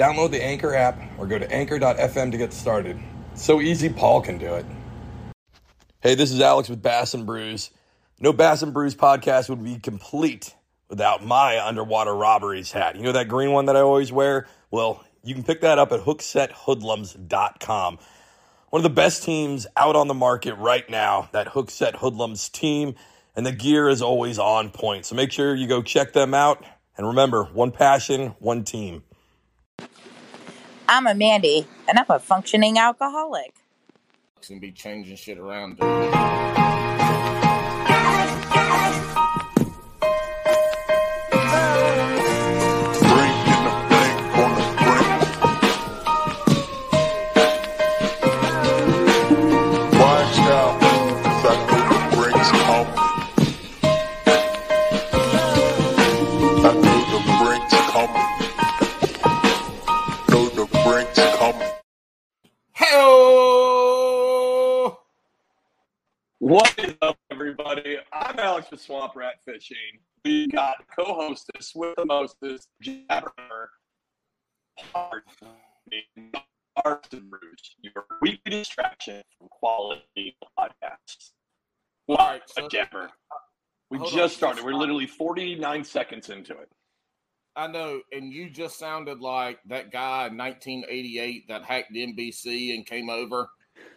Download the Anchor app or go to anchor.fm to get started. So easy, Paul can do it. Hey, this is Alex with Bass and Brews. No Bass and Brews podcast would be complete without my underwater robberies hat. You know that green one that I always wear? Well, you can pick that up at hooksethoodlums.com. One of the best teams out on the market right now, that Hookset Hoodlums team, and the gear is always on point. So make sure you go check them out. And remember, one passion, one team. I'm a Mandy, and I'm a functioning alcoholic. and be changing shit around. Bring Swamp Rat Fishing. We got co-hostess with the mostest, Jabber, Hard, Brews, your weekly distraction from quality podcasts. All right, so Jabber. We just on. started. We're literally 49 seconds into it. I know, and you just sounded like that guy in 1988 that hacked NBC and came over.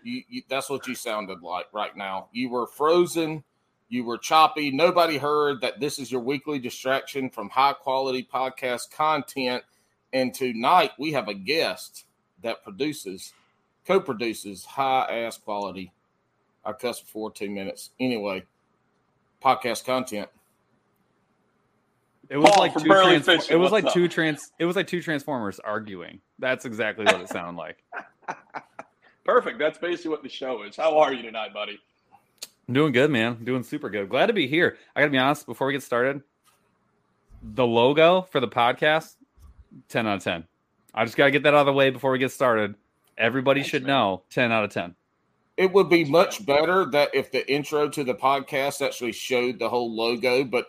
You, you, that's what you sounded like right now. You were frozen. You were choppy. Nobody heard that this is your weekly distraction from high quality podcast content. And tonight we have a guest that produces, co produces high ass quality. I cussed for two minutes. Anyway, podcast content. It was Paul like two trans- Fishing, it was like up? two trans it was like two transformers arguing. That's exactly what it sounded like. Perfect. That's basically what the show is. How are you tonight, buddy? I'm doing good, man. I'm doing super good. Glad to be here. I gotta be honest, before we get started, the logo for the podcast, 10 out of 10. I just gotta get that out of the way before we get started. Everybody Thanks, should man. know 10 out of 10. It would be much better that if the intro to the podcast actually showed the whole logo, but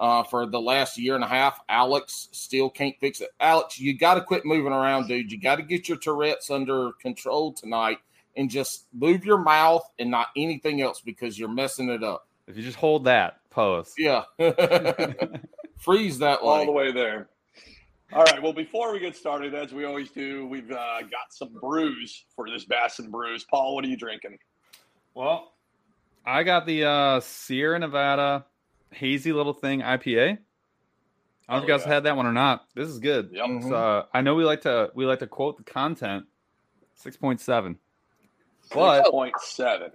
uh, for the last year and a half, Alex still can't fix it. Alex, you got to quit moving around, dude. You got to get your Tourette's under control tonight and just move your mouth and not anything else because you're messing it up. If you just hold that pose. Yeah. Freeze that all way. the way there. All right. Well, before we get started, as we always do, we've uh, got some brews for this Bass and Brews. Paul, what are you drinking? Well, I got the uh Sierra Nevada hazy little thing IPA. I don't know if Oh, you guys yeah. had that one or not. This is good. Yep. So, uh, I know we like to we like to quote the content. Six point seven. But point seven.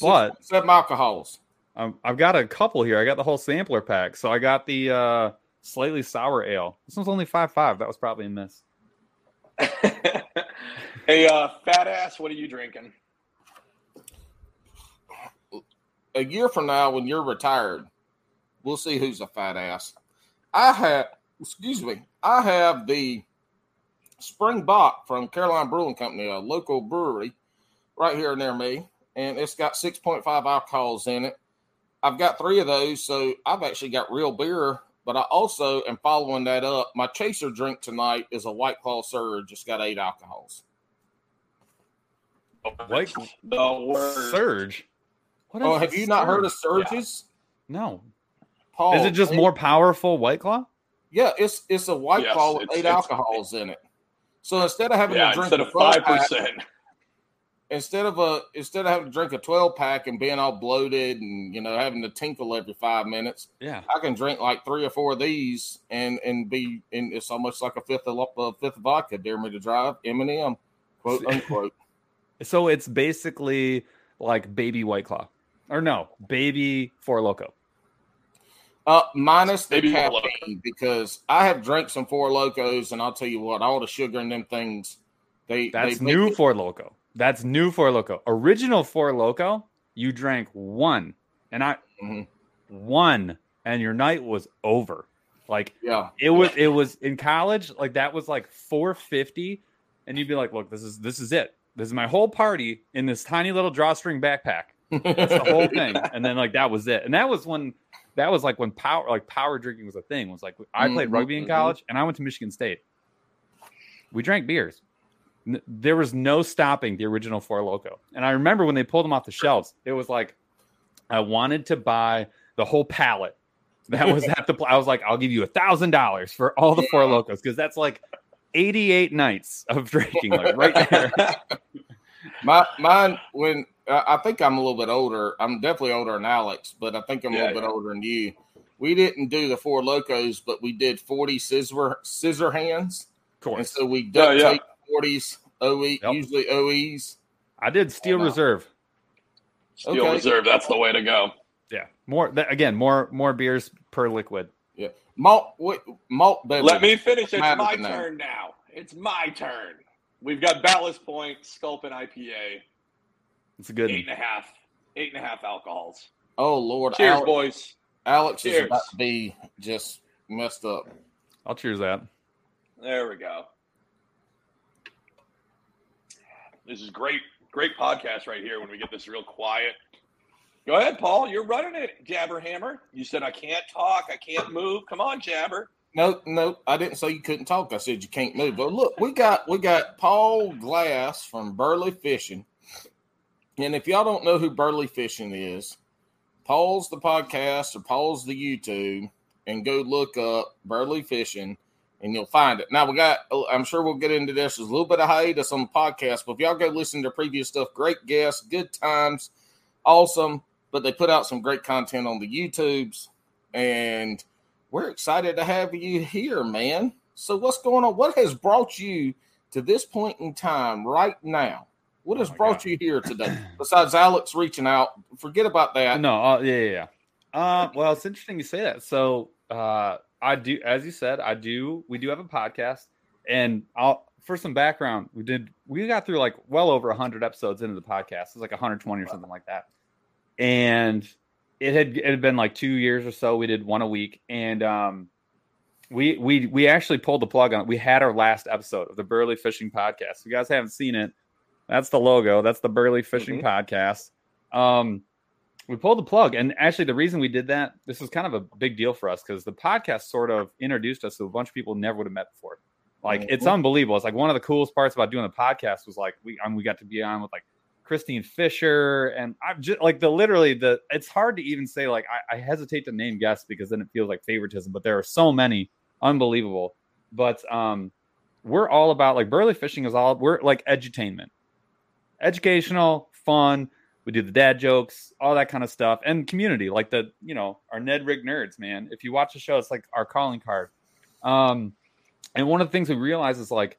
but- Seven alcohols. um, I've got a couple here. I got the whole sampler pack. So I got the uh, slightly sour ale. This one's only five five. That was probably a miss. hey, uh, fat ass, what are you drinking? a year from now, when you're retired, we'll see who's a fat ass. I have, excuse me, I have the Springbok from Caroline Brewing Company, a local brewery right here near me, and it's got 6.5 alcohols in it. I've got three of those, so I've actually got real beer, but I also am following that up. My chaser drink tonight is a White Claw Surge. It's got eight alcohols. White The word. Surge. What Oh, have a you not heard of Surge? Surges? No. Paul, is it just eight- more powerful White Claw? Yeah, it's it's a white Yes, claw with eight it's- alcohols in it. So instead of having Yeah, to drink instead a of 12 five pack, percent. Instead of a instead of having to drink a twelve pack and being all bloated and you know having to tinkle every five minutes, Yeah. I can drink like three or four of these and and be and it's almost like a fifth of a fifth of vodka. Dare me to drive Eminem, quote unquote. So it's basically like baby White Claw. Or no, baby Four Loco. Uh, minus the Maybe caffeine because I have drank some four locos and I'll tell you what, all the sugar in them things They That's they new it- Four Loco. That's new Four Loco. Original Four Loco, you drank one, and I Mhm. one, and your night was over. Like Yeah, it was, it was in college. Like that was like four fifty, and you'd be like, "Look, this is this is it. This is my whole party in this tiny little drawstring backpack. That's the whole thing." And then like that was it. And that was when that was like when power like power drinking was a thing. It was like I played Mhm, rugby in mhm. college, and I went to Michigan State. We drank beers. N- There was no stopping the original Four Loco. And I remember when they pulled them off the shelves, it was like I wanted to buy the whole pallet. That was at the. pl- I was like, I'll give you a thousand dollars for all the Four Locos because that's like eighty-eight nights of drinking, like right there. My mine when uh, I think I'm a little bit older. I'm definitely older than Alex, but I think I'm a Yeah, little bit older than you. We didn't do the four locos, but we did 40 scissor scissor hands, Of and so we duct Yeah, yeah. tape 40s OE, Yep. usually OEs. I did Steel Oh, uh, wow. Reserve. Steel Okay. Reserve, that's the way to go. Yeah, more that, again, more more beers per liquid. Yeah, malt what, malt beverage. Let me finish. It's Matter my than that. turn now. It's my turn. We've got Ballast Point, Sculpin IPA, It's a good. eight one. and a half, eight and a half alcohols. Oh Lord, Cheers, Alex, boys. Alex is Cheers. about to be just messed up. I'll cheers that. There we go. This is great, great podcast right here when we get this real quiet. Go ahead, Paul. You're running it, Jabberhammer. You said I can't talk, I can't move. Come on, Jabber. No, no, I didn't say you couldn't talk. I said you can't move. But look, we got we got Paul Glass from Burley Fishing. And if y'all don't know who Burley Fishing is, Paul's the podcast or Paul's the YouTube, and go look up Burley Fishing and you'll find it. Now we got I'm sure we'll get into this. There's a little bit of hiatus on the podcast, but if y'all go listen to previous stuff, great guests, good times, awesome. But they put out some great content on the YouTubes and we're excited to have you here, man. So, what's going on? What has brought you to this point in time right now? What has Oh brought God. you here today? Besides Alex reaching out, forget about that. No, uh, yeah, yeah, yeah. Uh, well, it's interesting you say that. So, uh, I do, as you said, I do. We do have a podcast, and I'll for some background. We did. We got through like well over hundred episodes into the podcast. It was like 120 or something like that, and it had it had been like two years or so. We did one a week, and um, we we we actually pulled the plug on it. We had our last episode of the Burley Fishing Podcast. If you guys haven't seen it, that's the logo. That's the Burley Fishing Podcast. Um, we pulled the plug, and actually, the reason we did that, this was kind of a big deal for us because the podcast sort of introduced us to a bunch of people never would have met before. Like it's Mhm. unbelievable. It's like one of the coolest parts about doing the podcast was like we mean, we got to be on with like Kristine Fischer, and I'm just like the literally the. It's hard to even say like I, I hesitate to name guests because then it feels like favoritism, but there are so many unbelievable. But um, we're all about like Burley Fishing is all we're like edutainment, educational, fun. We do the dad jokes, all that kind of stuff, and community, like the you know our Ned Rig nerds, man. If you watch the show, it's like our calling card. Um, and one of the things we realized is like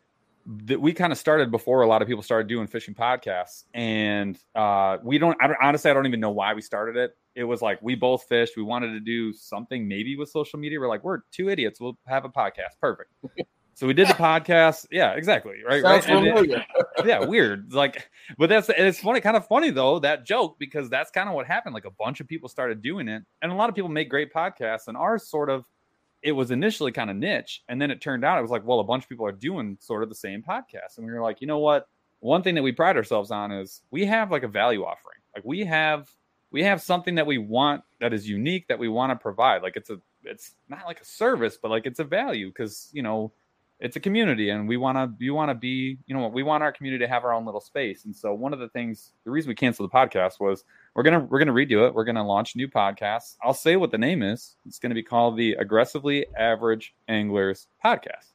that we kind of started before a lot of people started doing fishing podcasts, and uh, we don't. I don't honestly, I don't even know why we started it. It was like we both fished. We wanted to do something maybe with social media. We're like, we're two idiots. We'll have a podcast. Perfect. So we did the podcast. Yeah, exactly. Right. Sounds right. And it- yeah, weird. Like, but that's it's funny, kind of funny though that joke because that's kind of what happened. Like a bunch of people started doing it, and a lot of people make great podcasts, and ours sort of it was initially kind of niche, and then it turned out it was like, well, a bunch of people are doing sort of the same podcast, and we were like, you know what? One thing that we pride ourselves on is we have like a value offering. Like we have we have something that we want that is unique that we want to provide. Like it's a it's not like a service, but like it's a value because you know it's a community and we want to you want to be you know we want our community to have our own little space. And so one of the things the reason we canceled the podcast was we're gonna we're gonna redo it. We're gonna launch new podcasts. I'll say what the name is. It's gonna be called the aggressively average anglers podcast.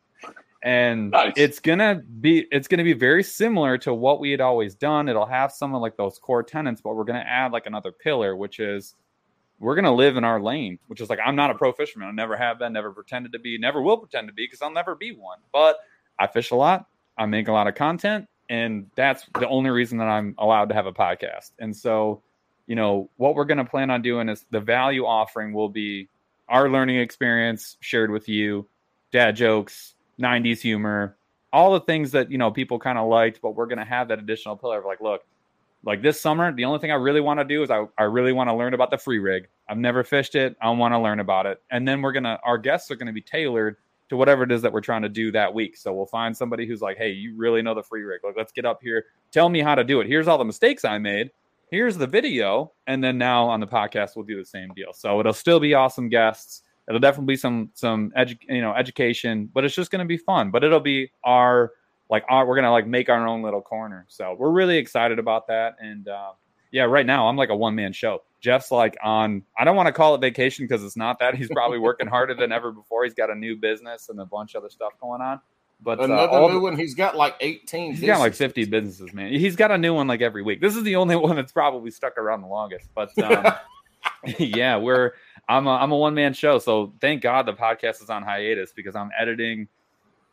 And Nice. it's gonna be it's gonna be very similar to what we had always done. It'll have some of like those core tenants but we're gonna add like another pillar which is we're gonna live in our lane, which is like I'm not a pro fisherman. I never have been, never pretended to be, never will pretend to be because I'll never be one. But I fish a lot, I make a lot of content, and that's the only reason that I'm allowed to have a podcast. And so, you know, what we're gonna plan on doing is the value offering will be our learning experience shared with you, dad jokes, 90s humor, all the things that you know people kind of liked, but we're gonna have that additional pillar of like, look, like this summer, the only thing I really want to do is I, I really want to learn about the free rig. I've never fished it. I want to learn about it. And then we're gonna our guests are gonna be tailored to whatever it is that we're trying to do that week. So we'll find somebody who's like, hey, you really know the free rig. Like, let's get up here. Tell me how to do it. Here's all the mistakes I made. Here's the video. And then now on the podcast, we'll do the same deal. So it'll still be awesome guests. It'll definitely be some some edu- you know education, but it's just going to be fun. But it'll be our like our, we're gonna like make our own little corner. So we're really excited about that. And uh, yeah, right now I'm like a one man show. Jeff's like on. I don't want to call it vacation because it's not that. He's probably working harder than ever before. He's got a new business and a bunch of other stuff going on. But uh, Another all new the- one. He's got like 18. He's got like 50 businesses, man. He's got a new one like every week. This is the only one that's probably stuck around the longest. But um, yeah, we're I'm a, I'm a one man show, so thank God the podcast is on hiatus because I'm editing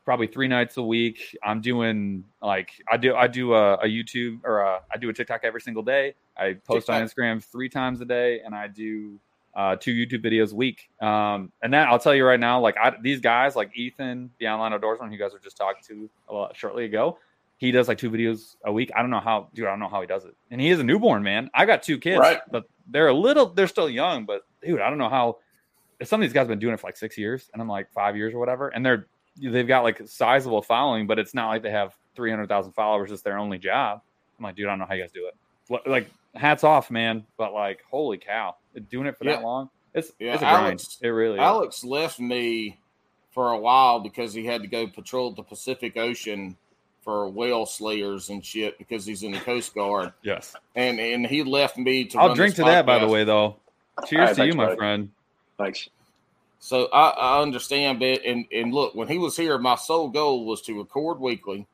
probably three nights a week. I'm doing like I do I do a, a YouTube or a, I do a TikTok every single day. I post on Instagram three times a day, and I do uh, two YouTube videos a week. Um, and that I'll tell you right now, like I, these guys, like Ethan, the online outdoorsman, who you guys were just talking to a lot, shortly ago, he does like two videos a week. I don't know how, dude. I don't know how he does it. And he is a newborn man. I got two kids, Right. but they're a little, they're still young. But dude, I don't know how. Some of these guys have been doing it for like six years, and I'm like five years or whatever, and they're they've got like a sizable following, but it's not like they have three hundred thousand followers. It's their only job. I'm like, dude, I don't know how you guys do it. Like, hats off, man. But like, holy cow, doing it for that long, it's Yeah, it's a grind. Alex- it really is. Alex left me for a while because he had to go patrol the Pacific Ocean for whale slayers and shit because he's in the Coast Guard. Yes, And and he left me to I'll run drink this to that. By the way, though, cheers right, to thanks, you, my buddy. friend. Thanks. So I, I understand that. And, and look, when he was here, my sole goal was to record weekly,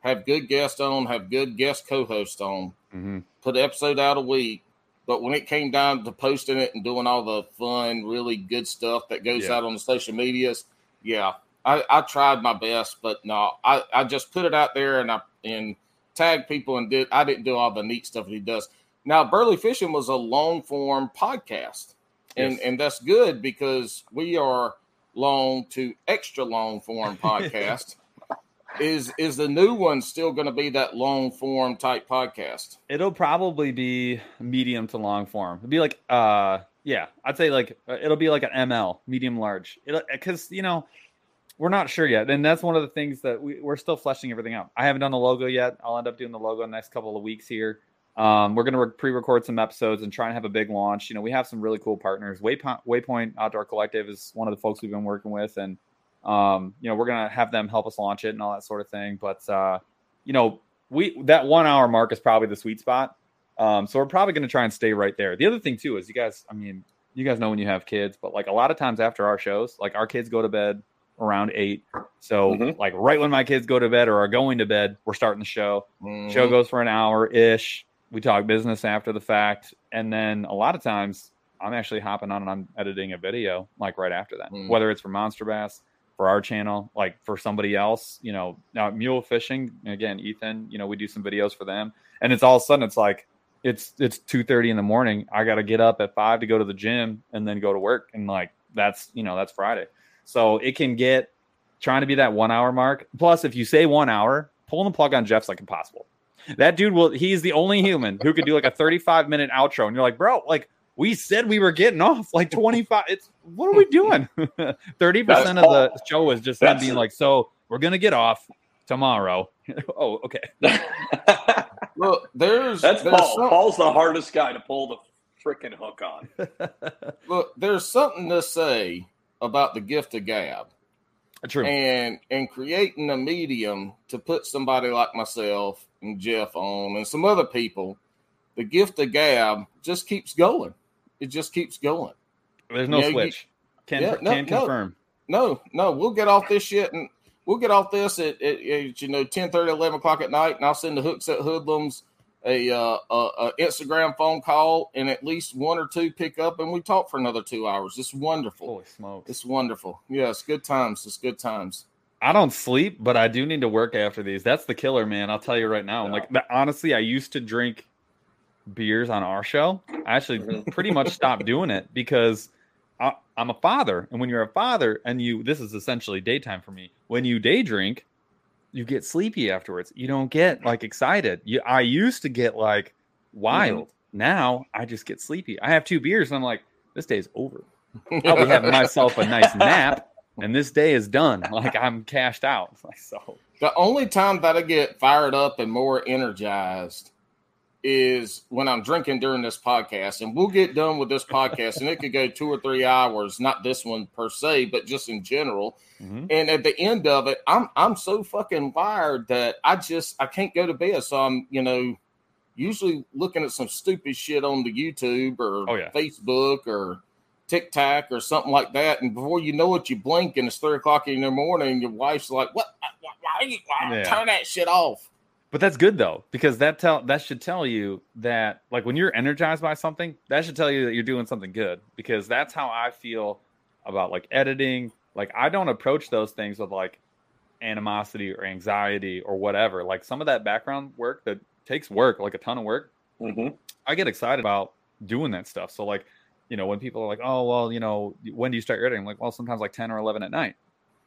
have good guests on, have good guest co hosts on, hmm put an episode out a week. But when it came down to posting it and doing all the fun, really good stuff that goes Yeah. out on the social medias, yeah, I, I tried my best, but no, I, I just put it out there and I and tagged people and did I didn't do all the neat stuff that he does. Now, Burley Fishing was a long form podcast, and Yes. and that's good because we are long to extra long form podcast. is is the new one still going to be that long form type podcast? It'll probably be medium to long form. It'll be like, uh, yeah, I'd say like uh, it'll be like an ML, medium large. Because you know we're not sure yet, and that's one of the things that we, we're still fleshing everything out. I haven't done the logo yet. I'll end up doing the logo in the next couple of weeks here. Um, we're going to re- pre-record some episodes and try and have a big launch. You know, we have some really cool partners. Waypoint, Waypoint Outdoor Collective is one of the folks we've been working with, and um, you know, we're going to have them help us launch it and all that sort of thing. But uh, you know, we that one hour mark is probably the sweet spot. Um, so we're probably going to try and stay right there. The other thing too is you guys, I mean, you guys know when you have kids, but like a lot of times after our shows, like our kids go to bed around eight. So Mhm. like right when my kids go to bed or are going to bed, we're starting the show. Mhm. Show goes for an hour ish. We talk business after the fact, and then a lot of times I'm actually hopping on and I'm editing a video like right after that, Mm. whether it's for Monster Bass, for our channel, like for somebody else. You know, now mule fishing again, Ethan. You know, we do some videos for them, and it's all of a sudden it's like it's it's two thirty in the morning. I got to get up at five to go to the gym and then go to work, and like that's you know that's Friday, so it can get trying to be that one hour mark. Plus, if you say one hour, pulling the plug on Jeff's like impossible. That dude will. He's the only human who could do like a thirty-five minute outro, and you're like, bro, like we said we were getting off like 25 it's what are we doing 30% of the show is just him That's- being like so we're gonna get off tomorrow oh okay Look, there's That's there's Paul. some- Paul's the hardest guy to pull the freaking hook on. look, there's something to say about the gift of gab true and and creating a medium to put somebody like myself and Jeff on and some other people. The gift of gab just keeps going. It just keeps going. there's no you- switch can Yeah, no, can no. confirm No, no, we'll get off this shit and we'll get off this at, at, at you know 10 30, 11 o'clock at night, and I'll send the Hookset Hoodlums a, uh, a, a Instagram phone call, and at least one or two pick up, and we talk for another two hours. It's wonderful. holy smokes It's wonderful. Yeah, it's good times. It's good times. I don't sleep, but I do need to work after these. That's the killer, man. I'll tell you right now. Yeah. Like honestly, I used to drink beers on our show. I actually Mhm. pretty much stopped doing it because I, I'm a father, and when you're a father and you, this is essentially daytime for me. When you day drink, you get sleepy afterwards. You don't get like excited. You, I used to get like wild. Now I just get sleepy. I have two beers and I'm like, this day's over. I'll be having myself a nice nap, and this day is done. Like I'm cashed out. Like so. The only time that I get fired up and more energized is when I'm drinking during this podcast. And we'll get done with this podcast, and it could go two or three hours, not this one per se, but just in general. Mhm. And at the end of it, I'm I'm so fucking wired that I just I can't go to bed. So I'm, you know, usually looking at some stupid shit on the YouTube or Oh, yeah. Facebook or TikTok or something like that. And before you know it, you blink and it's three o'clock in the morning. Your wife's like, "What? Why, why, you- why Yeah. turn that shit off?" But that's good though, because that tell that should tell you that like when you're energized by something, that should tell you that you're doing something good. Because that's how I feel about like editing. Like I don't approach those things with like animosity or anxiety or whatever. Like some of that background work that takes work, like a ton of work, hmm I get excited about doing that stuff. So like, you know, when people are like, "Oh, well, you know, when do you start your editing?" I'm like, "Well, sometimes like 10 or 11 at night."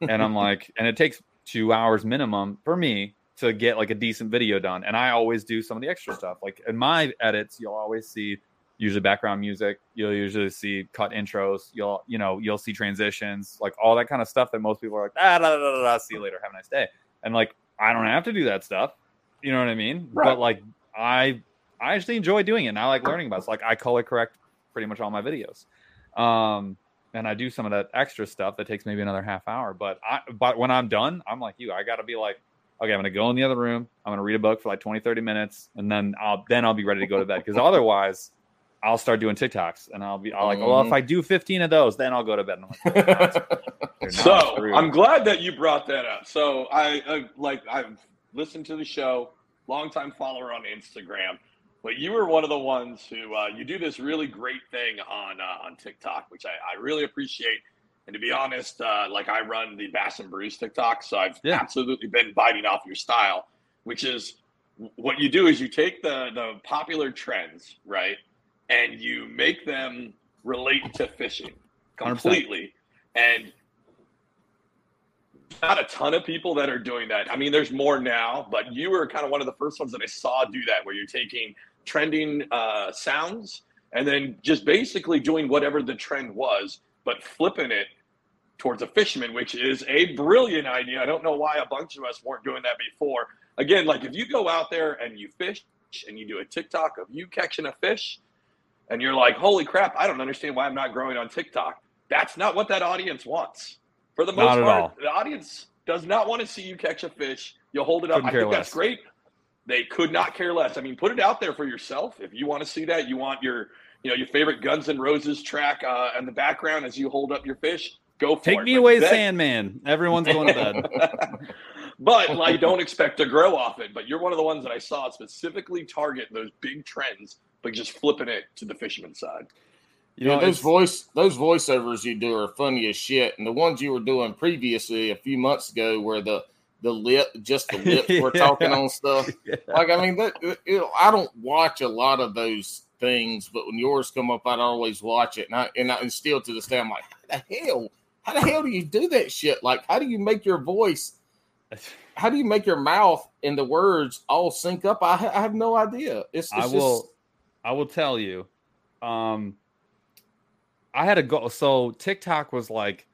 And I'm like, and it takes 2 hours minimum for me to get like a decent video done. And I always do some of the extra stuff. Like in my edits, you'll always see usually background music, you'll usually see cut intros, you'll you know, you'll see transitions, like all that kind of stuff that most people are like, "Ah, da, da, da, da, da, see you later, have a nice day." And like I don't have to do that stuff. You know what I mean? Right. But like I I actually enjoy doing it and I like learning about it. So, like I color correct pretty much all my videos. Um and I do some of that extra stuff that takes maybe another half hour. But I but when I'm done, I'm like you, I gotta be like, okay, I'm gonna go in the other room, I'm gonna read a book for like 20, 30 minutes, and then I'll then I'll be ready to go to bed. Because otherwise I'll start doing TikToks and I'll be I'll like, well, if I do 15 of those, then I'll go to bed. And I'm like, not So screwed." I'm glad that you brought that up. So I, I like I've listened to the show, longtime follower on Instagram, but you were one of the ones who uh, you do this really great thing on uh, on TikTok, which I, I really appreciate. And to be honest, uh, like I run the Bass and Brews TikTok, so I've Yeah. absolutely been biting off your style, which is what you do is you take the the popular trends, right, and you make them relate to fishing 100%. completely. And not a ton of people that are doing that. I mean, there's more now, but you were kind of one of the first ones that I saw do that, where you're taking trending uh, sounds and then just basically doing whatever the trend was, but flipping it towards a fisherman, which is a brilliant idea. I don't know why a bunch of us weren't doing that before. Again, like if you go out there and you fish and you do a TikTok of you catching a fish, and you're like, holy crap, I don't understand why I'm not growing on TikTok. That's not what that audience wants. For the most part, all. the audience does not want to see you catch a fish. You'll hold it up. Couldn't I think that's great. They could not care less. I mean, put it out there for yourself. If you want to see that, you want your, you know, your favorite Guns N' Roses track uh, in the background as you hold up your fish. Go for Take it. me But away, then- Sandman. Everyone's going to bed. but like, don't expect to grow off it. But you're one of the ones that I saw specifically target those big trends, but just flipping it to the fisherman side. You yeah, know, those voice those voiceovers you do are funny as shit, and the ones you were doing previously a few months ago, where the the lip, just the lips, were Yeah. talking on stuff. Like, I mean, that you know, I don't watch a lot of those things, but when yours come up, I'd always watch it, and I and, I, and still to this day, I'm like, how the hell, how the hell do you do that shit? Like, how do you make your voice? How do you make your mouth and the words all sync up? I, I have no idea. It's, it's I just, will I will tell you. Um I had a go so TikTok was like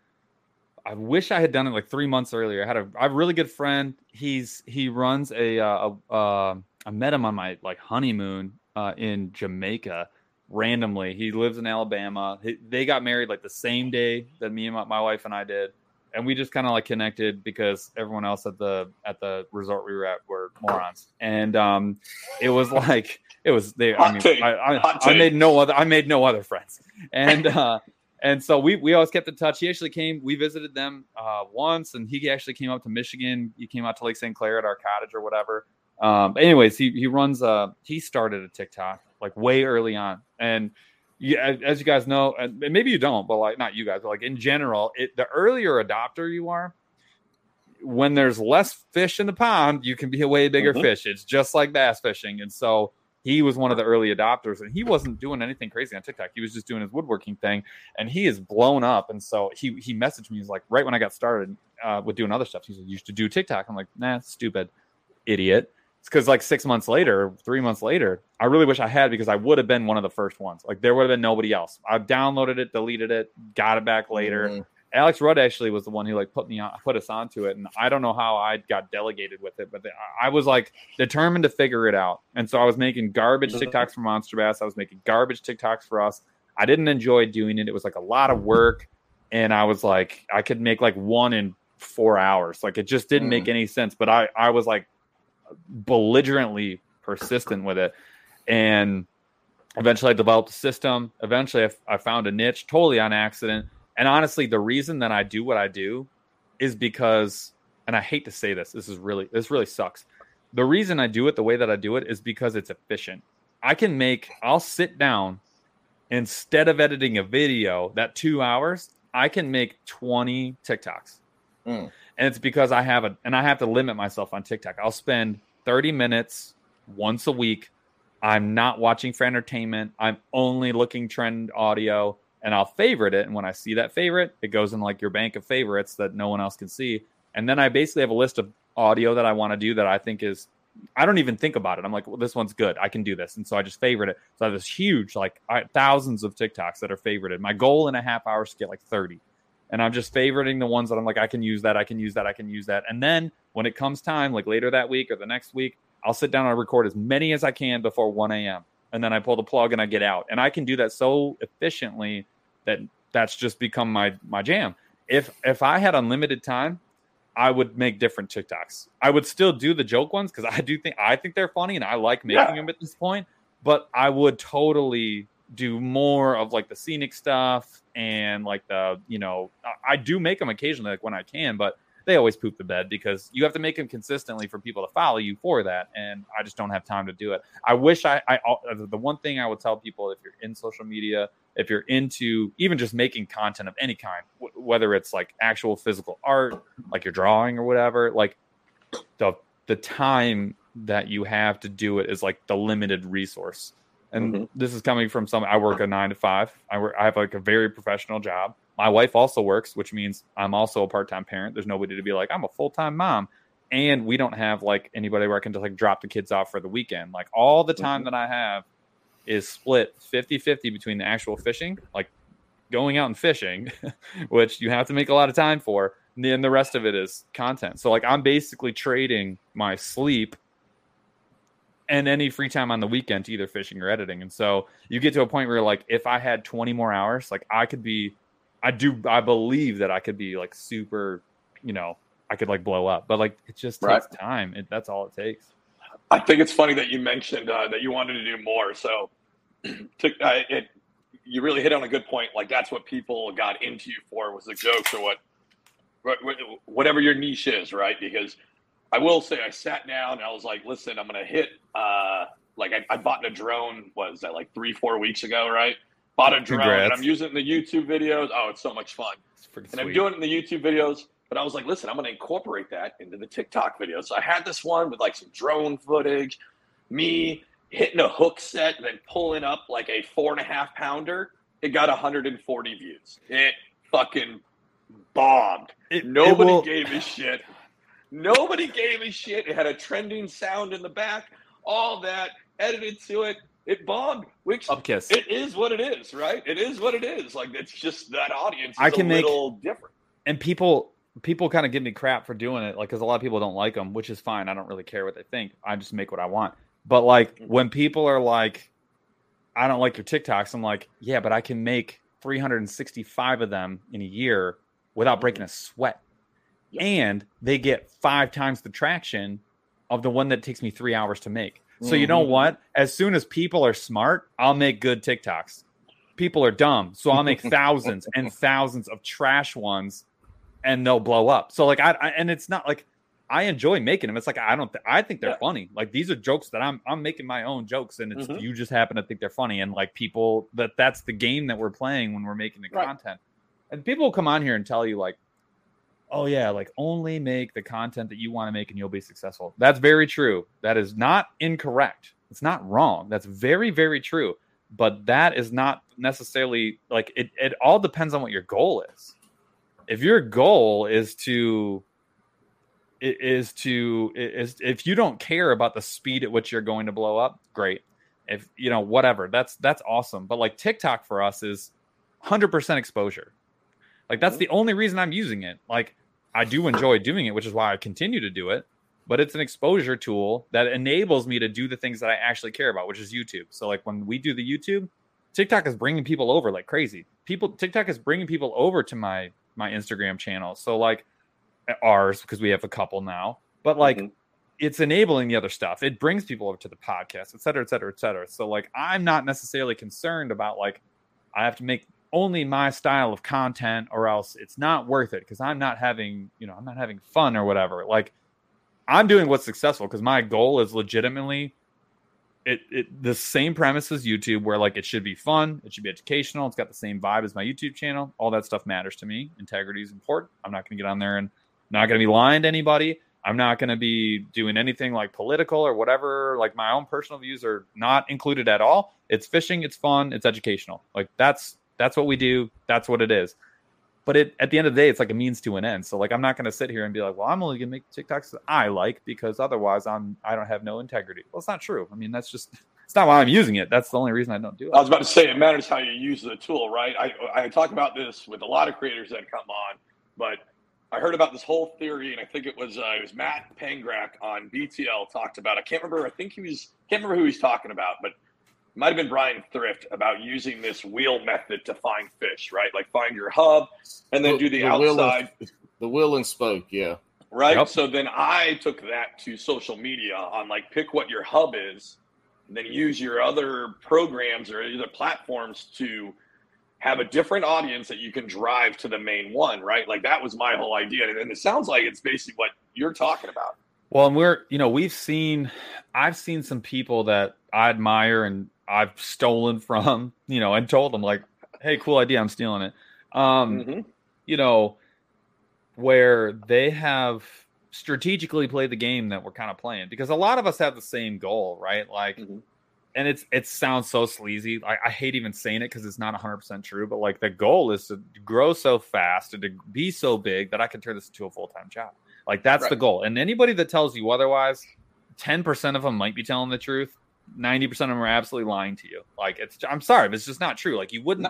I wish I had done it like three months earlier. I had a I have a really good friend. He's he runs a uh, a uh, I met him on my like honeymoon uh, in Jamaica randomly. He lives in Alabama. He, they got married like the same day that me and my, my wife and I did, and we just kind of like connected because everyone else at the at the resort we were at were morons, and um, it was like it was they. I mean. I, I, I made no other I made no other friends, and uh, and so we we always kept in touch. He actually came. We visited them uh, once, and he actually came up to Michigan. He came out to Lake St. Clair at our cottage or whatever. Um, anyways, he he runs. Uh, he started a TikTok like way early on, and yeah, as you guys know, and maybe you don't, but like not you guys, but like in general, it the earlier adopter you are, when there's less fish in the pond, you can be a way bigger Mhm. fish. It's just like bass fishing, and so he was one of the early adopters, and he wasn't doing anything crazy on TikTok. He was just doing his woodworking thing, and he is blown up. And so he he messaged me. He's like, right when I got started, uh, with doing other stuff. he like, you should do TikTok. I'm like, nah, stupid, idiot. It's because like six months later, three months later, I really wish I had because I would have been one of the first ones. Like there would have been nobody else. I downloaded it, deleted it, got it back later. Mhm. Alex Rudd actually was the one who like put me on, put us onto it, and I don't know how I got delegated with it, but I- I was like determined to figure it out, and so I was making garbage Mhm. TikToks for Monster Bass. I was making garbage TikToks for us. I didn't enjoy doing it. It was like a lot of work, and I was like, I could make like one in four hours. Like it just didn't make any sense. But I, I was like belligerently persistent with it, and eventually I developed a system. Eventually, I, f- I found a niche totally on accident. And honestly, the reason that I do what I do is because, and I hate to say this, this is really, this really sucks. The reason I do it the way that I do it is because it's efficient. I can make, I'll sit down instead of editing a video that two hours, I can make 20 TikToks. Mm. And it's because I have a, and I have to limit myself on TikTok. I'll spend 30 minutes once a week. I'm not watching for entertainment. I'm only looking trend audio and I'll favorite it. And when I see that favorite, it goes in like your bank of favorites that no one else can see. And then I basically have a list of audio that I want to do that I think is, I don't even think about it. I'm like, well, this one's good. I can do this. And so I just favorite it. So I have this huge, like I, thousands of TikToks that are favorited. My goal in a half hour is to get like 30. And I'm just favoriting the ones that I'm like, I can use that. I can use that. I can use that. And then when it comes time, like later that week or the next week, I'll sit down and record as many as I can before 1 a.m. And then I pull the plug and I get out. And I can do that so efficiently that that's just become my my jam. If if I had unlimited time, I would make different TikToks. I would still do the joke ones because I do think I think they're funny and I like making Yeah. them at this point. But I would totally do more of like the scenic stuff and like the you know I, I do make them occasionally like when I can, but they always poop the bed because you have to make them consistently for people to follow you for that, and I just don't have time to do it. I wish I, I the one thing I would tell people if you're in social media, if you're into even just making content of any kind, w- whether it's like actual physical art, like you're drawing or whatever, like the the time that you have to do it is like the limited resource. And Mhm. this is coming from some. I work a nine to five. I work. I have like a very professional job. My wife also works, which means I'm also a part time parent. There's nobody to be like I'm a full time mom, and we don't have like anybody where I can just like drop the kids off for the weekend. Like all the time that I have is split 50-50 between the actual fishing, like going out and fishing, which you have to make a lot of time for. And then the rest of it is content. So like I'm basically trading my sleep and any free time on the weekend to either fishing or editing. And so you get to a point where like if I had 20 more hours, like I could be I do I believe that I could be like super, you know, I could like blow up. But like it just takes Right. time. It, that's all it takes. I think it's funny that you mentioned uh, that you wanted to do more. So, to, uh, it, you really hit on a good point. Like that's what people got into you for was the jokes or what- whatever your niche is, right? Because I will say I sat down and I was like, listen, I'm going to hit. Uh, like I, I bought a drone. Was that like three, four weeks ago, right? Bought a drone and I'm using it in the YouTube videos. Oh, it's so much fun and I'm doing it in the YouTube videos. But I was like, listen, I'm going to incorporate that into the TikTok videos. So I had this one with like some drone footage, me hitting a hook set and then pulling up like a four and a half pounder. It got 140 views. It fucking bombed. It- it Nobody will- gave a shit. Nobody gave a shit. It had a trending sound in the back, all that edited to it. It bombed, which up kiss. it is what it is, right? It is what it is. Like it's just that audience is I can a make- little different. and people people kind of give me crap for doing it like because a lot of people don't like them which is fine i don't really care what they think i just make what i want but like Mm-hmm. when people are like i don't like your tiktoks i'm like yeah but i can make 365 of them in a year without breaking a sweat Yep. and they get five times the traction of the one that takes me three hours to make so you know Mhm. what as soon as people are smart i'll make good tiktoks people are dumb so i'll make thousands and thousands of trash ones and they'll blow up so like i, I and it's not like i enjoy making them it's like i don't th- i think they're Yeah. funny like these are jokes that i'm i'm making my own jokes and it's Mhm. you just happen to think they're funny and like people that that's the game that we're playing when we're making the Right. content and people will come on here and tell you like oh yeah like only make the content that you want to make and you'll be successful that's very true that is not incorrect it's not wrong that's very very true but that is not necessarily like it, it all depends on what your goal is if your goal is to is to is if you don't care about the speed at which you're going to blow up, great. If you know whatever, that's that's awesome. But like TikTok for us is 100% exposure. Like that's the only reason I'm using it. Like I do enjoy doing it, which is why I continue to do it. But it's an exposure tool that enables me to do the things that I actually care about, which is YouTube. So like when we do the YouTube, TikTok is bringing people over like crazy. People TikTok is bringing people over to my my Instagram channel. So like ours because we have a couple now. But like Mhm. it's enabling the other stuff. It brings people over to the podcast, et cetera, et cetera, et cetera. So like I'm not necessarily concerned about like I have to make only my style of content or else it's not worth it because I'm not having, you know, I'm not having fun or whatever. Like I'm doing what's successful because my goal is legitimately it, it the same premise as YouTube where like it should be fun, it should be educational, it's got the same vibe as my YouTube channel. All that stuff matters to me. Integrity is important. I'm not going to get on there and not going to be lying to anybody. I'm not going to be doing anything like political or whatever. Like my own personal views are not included at all. It's fishing, it's fun, it's educational. Like that's that's what we do. That's what it is. But it at the end of the day, it's like a means to an end. So like I'm not going to sit here and be like, well, I'm only going to make TikToks that I like because otherwise I'm I don't have no integrity. Well, it's not true. I mean, that's just it's not why I'm using it. That's the only reason I don't do it. I was about to say it matters how you use the tool, right? I I talk about this with a lot of creators that come on, but I heard about this whole theory, and I think it was uh, it was Matt Pangrak on BTL talked about. I can't remember. I think he was can't remember who he's talking about, but might have been Bryan Thrift about using this wheel method to find fish, right? Like find your hub and then do the, wheel outside, and, the wheel and spoke. Yeah, right? Yep. So then I took that to social media on like pick what your hub is, and then use your other programs or other platforms to have a different audience that you can drive to the main one, right? Like that was my whole idea. And it sounds like it's basically what you're talking about. Well, and we're, you know, we've seen, I've seen some people that I admire and I've stolen from, you know, and told them like, "Hey, cool idea, I'm stealing it." Um, Mhm. you know, where they have strategically played the game that we're kind of playing because a lot of us have the same goal, right? Like, Mhm. and it's it sounds so sleazy. I, I hate even saying it because it's not 100 percent true, but like the goal is to grow so fast and to be so big that I can turn this into a full time job. Like that's the goal. And anybody that tells you otherwise, 10 percent of them might be telling the truth. 90 percent of them are absolutely lying to you. Like it's I'm sorry, but it's just not true. Like you wouldn't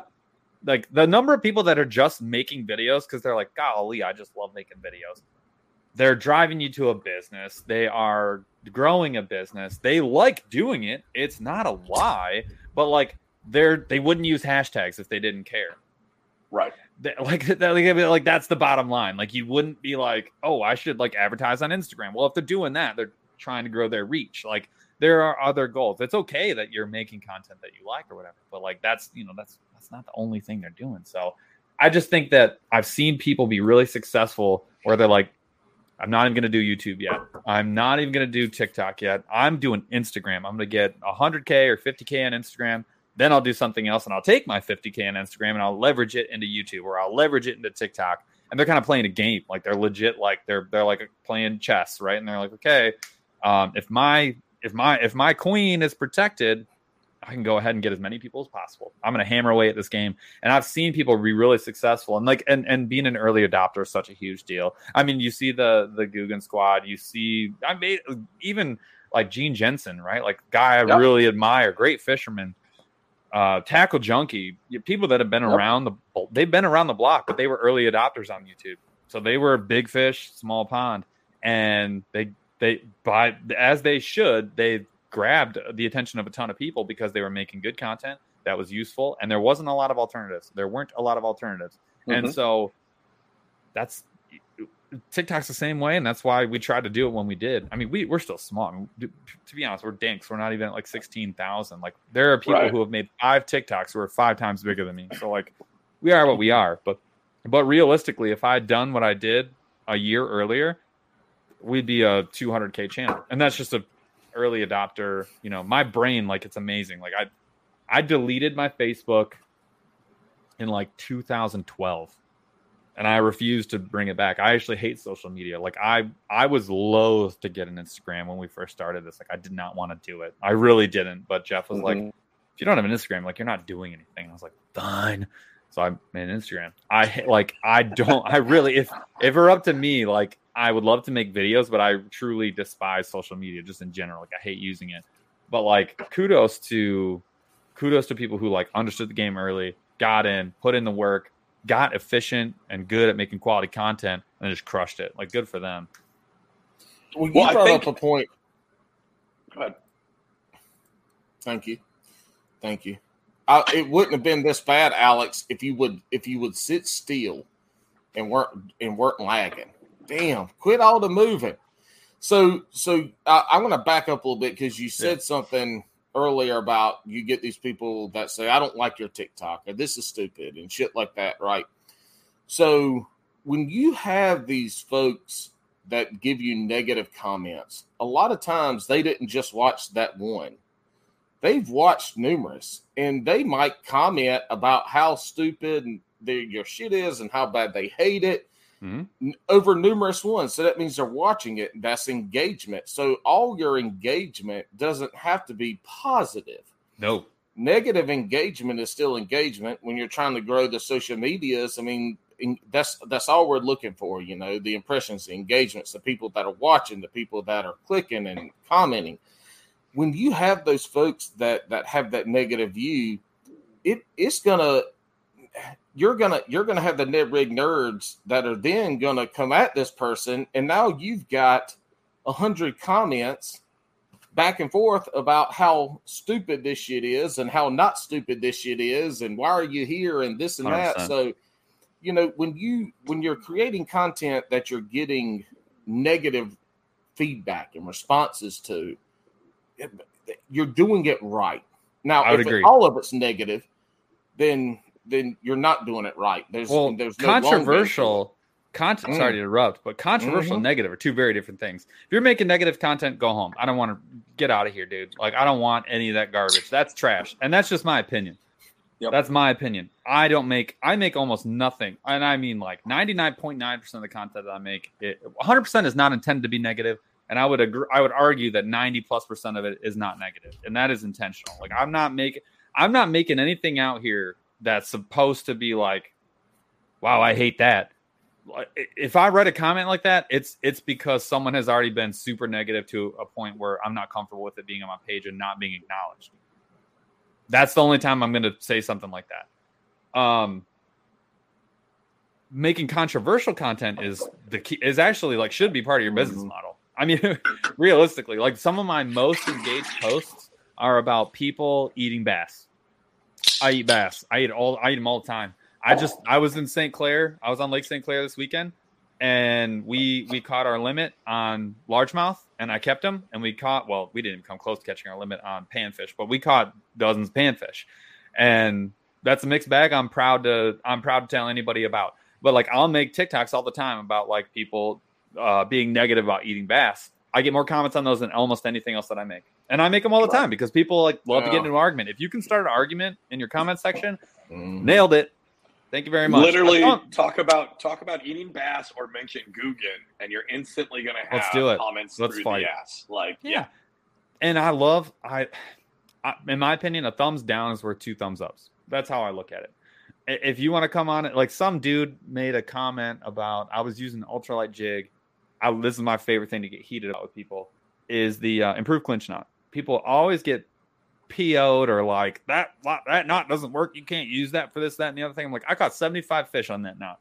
like the number of people that are just making videos because they're like, golly, I just love making videos. They're driving you to a business. They are growing a business. They like doing it. It's not a lie, but like they're they wouldn't use hashtags if they didn't care. Right. They- like that, like, like that's the bottom line. Like you wouldn't be like, oh, I should like advertise on Instagram. Well, if they're doing that, they're trying to grow their reach. Like there are other goals. It's okay that you're making content that you like or whatever, but like that's you know that's that's not the only thing they're doing. So I just think that I've seen people be really successful where they're like, I'm not even going to do YouTube yet. I'm not even going to do TikTok yet. I'm doing Instagram. I'm going to get 100K or 50K on Instagram. Then I'll do something else and I'll take my 50K on Instagram and I'll leverage it into YouTube or I'll leverage it into TikTok. And they're kind of playing a game. Like they're legit, like they're, they're like playing chess, right? And they're like, okay, um, if my, if my, if my queen is protected, I can go ahead and get as many people as possible. I'm going to hammer away at this game. And I've seen people be really successful and like, and, and being an early adopter is such a huge deal. I mean, you see the, the Googan squad, you see, I made even like Gene Jensen, right? Like guy I Yep. really admire, great fisherman, uh, tackle junkie, people that have been Yep. around the, they've been around the block, but they were early adopters on YouTube. So they were big fish, small pond. And they, they, by, as they should, they grabbed the attention of a ton of people because they were making good content that was useful and there wasn't a lot of alternatives there weren't a lot of alternatives and Mhm. so that's tiktok's the same way and that's why we tried to do it when we did. I mean we, we're still small. I mean, to be honest we're dinks. We're not even at like 16000 like there are people Right. who have made five tiktoks who are five times bigger than me. So like we are what we are. But but realistically if i had done what i did a year earlier we'd be a 200k channel. And that's just a early adopter you know my brain like it's amazing. Like i i deleted my facebook in like 2012 and i refuse to bring it back i actually hate social media like i i was loath to get an instagram when we first started this like i did not want to do it i really didn't but jeff was like Mhm. if you don't have an instagram like you're not doing anything i was like fine So I made an Instagram. I like I don't I really if if it were up to me, like I would love to make videos, but I truly despise social media just in general. Like I hate using it. But like kudos to kudos to people who like understood the game early, got in, put in the work, got efficient and good at making quality content, and just crushed it. Like good for them. Well, you Well, I brought think- up a point. Go ahead. Thank you, thank you. I, it wouldn't have been this bad, Alex, if you would if you would sit still and weren't and weren't lagging. Damn, quit all the moving. So, so I, I'm going to back up a little bit because you said something earlier about you get these people that say, "I don't like your TikTok," or "This is stupid," and shit like that, right? So, when you have these folks that give you negative comments, a lot of times they didn't just watch that one they've watched numerous and they might comment about how stupid their, your shit is and how bad they hate it Mhm. over numerous ones. So that means they're watching it. That's engagement. So all your engagement doesn't have to be positive. No. Negative engagement is still engagement when you're trying to grow the social medias. I mean, that's that's all we're looking for. You know, the impressions, the engagements, the people that are watching, the people that are clicking and commenting when you have those folks that that have that negative view, it it's gonna you're gonna you're gonna have the Ned rig nerds that are then gonna come at this person, and now you've got a hundred comments back and forth about how stupid this shit is and how not stupid this shit is and why are you here and this and that. 100%. so you know when you when you're creating content that you're getting negative feedback and responses to you're doing it right. Now if it- all of it's negative then then you're not doing it right there's Well, there's no long game to it. controversial content. Mm. Sorry to interrupt, but controversial Mhm. and negative are two very different things. If you're making negative content, go home. I don't want to get out of here, dude. Like I don't want any of that garbage. That's trash, and that's just my opinion. Yep. That's my opinion. I don't make. I make almost nothing, and I mean like 99.9 percent of the content that I make. It 100 percent is not intended to be negative, and I would agree. I would argue that 90 plus percent of it is not negative, and that is intentional. Like I'm not making. I'm not making anything out here that's supposed to be like, wow, I hate that. If I read a comment like that, it's it's because someone has already been super negative to a point where I'm not comfortable with it being on my page and not being acknowledged. That's the only time I'm going to say something like that. Um, making controversial content is the key is actually like should be part of your business Mhm. model. I mean, realistically, like some of my most engaged posts are about people eating bass. I eat bass. I eat all. I eat them all the time. I just I was in St. Clair. I was on Lake St. Clair this weekend, and we we caught our limit on largemouth, and I kept them. And we caught well, we didn't come close to catching our limit on panfish, but we caught dozens of panfish, and that's a mixed bag. I'm proud to I'm proud to tell anybody about. But like I'll make TikToks all the time about like people uh, being negative about eating bass. I get more comments on those than almost anything else that I make, and I make them all the time because people like love to get into an argument. If you can start an argument in your comment section, Mhm. nailed it. Thank you very much. Literally talk about talk about eating bass or mention Googan, and you're instantly gonna have Let's do it. comments Let's through fight. the ass. Like yeah. yeah, And I love I, I in my opinion, a thumbs down is worth two thumbs ups. That's how I look at it. If you want to come on it, like some dude made a comment about I was using ultralight jig. I, this is my favorite thing to get heated up with people is the uh, improved clinch knot. People always get PO'd or like that that knot doesn't work. You can't use that for this, that, and the other thing. I'm like, I caught 75 fish on that knot.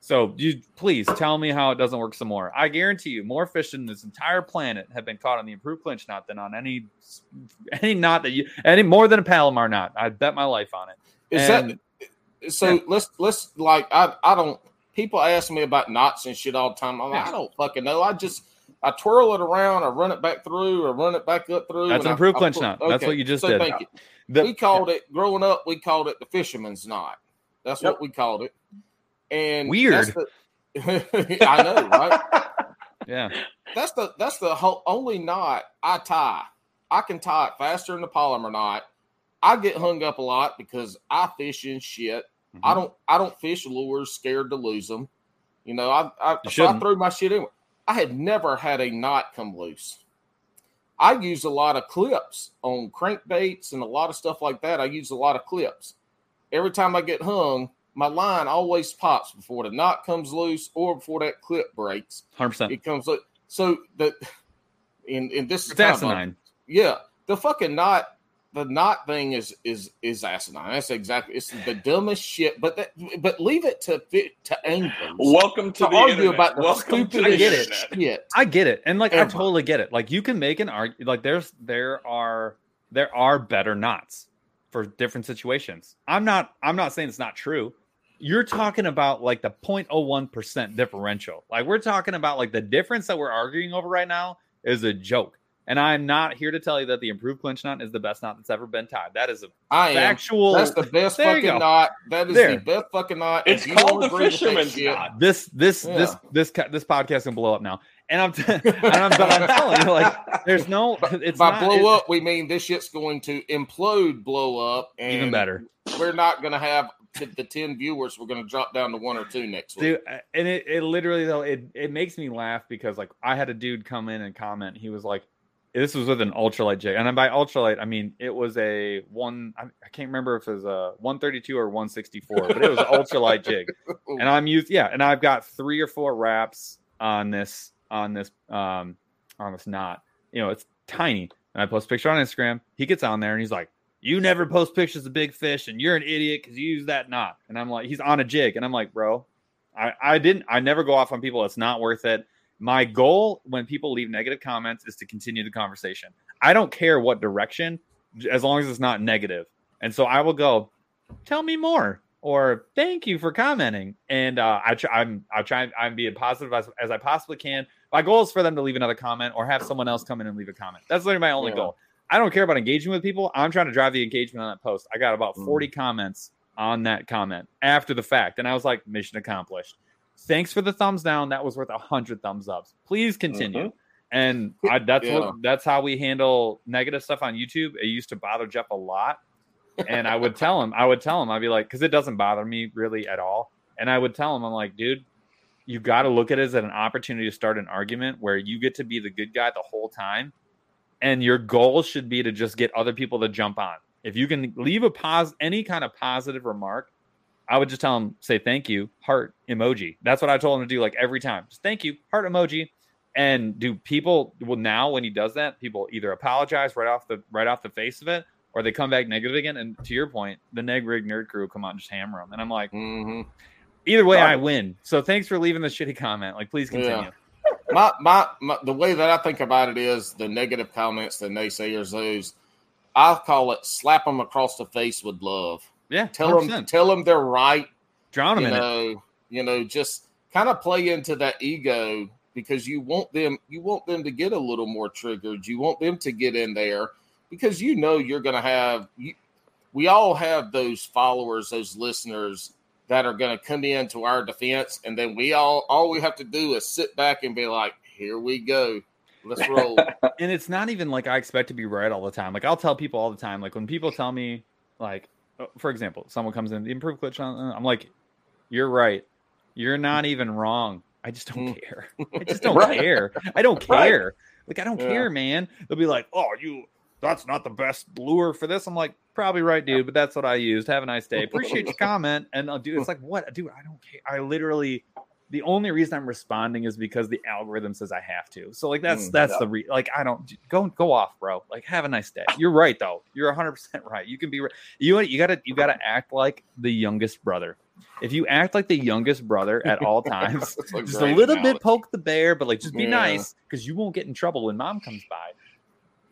So you please tell me how it doesn't work some more. I guarantee you, more fish in this entire planet have been caught on the improved clinch knot than on any any knot that you any more than a Palomar knot. I bet my life on it. Is And- that so? yeah. Let's let's like I I don't. People ask me about knots and shit all the time. I'm like, Yeah. I don't fucking know. I just I twirl it around, I run it back through, or run it back up through. That's an improved I clinch put- knot. That's what you just so did. Thank you. The- we called it growing up. We called it the fisherman's knot. That's Yep. what we called it. And Weird. that's the- I know, right? yeah. That's the that's the whole, only knot I tie. I can tie it faster than the Palomar knot. I get hung up a lot because I fish in shit. Mm-hmm. I don't I don't fish lures scared to lose them. You know, I I, so I threw my shit in. I had never had a knot come loose. I use a lot of clips on crankbaits and a lot of stuff like that. I use a lot of clips. Every time I get hung, my line always pops before the knot comes loose or before that clip breaks. Hundred percent. It comes loose. So the in in this is It's kind asinine. yeah, the fucking knot, the knot thing is is is asinine. That's exactly it's the dumbest shit. But that, but leave it to fit to anglers Welcome to, to the argue internet. about the Welcome to the stupidest internet. shit. I get it, and like I totally get it. Like you can make an argument. Like there's there are there are better knots for different situations. I'm not I'm not saying it's not true. You're talking about like the 0.01 percent differential. Like we're talking about like the difference that we're arguing over right now is a joke. And I'm not here to tell you that the improved clinch knot is the best knot that's ever been tied. That is a I am. factual. That's the best fucking go. knot. That is There. the best fucking knot. It's called don't the agree with that fisherman's knot. this this this Yeah. this ca- this podcast can blow up now. And I'm t- and I'm, but I'm telling you, like, there's no. It's By not, blow it- up, we mean this shit's going to implode, blow up, and even better. We're not going to have t- the ten viewers. We're going to drop down to one or two next week. dude and it, it literally though it, it makes me laugh because like i had a dude come in and comment he was like this was with an ultralight jig and by ultralight i mean it was a one i, I can't remember if it was a 132 or 164 but it was an ultralight jig and i'm used yeah and i've got three or four wraps on this on this um on this knot you know it's tiny and i post a picture on instagram he gets on there and he's like you never post pictures of big fish and you're an idiot because you use that knot and i'm like he's on a jig and i'm like bro I, I didn't I never go off on people. It's not worth it. My goal when people leave negative comments is to continue the conversation. I don't care what direction, as long as it's not negative. And so I will go, tell me more, or thank you for commenting. And uh, I try, I'm I try I'm being positive as, as I possibly can. My goal is for them to leave another comment or have someone else come in and leave a comment. That's literally my only Yeah. goal. I don't care about engaging with people. I'm trying to drive the engagement on that post. I got about Mm. 40 comments on that comment after the fact. And I was like, mission accomplished. Thanks for the thumbs down. That was worth a hundred thumbs ups. Please continue. Mm-hmm. And I, that's Yeah. what that's how we handle negative stuff on YouTube. It used to bother Jeff a lot. And I would tell him, I would tell him, I'd be like, because it doesn't bother me really at all. And I would tell him, I'm like, dude, you got to look at it as an opportunity to start an argument where you get to be the good guy the whole time. And your goal should be to just get other people to jump on. If you can leave a pos any kind of positive remark, I would just tell him, say thank you, heart emoji. That's what I told him to do like every time. Just thank you, heart emoji. And do people well now when he does that, people either apologize right off the right off the face of it, or they come back negative again. And to your point, the Ned rig nerd crew come out and just hammer them. And I'm like, hmm either way, I win. So thanks for leaving the shitty comment. Like, please continue. my, my my the way that I think about it is the negative comments, the naysayers, those I'll call it slap them across the face with love. Yeah, Tell them 100%. tell them they're right. drown them you in it. know, you know, just kind of play into that ego because you want them you want them to get a little more triggered. You want them to get in there because you know you're going to have you, we all have those followers, those listeners that are going to come into our defense and then we all all we have to do is sit back and be like, "Here we go. Let's roll." and it's not even like I expect to be right all the time. Like I'll tell people all the time. Like when people tell me, like for example, someone comes in, the improve clinch knot, uh," I'm like, you're right. You're not even wrong. I just don't Mm. care. I just don't Right. care. I don't Right. care. Like I don't Yeah. care, man. They'll be like, oh, you. That's not the best lure for this. I'm like, probably right, dude. But that's what I used. Have a nice day. Appreciate your comment. And I'll do. It's like, what, dude? I don't care. I literally the only reason I'm responding is because the algorithm says I have to. So like that's Mm, that's yeah. the re- like I don't go go off, bro. Like have a nice day. You're right though. You're 100 percent right. You can be right. You you gotta you gotta act like the youngest brother. If you act like the youngest brother at all times, a just a little analogy. bit poke the bear, but like just be Yeah. nice because you won't get in trouble when mom comes by.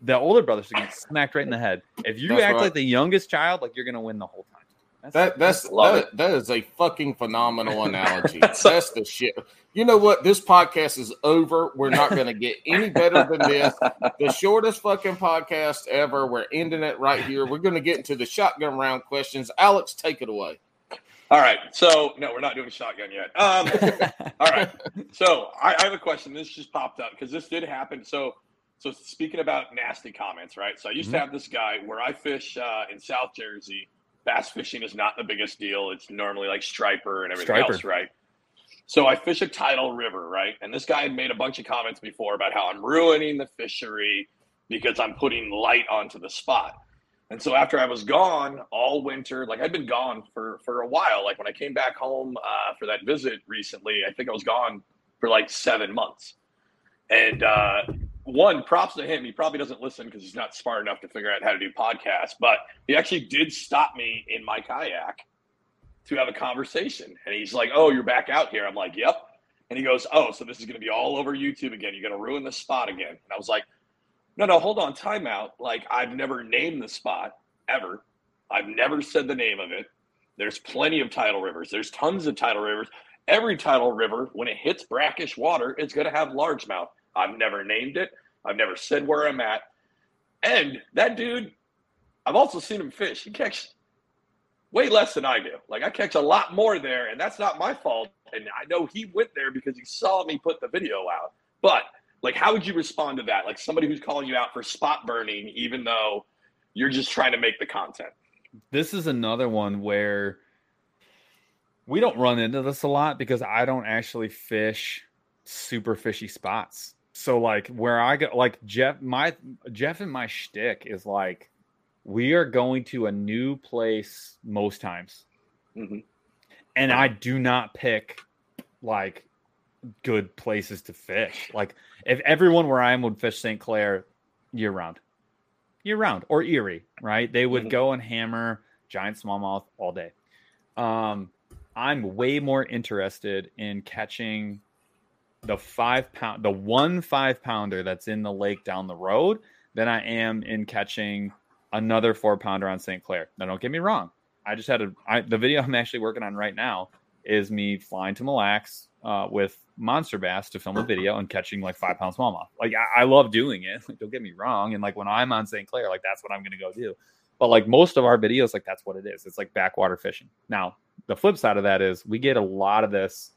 The older brother should get smacked right in the head. If you That's act right. like the youngest child, like you're gonna win the whole time. That's, That that's Love that, that is a fucking phenomenal analogy. That's that's the shit. You know what? This podcast is over. We're not going to get any better than this. The shortest fucking podcast ever. We're ending it right here. We're going to get into the shotgun round questions. Alex, take it away. All right. So no, we're not doing shotgun yet. Um, all right. So I, I have a question. This just popped up because this did happen. So so speaking about nasty comments, right? So I used to Mhm. have this guy where I fish uh, in South Jersey. Bass fishing is not the biggest deal. It's normally like striper and everything Striper. else, right? So I fish a tidal river, right? And this guy had made a bunch of comments before about how I'm ruining the fishery because I'm putting light onto the spot. And so after I was gone all winter, like I'd been gone for for a while. Like when I came back home uh, for that visit recently, I think I was gone for like seven months. And uh, one, props to him. He probably doesn't listen because he's not smart enough to figure out how to do podcasts. But he actually did stop me in my kayak to have a conversation. And he's like, "Oh, you're back out here." I'm like, "Yep." And he goes, "Oh, so this is going to be all over YouTube again. You're going to ruin the spot again." And I was like, "No, no, hold on, timeout. Like I've never named the spot ever. I've never said the name of it. There's plenty of tidal rivers. There's tons of tidal rivers. Every tidal river, when it hits brackish water, it's going to have largemouth. I've never named it. I've never said where I'm at. And that dude, I've also seen him fish. He catches way less than I do. Like I catch a lot more there, and that's not my fault. And I know he went there because he saw me put the video out. But like, how would you respond to that? Like somebody who's calling you out for spot burning, even though you're just trying to make the content. This is another one where we don't run into this a lot because I don't actually fish super fishy spots. So like where I go, like Jeff, my Jeff and my shtick is like we are going to a new place most times, Mhm. and I do not pick like good places to fish. Like if everyone where I am would fish St. Clair year round, year round, or Erie, right? They would Mhm. go and hammer giant smallmouth all day. Um, I'm way more interested in catching the five pound, the one five pounder that's in the lake down the road than I am in catching another four pounder on St. Clair. Now, don't get me wrong. I just had a I, the video I'm actually working on right now is me flying to Mille Lacs uh, with monster bass to film a video and catching like five pound smallmouth. Like I, I love doing it. Like, don't get me wrong. And like when I'm on St. Clair, like that's what I'm gonna go do. But like most of our videos, like that's what it is. It's like backwater fishing. Now the flip side of that is we get a lot of this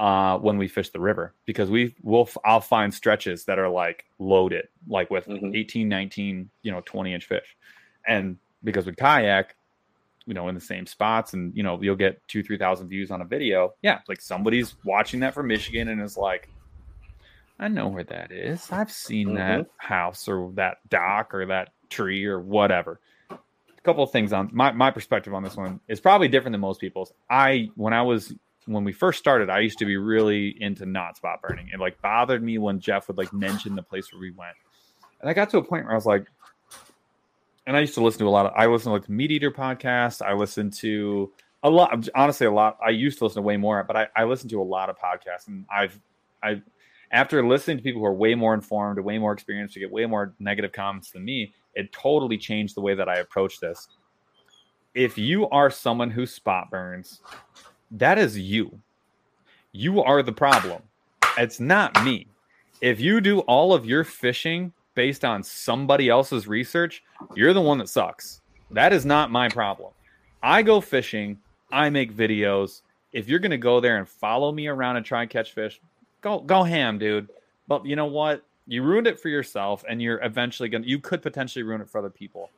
uh, when we fish the river because we will I'll find stretches that are like loaded, like with Mhm. 18, 19, you know, 20 inch fish. And because we kayak, you know, in the same spots and you know, you'll get two, three thousand views on a video. Yeah, like somebody's watching that from Michigan and is like, I know where that is. I've seen that house or that dock or that tree or whatever. A couple of things on my, my perspective on this one is probably different than most people's. I when I was when we first started, I used to be really into not spot burning. It like bothered me when Jeff would like mention the place where we went. And I got to a point where I was like, and I used to listen to a lot of I listened to like MeatEater podcast. I listened to a lot honestly a lot. I used to listen to way more, but I, I listened to a lot of podcasts and I've I've after listening to people who are way more informed, way more experienced, to get way more negative comments than me, it totally changed the way that I approach this. If you are someone who spot burns, that is you. You are the problem. It's not me. If you do all of your fishing based on somebody else's research, you're the one that sucks. That is not my problem. I go fishing, I make videos. If you're going to go there and follow me around and try and catch fish, go go ham, dude. But you know what? You ruined it for yourself, and you're eventually gonna. You could potentially ruin it for other people.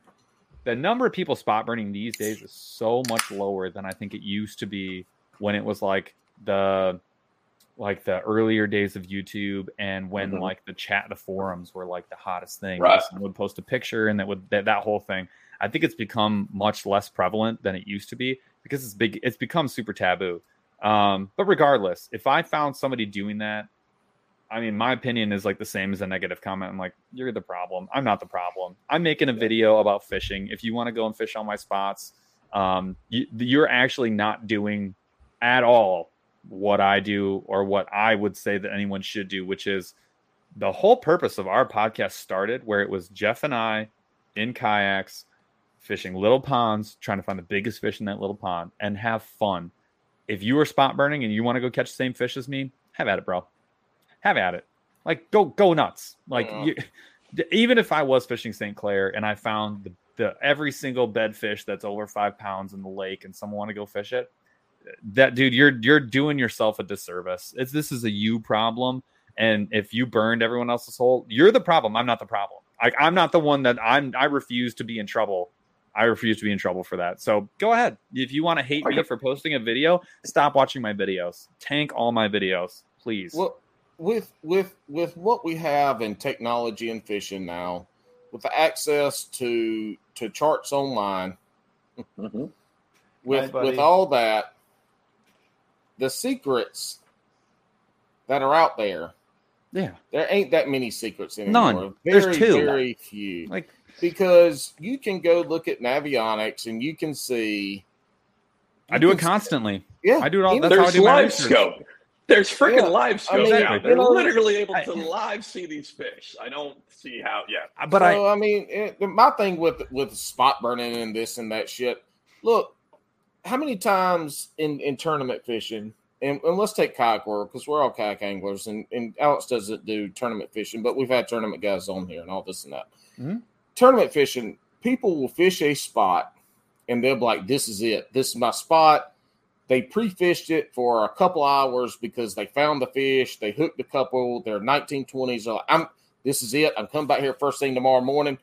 The number of people spot burning these days is so much lower than I think it used to be when it was like the like the earlier days of YouTube and when Mhm. like the chat the forums were like the hottest thing. Right. Someone would post a picture and that would that, that whole thing. I think it's become much less prevalent than it used to be because it's big it's become super taboo. Um, but regardless, if I found somebody doing that, I mean, my opinion is like the same as a negative comment. I'm like, you're the problem. I'm not the problem. I'm making a video about fishing. If you want to go and fish on my spots, um, you, you're actually not doing at all what I do or what I would say that anyone should do, which is the whole purpose of our podcast started where it was Jeff and I in kayaks fishing little ponds, trying to find the biggest fish in that little pond and have fun. If you are spot burning and you want to go catch the same fish as me, have at it, bro. Have at it. Like go go nuts. Like Yeah. you, even if I was fishing St. Clair and I found the, the every single bed fish that's over five pounds in the lake and someone want to go fish it, that dude, you're you're doing yourself a disservice. It's this is a you problem. And if you burned everyone else's hole, you're the problem. I'm not the problem. Like I'm not the one that I'm I refuse to be in trouble. I refuse to be in trouble for that. So go ahead. If you want to hate me for posting a video, stop watching my videos. Tank all my videos, please. Well, with with with what we have in technology and fishing now, with the access to to charts online, Mhm. with Hi, with all that, the secrets that are out there, Yeah. there ain't that many secrets anymore. None. Very, There's two. very few. Like because you can go look at Navionics and you can see. I do it can- constantly. Yeah, I do it all. even- That's how I There's do my live research. scope. There's freaking Yeah, live I scope mean, now. you They're know- literally able I- to live see these fish. I don't see how. Yeah, But I I mean, it, my thing with with spot burning and this and that shit. Look, how many times in in tournament fishing, and, and let's take kayak world because we're all kayak anglers, and, and Alex doesn't do tournament fishing, but we've had tournament guys on here and all this and that. Mhm. Tournament fishing, people will fish a spot, and they'll be like, "This is it. This is my spot." They pre-fished it for a couple hours because they found the fish. They hooked a couple. They're 1920s. They're like, I'm this is it. I'm coming back here first thing tomorrow morning.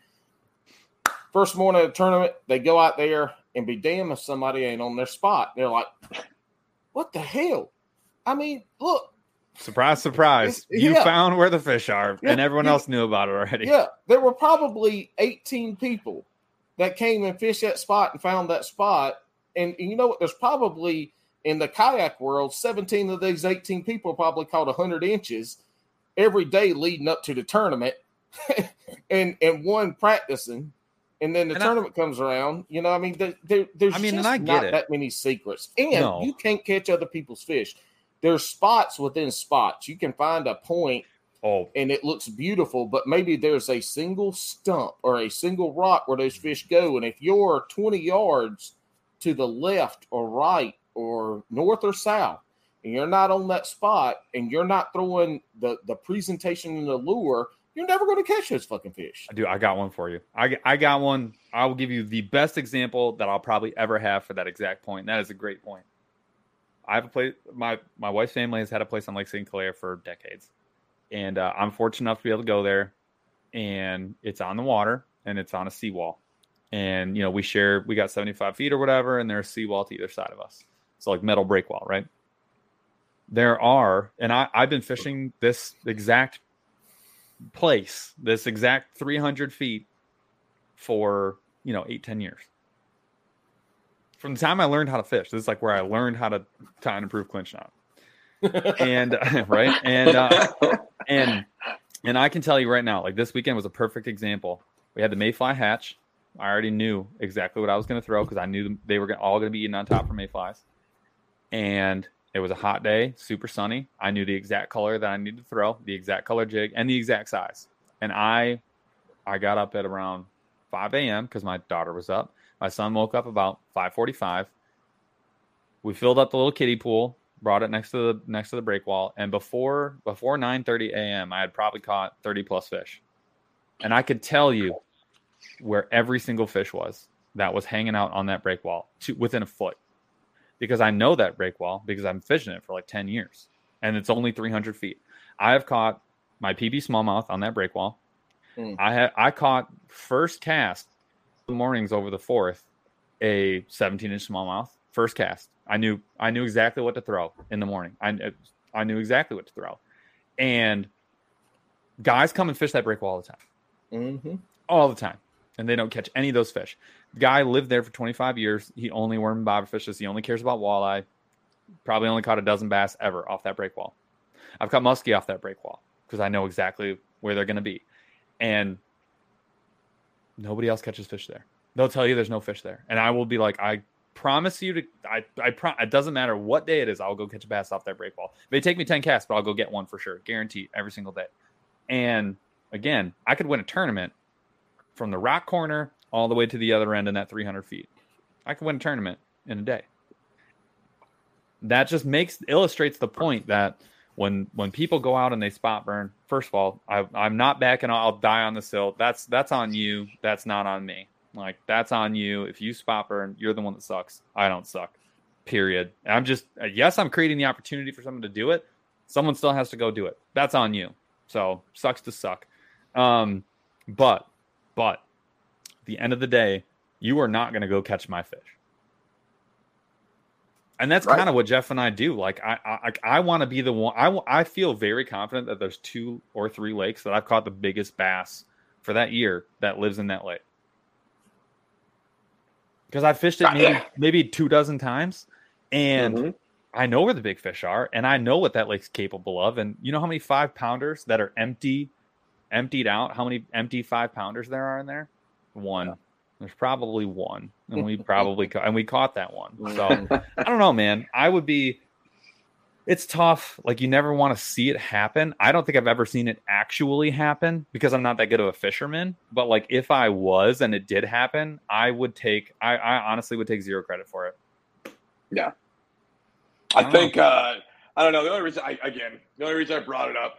First morning of the tournament, they go out there and be damned if somebody ain't on their spot. They're like, what the hell? I mean, look, surprise, surprise. You yeah. found where the fish are, Yeah, and everyone yeah. else knew about it already. yeah, there were probably 18 people that came and fished that spot and found that spot. And, and you know what? There's probably in the kayak world, 17 of these 18 people probably caught 100 inches every day leading up to the tournament and and one practicing. And then the And I- tournament comes around, you know. I mean, there, there, there's I mean, just I not it. that many secrets, and No. you can't catch other people's fish. There's spots within spots. You can find a point Oh, and it looks beautiful, but maybe there's a single stump or a single rock where those fish go. And if you're 20 yards to the left or right or north or south, and you're not on that spot and you're not throwing the, the presentation and the lure, you're never going to catch those fucking fish. I do. I got one for you. I, I got one. I will give you the best example that I'll probably ever have for that exact point. That is a great point. I have a place. My my wife's family has had a place on Lake St. Clair for decades, and uh, I'm fortunate enough to be able to go there. And it's on the water, and it's on a seawall, and you know we share. We got 75 feet or whatever, and there's a seawall to either side of us. So like metal break wall, right? There are, and I I've been fishing this exact place, this exact 300 feet for, you know, eight, 10 years. From the time I learned how to fish, this is like where I learned how to tie and improve clinch knot. And, right. And, uh, and, and I can tell you right now, like this weekend was a perfect example. We had the mayfly hatch. I already knew exactly what I was going to throw because I knew they were all going to be eating on top for mayflies. And it was a hot day, super sunny. I knew the exact color that I needed to throw, the exact color jig, and the exact size. And I, I got up at around 5 a.m. because my daughter was up. My son woke up about 5:45. We filled up the little kiddie pool, brought it next to the next to the break wall, and before before 9:30 a.m., I had probably caught 30 plus fish. And I could tell you where every single fish was that was hanging out on that break wall to within a foot because I know that break wall because I'm fishing it for like 10 years and it's only 300 feet. I have caught my PB smallmouth on that break wall. Mm. I had I caught first cast the mornings over the fourth a 17 inch smallmouth first cast. I knew I knew exactly what to throw in the morning. I I knew exactly what to throw, and guys come and fish that break wall all the time Mm-hmm. all the time, and they don't catch any of those fish. Guy lived there for 25 years. He only worm and bobber fishes. He only cares about walleye. Probably only caught a dozen bass ever off that break wall. I've caught muskie off that break wall because I know exactly where they're going to be, and nobody else catches fish there. They'll tell you there's no fish there, and I will be like, I promise you to. I I pro- it doesn't matter what day it is. I'll go catch a bass off that break wall. May take me 10 casts, but I'll go get one for sure, guaranteed every single day. And again, I could win a tournament from the rock corner all the way to the other end in that 300 feet. I could win a tournament in a day. That just makes illustrates the point that when when people go out and they spot burn, first of all, I, I'm not backing. I'll die on the sill. That's that's on you. That's not on me. Like that's on you. If you spot burn, you're the one that sucks. I don't suck. Period. And I'm just yes, I'm creating the opportunity for someone to do it. Someone still has to go do it. That's on you. So sucks to suck. Um, but but the end of the day, you are not going to go catch my fish. And that's Right. kind of what Jeff and I do. Like I, I, I want to be the one. I, I feel very confident that there's two or three lakes that I've caught the biggest bass for that year that lives in that lake. Because I fished it maybe maybe two dozen times, and Mhm. I know where the big fish are, and I know what that lake's capable of. And you know how many five pounders that are empty, emptied out? How many empty five pounders there are in there? One. There's probably one, and we probably ca- and we caught that one. So I don't know, man. I would be. It's tough. Like you never want to see it happen. I don't think I've ever seen it actually happen because I'm not that good of a fisherman. But like if I was and it did happen, I would take. I, I honestly would take zero credit for it. Yeah, I Oh. think uh, I don't know. The only reason I again, the only reason I brought it up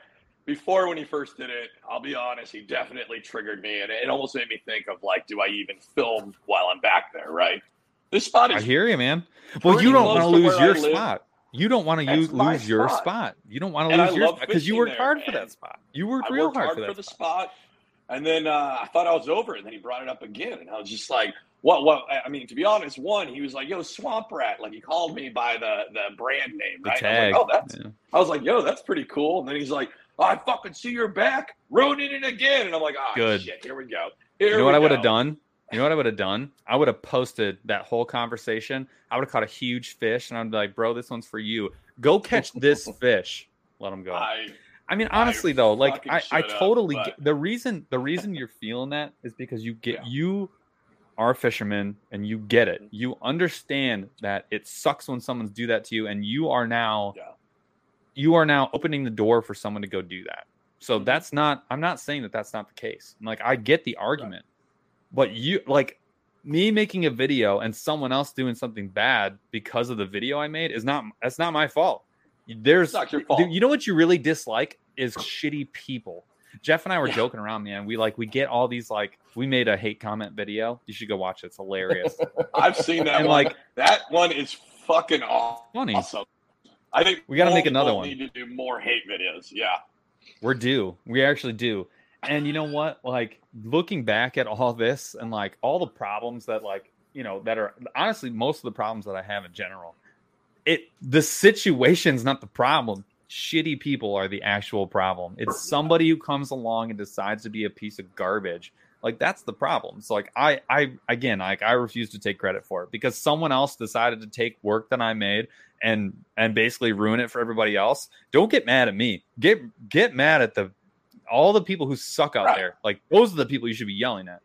before when he first did it, I'll be honest, he definitely triggered me, and it almost made me think of like, do I even film while I'm back there? Right. This spot I hear you, man. Well, you don't want to lose your spot. You don't want to use, lose your spot. You don't want to I lose your spot because you worked there, hard for that spot. You worked I real worked hard, hard for for the spot. spot, and then uh, I thought I was over, it, and then he brought it up again, and I was just like, "What? What?" I mean, to be honest, one, he was like, "Yo, swamp rat," like he called me by the the brand name, The tag. I was like, "Oh, that's." Yeah. I was like, "Yo, that's pretty cool," and then he's like, oh, "I fucking see your back, ruining it again," and I'm like, "Ah, Good. shit, here we go." Here You know what I would have done? You know what I would have done? I would have posted that whole conversation. I would have caught a huge fish, and I'd be like, "Bro, this one's for you. Go catch this fish. Let him go." I, I mean, I honestly though, like I, I totally but- get the reason the reason you're feeling that is because you get Yeah. you are a fisherman and you get it. You understand that it sucks when someone's do that to you, and you are now Yeah. You are now opening the door for someone to go do that. So Mhm. that's not. I'm not saying that that's not the case. Like I get the argument, but you like me making a video and someone else doing something bad because of the video I made is not. That's not my fault. There's It's not your fault. Dude, you know what you really dislike is shitty people. Jeff and I were Yeah. joking around, man. We like we get all these like we made a hate comment video. You should go watch it. It's hilarious. I've seen that And, one. like- that one is fucking aw- Funny. I think We gotta make another one. Need to do more hate videos. Yeah. We're due. We actually do. And you know what? Like looking back at all this and like all the problems that like, you know, that are honestly most of the problems that I have in general. It the situation's not the problem. Shitty people are the actual problem. It's somebody who comes along and decides to be a piece of garbage. Like that's the problem. So like I I again like I refuse to take credit for it because someone else decided to take work that I made and and basically ruin it for everybody else. Don't get mad at me. Get get mad at the all the people who suck out Right. there. Like those are the people you should be yelling at.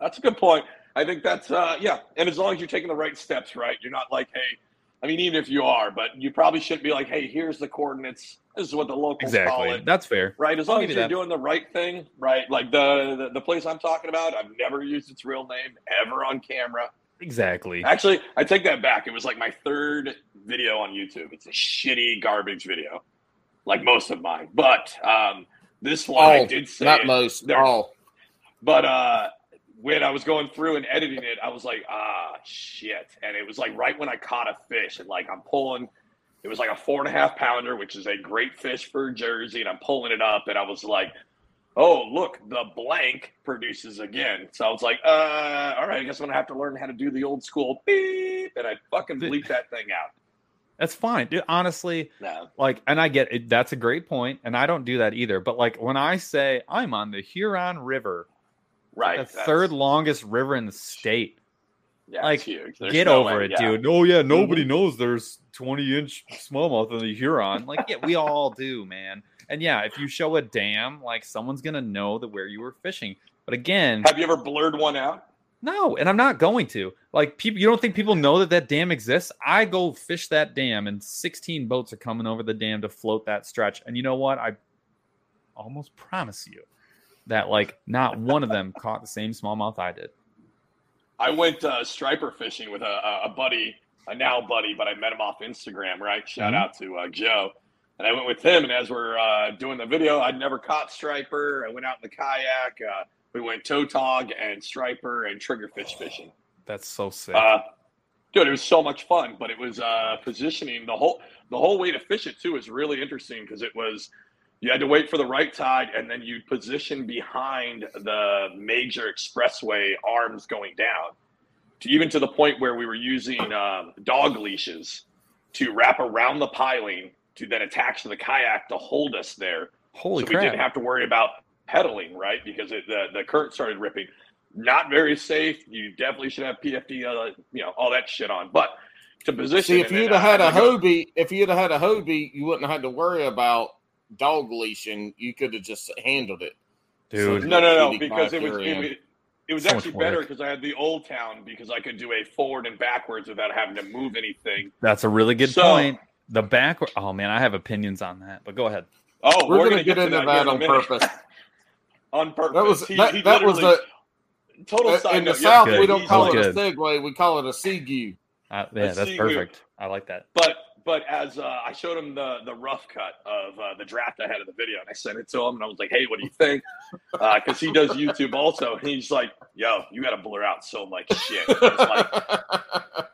That's a good point. I think that's uh yeah, and as long as you're taking the right steps, right? You're not like, hey, I mean, even if you are, but you probably shouldn't be like, hey, here's the coordinates. This is what the locals call it. That's fair. Right, as I'll long as you you're that. doing the right thing, right? Like the, the the place I'm talking about, I've never used its real name ever on camera. Exactly. Actually, I take that back. It was like my third video on YouTube. It's a shitty garbage video, like most of mine. But um, this one I did say not it. most. There- All. But uh, when I was going through and editing it, I was like, ah, shit. And it was like right when I caught a fish, and like I'm pulling, it was like a four and a half pounder, which is a great fish for Jersey, and I'm pulling it up, and I was like, oh, look, the blank produces again. So I was like, uh, all right, I guess I'm gonna have to learn how to do the old school beep, and I fucking bleep that thing out. That's fine. Dude, honestly, No. like and I get it. That's a great point, and I don't do that either. But like when I say I'm on the Huron River, Right. the that's- third longest river in the state. yeah, like, it's huge. There's Get no over way, it, yeah. Mm-hmm. dude. Oh yeah, nobody knows there's 20 inch smallmouth in the Huron. Like, yeah, we all do, man. And yeah, if you show a dam, like someone's gonna know that where you were fishing. But again, Have you ever blurred one out? no, and I'm not going to. Like, people, you don't think people know that that dam exists? I go fish that dam, and 16 boats are coming over the dam to float that stretch. And you know what? I almost promise you that like not one of them caught the same smallmouth I did. I went uh, striper fishing with a, a- buddy, a now buddy, but I met him off Instagram. Right, shout Mhm. out to uh, Joe. And I went with him, and as we're uh, doing the video, I'd never caught striper. I went out in the kayak. Uh, we went tautog and striper and triggerfish fishing. That's so sick. Uh, dude, it was so much fun. But it was uh, positioning the whole the whole way to fish it too was really interesting because it was you had to wait for the right tide and then you'd position behind the major expressway arms going down to even to the point where we were using um, dog leashes to wrap around the piling to then attach to the kayak to hold us there Holy so we didn't have to worry about pedaling, right? Because it, the the current started ripping. Not very safe. You definitely should have PFD, uh, you know, all that shit on. But to position, See, if you'd have had a a I go- Hobie, if you'd have had a Hobie, you wouldn't have had to worry about dog leashing. You could have just handled it. Dude. So- No, no, no, because it was, it was- it was So actually better because I had the old town because I could do a forward and backwards without having to move anything. That's a really good So- point. The back. Oh man, I have opinions on that. But go ahead. Oh, We're, we're, going to get to into here that in on purpose. on purpose. That was He- that, he that was literally- the total side in the note, yeah, South. good. We don't he's call it good. a segue. We call it a segue. Uh, yeah, Let's that's see who- perfect. I like that. But but as uh, I showed him the the rough cut of uh, the draft I had of the video, and I sent it to him, and I was like, "Hey, what do you think?" Because he does YouTube also, and he's like, "Yo, you got to blur out so much shit." I was like,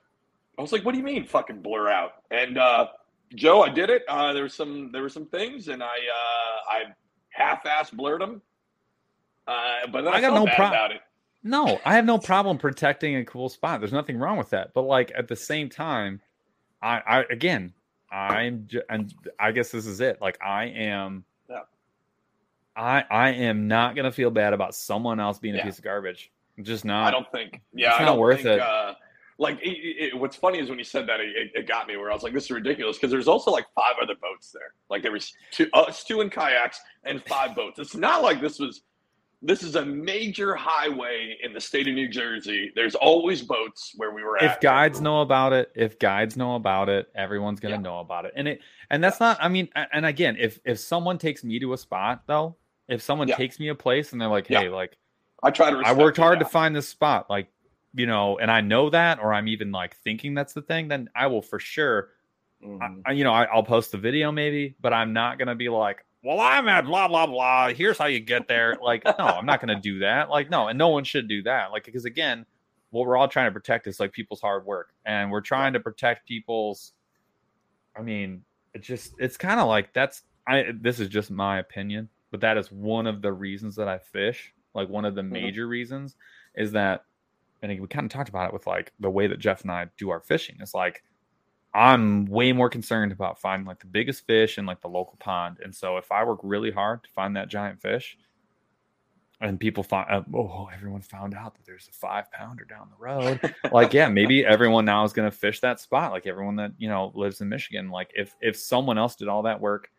I was like, "What do you mean, fucking blur out?" And uh, Joe, I did it. Uh, there were some there were some things, and I uh, I half-ass blurred them. Uh, but then I, I got no bad prob- about it. No, I have no problem protecting a cool spot. There's nothing wrong with that. But like at the same time, I, I again, I'm, and I guess this is it. Like I am, Yeah. I, I am not gonna feel bad about someone else being a piece of garbage. I'm just not. I don't think. Yeah, it's I not worth think, it. Uh, like, it, it, what's funny is when you said that, it, it got me where I was like, "This is ridiculous," because there's also like five other boats there. Like there was two, us two in kayaks and five boats. It's not like this was. This is a major highway in the state of New Jersey. There's always boats where we were at. if guides know about it if guides know about it everyone's gonna Yeah. know about it and it and that's not i mean and again if if someone takes me to a spot though if someone Yeah. takes me a place and they're like Yeah. hey like I try to. i worked hard to find this spot like you know and i know that or i'm even like thinking that's the thing then i will for sure Mhm. I, you know I, i'll post the video maybe but i'm not gonna be like well i'm at blah blah blah. Here's how you get there. Like no i'm not gonna do that. Like no and no one should do that. Like because again what we're all trying to protect is like people's hard work and we're trying to protect people's i mean it just it's kind of like that's i this is just my opinion but that is one of the reasons that i fish like one of the mm-hmm. major reasons is that and we kind of talked about it with like the way that jeff and i do our fishing. It's like i'm way more concerned about finding like the biggest fish in like the local pond. And so if i work really hard to find that giant fish and people find uh, oh everyone found out that there's a five pounder down the road. Like yeah maybe everyone now is going to fish that spot. Like everyone that you know lives in michigan like if if someone else did all that work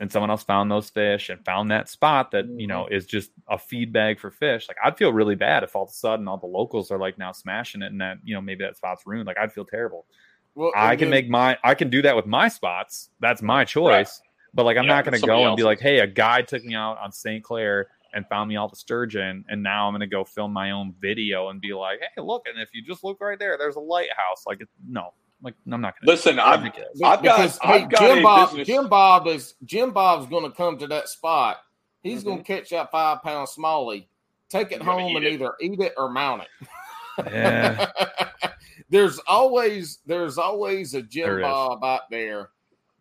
and someone else found those fish and found that spot that you know is just a feed bag for fish like i'd feel really bad if all of a sudden all the locals are like now smashing it and that you know maybe that spot's ruined. Like i'd feel terrible Well, i can then- make my i can do that with my spots that's my choice but like i'm Yeah, not going to somebody go and be like hey a guy took me out on st clair and found me all the sturgeon and now i'm going to go film my own video and be like hey look and if you just look right there there's a lighthouse like it, no like i'm not going to Listen, I've, ridiculous. I've got, because I've hey, got Jim a Bob, business. Jim Bob is Jim Bob's going to come to that spot. He's Mm-hmm. going to catch that five pound smallie, take it He's gonna home, and it. either eat it or mount it. Yeah. there's always there's always a Jim There is. Bob out there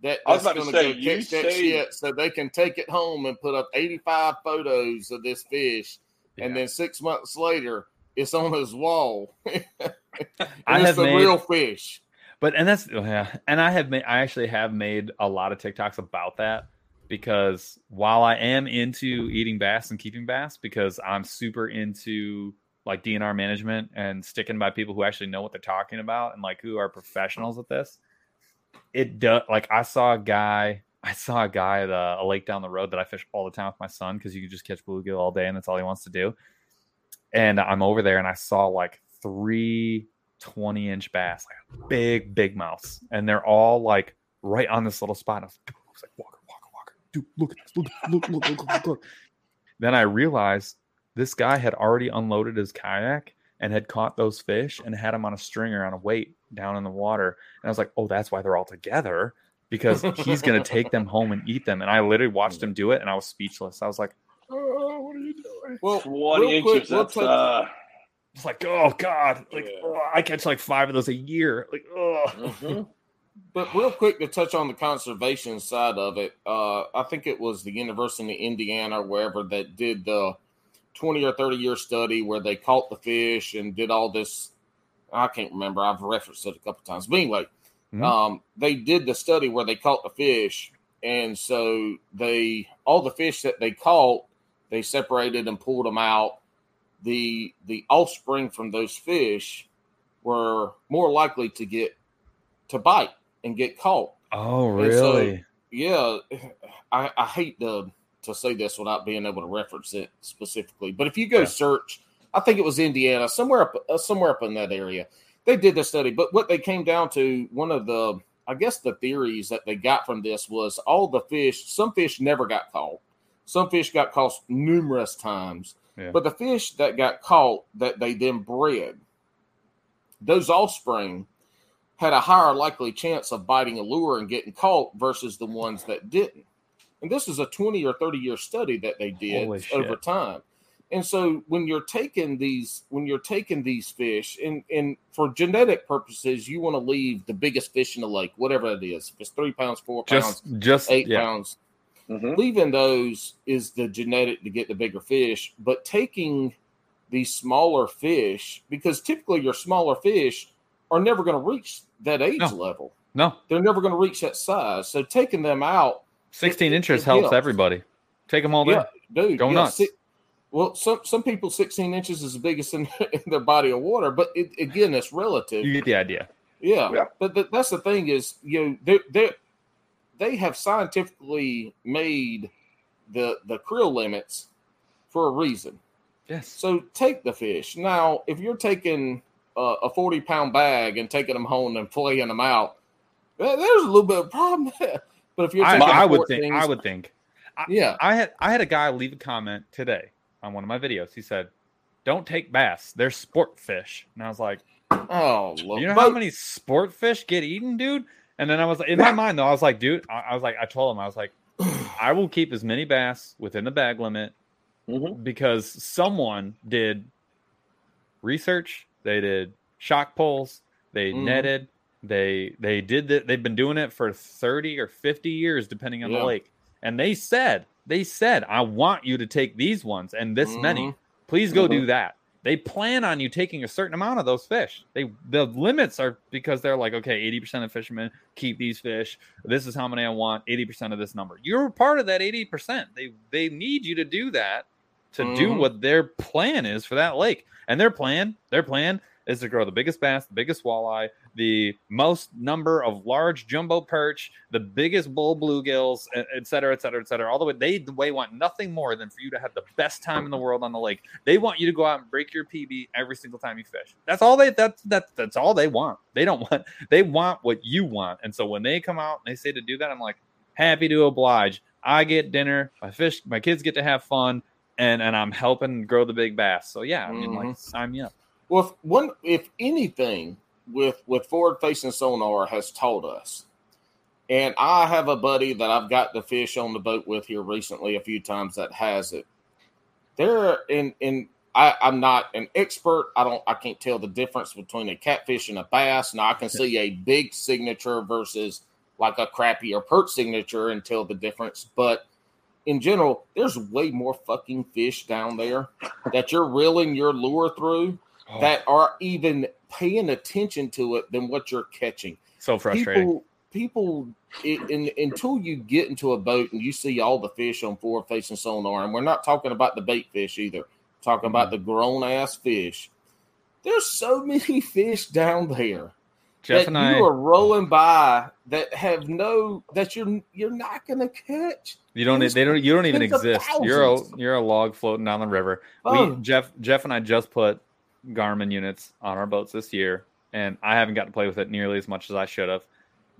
that, I was that's going to going say, go you catch that shit so they can take it home and put up 85 photos of this fish, and then six months later it's on his wall. and I it's have the made- real fish. But and that's oh, yeah, and I have made I actually have made a lot of TikToks about that because while I am into eating bass and keeping bass because I'm super into like DNR management and sticking by people who actually know what they're talking about and like who are professionals at this. It does like I saw a guy I saw a guy at a, a lake down the road that I fish all the time with my son because you can just catch bluegill all day and that's all he wants to do. And I'm over there and I saw like three 20 inch bass, like big, big mouths. And they're all like right on this little spot. And I was, like, Walker, Walker, Walker, dude, look at this, look, look, look, look, look, look. Then I realized this guy had already unloaded his kayak and had caught those fish and had them on a stringer on a weight down in the water. And I was like, oh, that's why they're all together because he's going to take them home and eat them. And I literally watched him do it and I was speechless. I was like, oh, what are you doing? Well, 20 real quick, inches. we'll That's, uh, It's like, oh God, like Yeah. oh, I catch like five of those a year. Like, oh, mhm. But real quick to touch on the conservation side of it, uh, I think it was the University of Indiana or wherever that did the 20 or 30 year study where they caught the fish and did all this. I can't remember. I've referenced it a couple times. But anyway, Mhm. um, they did the study where they caught the fish. And so they, all the fish that they caught they separated and pulled them out, the the offspring from those fish were more likely to get to bite and get caught. Oh, And so- really? Yeah, I, I hate to to say this without being able to reference it specifically, but if you go Yeah. search, I think it was Indiana, somewhere up uh, somewhere up in that area, they did the study. But what they came down to, one of the I guess the theories that they got from this was all the fish. Some fish never got caught. Some fish got caught numerous times. Yeah. But the fish that got caught that they then bred, those offspring had a higher likely chance of biting a lure and getting caught versus the ones that didn't. And this is a 20 or 30 year study that they did over time. And so when you're taking these when you're taking these fish and and for genetic purposes, you want to leave the biggest fish in the lake, whatever it is. If it's three pounds, four Just, pounds, just eight yeah. pounds, Mhm. leaving those is the genetic to get the bigger fish, but taking these smaller fish because typically your smaller fish are never going to reach that age No. level. No, They're never going to reach that size. So taking them out, 16 It- it- inches it helps helps. everybody. Take them all there. yeah, dude, Go yeah, nuts. si- well, some some people 16 inches is the biggest in, in their body of water, but it, again, that's relative. You get the idea. Yeah, Yeah. but th- that's the thing is, you know, they they they have scientifically made the the creel limits for a reason. Yes. So take the fish. Now, if you're taking uh, a 40 pound bag and taking them home and filleting them out, there's a little bit of problem there. But if you're I, I would 14s, think. I would think. yeah, I had I had a guy leave a comment today on one of my videos. He said, "Don't take bass; they're sport fish." And I was like, oh, look, "You know how many sport fish get eaten, dude?" And then I was in my mind though, I was like, "Dude," I, I was like, I told him, I was like, "I will keep as many bass within the bag limit Mhm. because someone did research, they did shock pulls, they Mhm. netted, they they did that. They've been doing it for thirty or fifty years, depending on Yeah. the lake. And they said, they said, I want you to take these ones and this many. Mhm. Please go Mhm. do that. They plan on you taking a certain amount of those fish. They the limits are because they're like, okay, eighty percent of fishermen keep these fish. This is how many I want. Eighty percent of this number. You're part of that eighty percent. They they need you to do that to do Mhm. what their plan is for that lake. And their plan, their plan is to grow the biggest bass, the biggest walleye, the most number of large jumbo perch, the biggest bull bluegills, et et cetera, et cetera, et cetera. All the way, they they want nothing more than for you to have the best time in the world on the lake. They want you to go out and break your PB every single time you fish. That's all they that's that's that's all they want. They don't want they want what you want. And so when they come out and they say to do that, I'm like, happy to oblige. I get dinner, my fish, my kids get to have fun, and and I'm helping grow the big bass. So yeah, I mean, like mm-hmm. sign me up. Well, if one, if anything, with with forward facing sonar has taught us, and I have a buddy that I've got to fish on the boat with here recently a few times that has it. There, in in I, I'm not an expert. I don't. I can't tell the difference between a catfish and a bass. Now I can see a big signature versus like a crappie or perch signature and tell the difference, but. In general, there's way more fucking fish down there that you're reeling your lure through Oh, that are even paying attention to it than what you're catching. so frustrating. People, people, it, in, until you get into a boat and you see all the fish on forward facing sonar, and we're not talking about the bait fish either, talking about mm-hmm. the grown ass fish. There's so many fish down there Jeff that and you I, are rolling by that have no that you're you're not gonna catch. you don't, there's they don't, you don't even exist. You're a, you're a log floating down the river. Oh. We Jeff, Jeff and I just put Garmin units on our boats this year, and I haven't got to play with it nearly as much as I should have.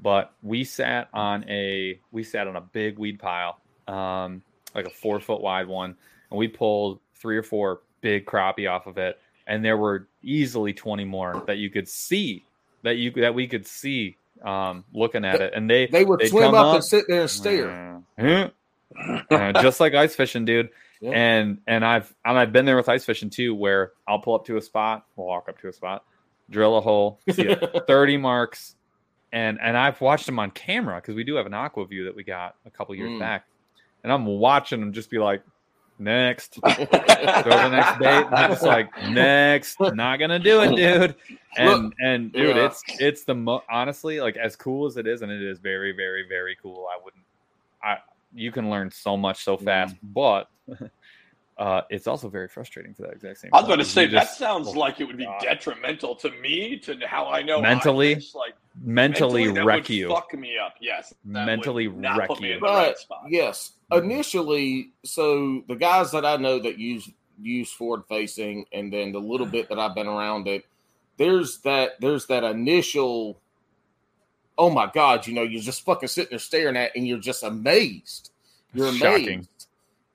But we sat on a, we sat on a big weed pile, um, like a four foot wide one, and we pulled three or four big crappie off of it, and there were easily twenty more that you could see, that you that we could see, um, looking at it, and they They would swim come up, and sit there and stare. stare. Uh, just like ice fishing, dude. Yeah. And and I've and I've been there with ice fishing too, where I'll pull up to a spot, we'll walk up to a spot, drill a hole, see it, thirty marks, and and I've watched them on camera because we do have an Aqua-Vu that we got a couple years Mm. back, and I'm watching them just be like, next, throw the next bait, and I'm just like, next, not gonna do it, dude. And Look, and dude, yeah. it's it's the mo- honestly like as cool as it is, and it is very very very cool. I wouldn't, I you can learn so much so fast, Mm. but uh, it's also very frustrating for that exact same. I was about point, to 'cause say you that just- sounds like it would be God. detrimental to me to how I know I Mentally, fish, like mentally, that wreck would you. Fuck me up. Yes. that would Mentally not wreck put me you. in the right But spot. yes, initially, so the guys that I know that use use forward facing, and then the little bit that I've been around it, there's that there's that initial. Oh my God! You know, you're just fucking sitting there staring at, and you're just amazed. You're amazed. Shocking.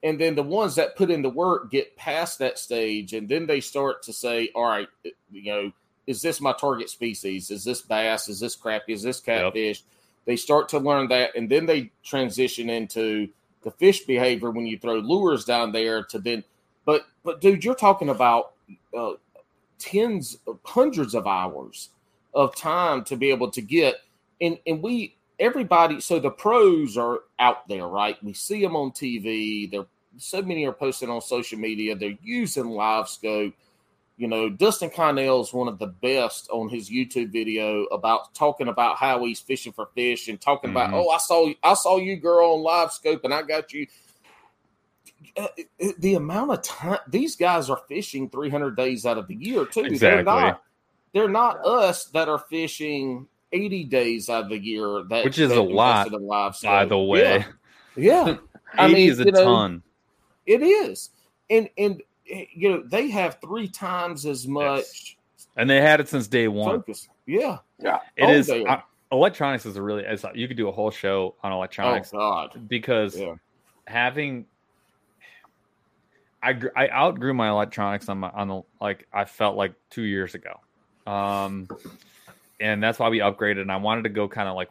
And then the ones that put in the work get past that stage, and then they start to say, "All right, you know, is this my target species? Is this bass? Is this crappie? Is this catfish?" They start to learn that, and then they transition into the fish behavior when you throw lures down there. To then, but but dude, you're talking about uh, tens, of, hundreds of hours of time to be able to get, and and we everybody. So the pros are out there, right? We see them on TV. They're so many are posting on social media. They're using LiveScope. You know, Dustin Connell is one of the best on his YouTube video about talking about how he's fishing for fish and talking about, Mhm. oh, I saw I saw you girl on LiveScope and I got you. Uh, The amount of time these guys are fishing 300 days out of the year too. They're Exactly. not. They're not us that are fishing 80 days out of the year. That Which is a lot, By the way, yeah. yeah. I 80 mean, is a you know, ton. It is, and and eh, you know they have three times as much And they had it since day one. focus. Yeah. Yeah. It Oh, is they- uh, electronics is a really it's, you could do a whole show on Oh electronics God. because Yeah. having I I outgrew my electronics on my on the like I felt like two years ago, um, and that's why we upgraded. And I wanted to go kind of like,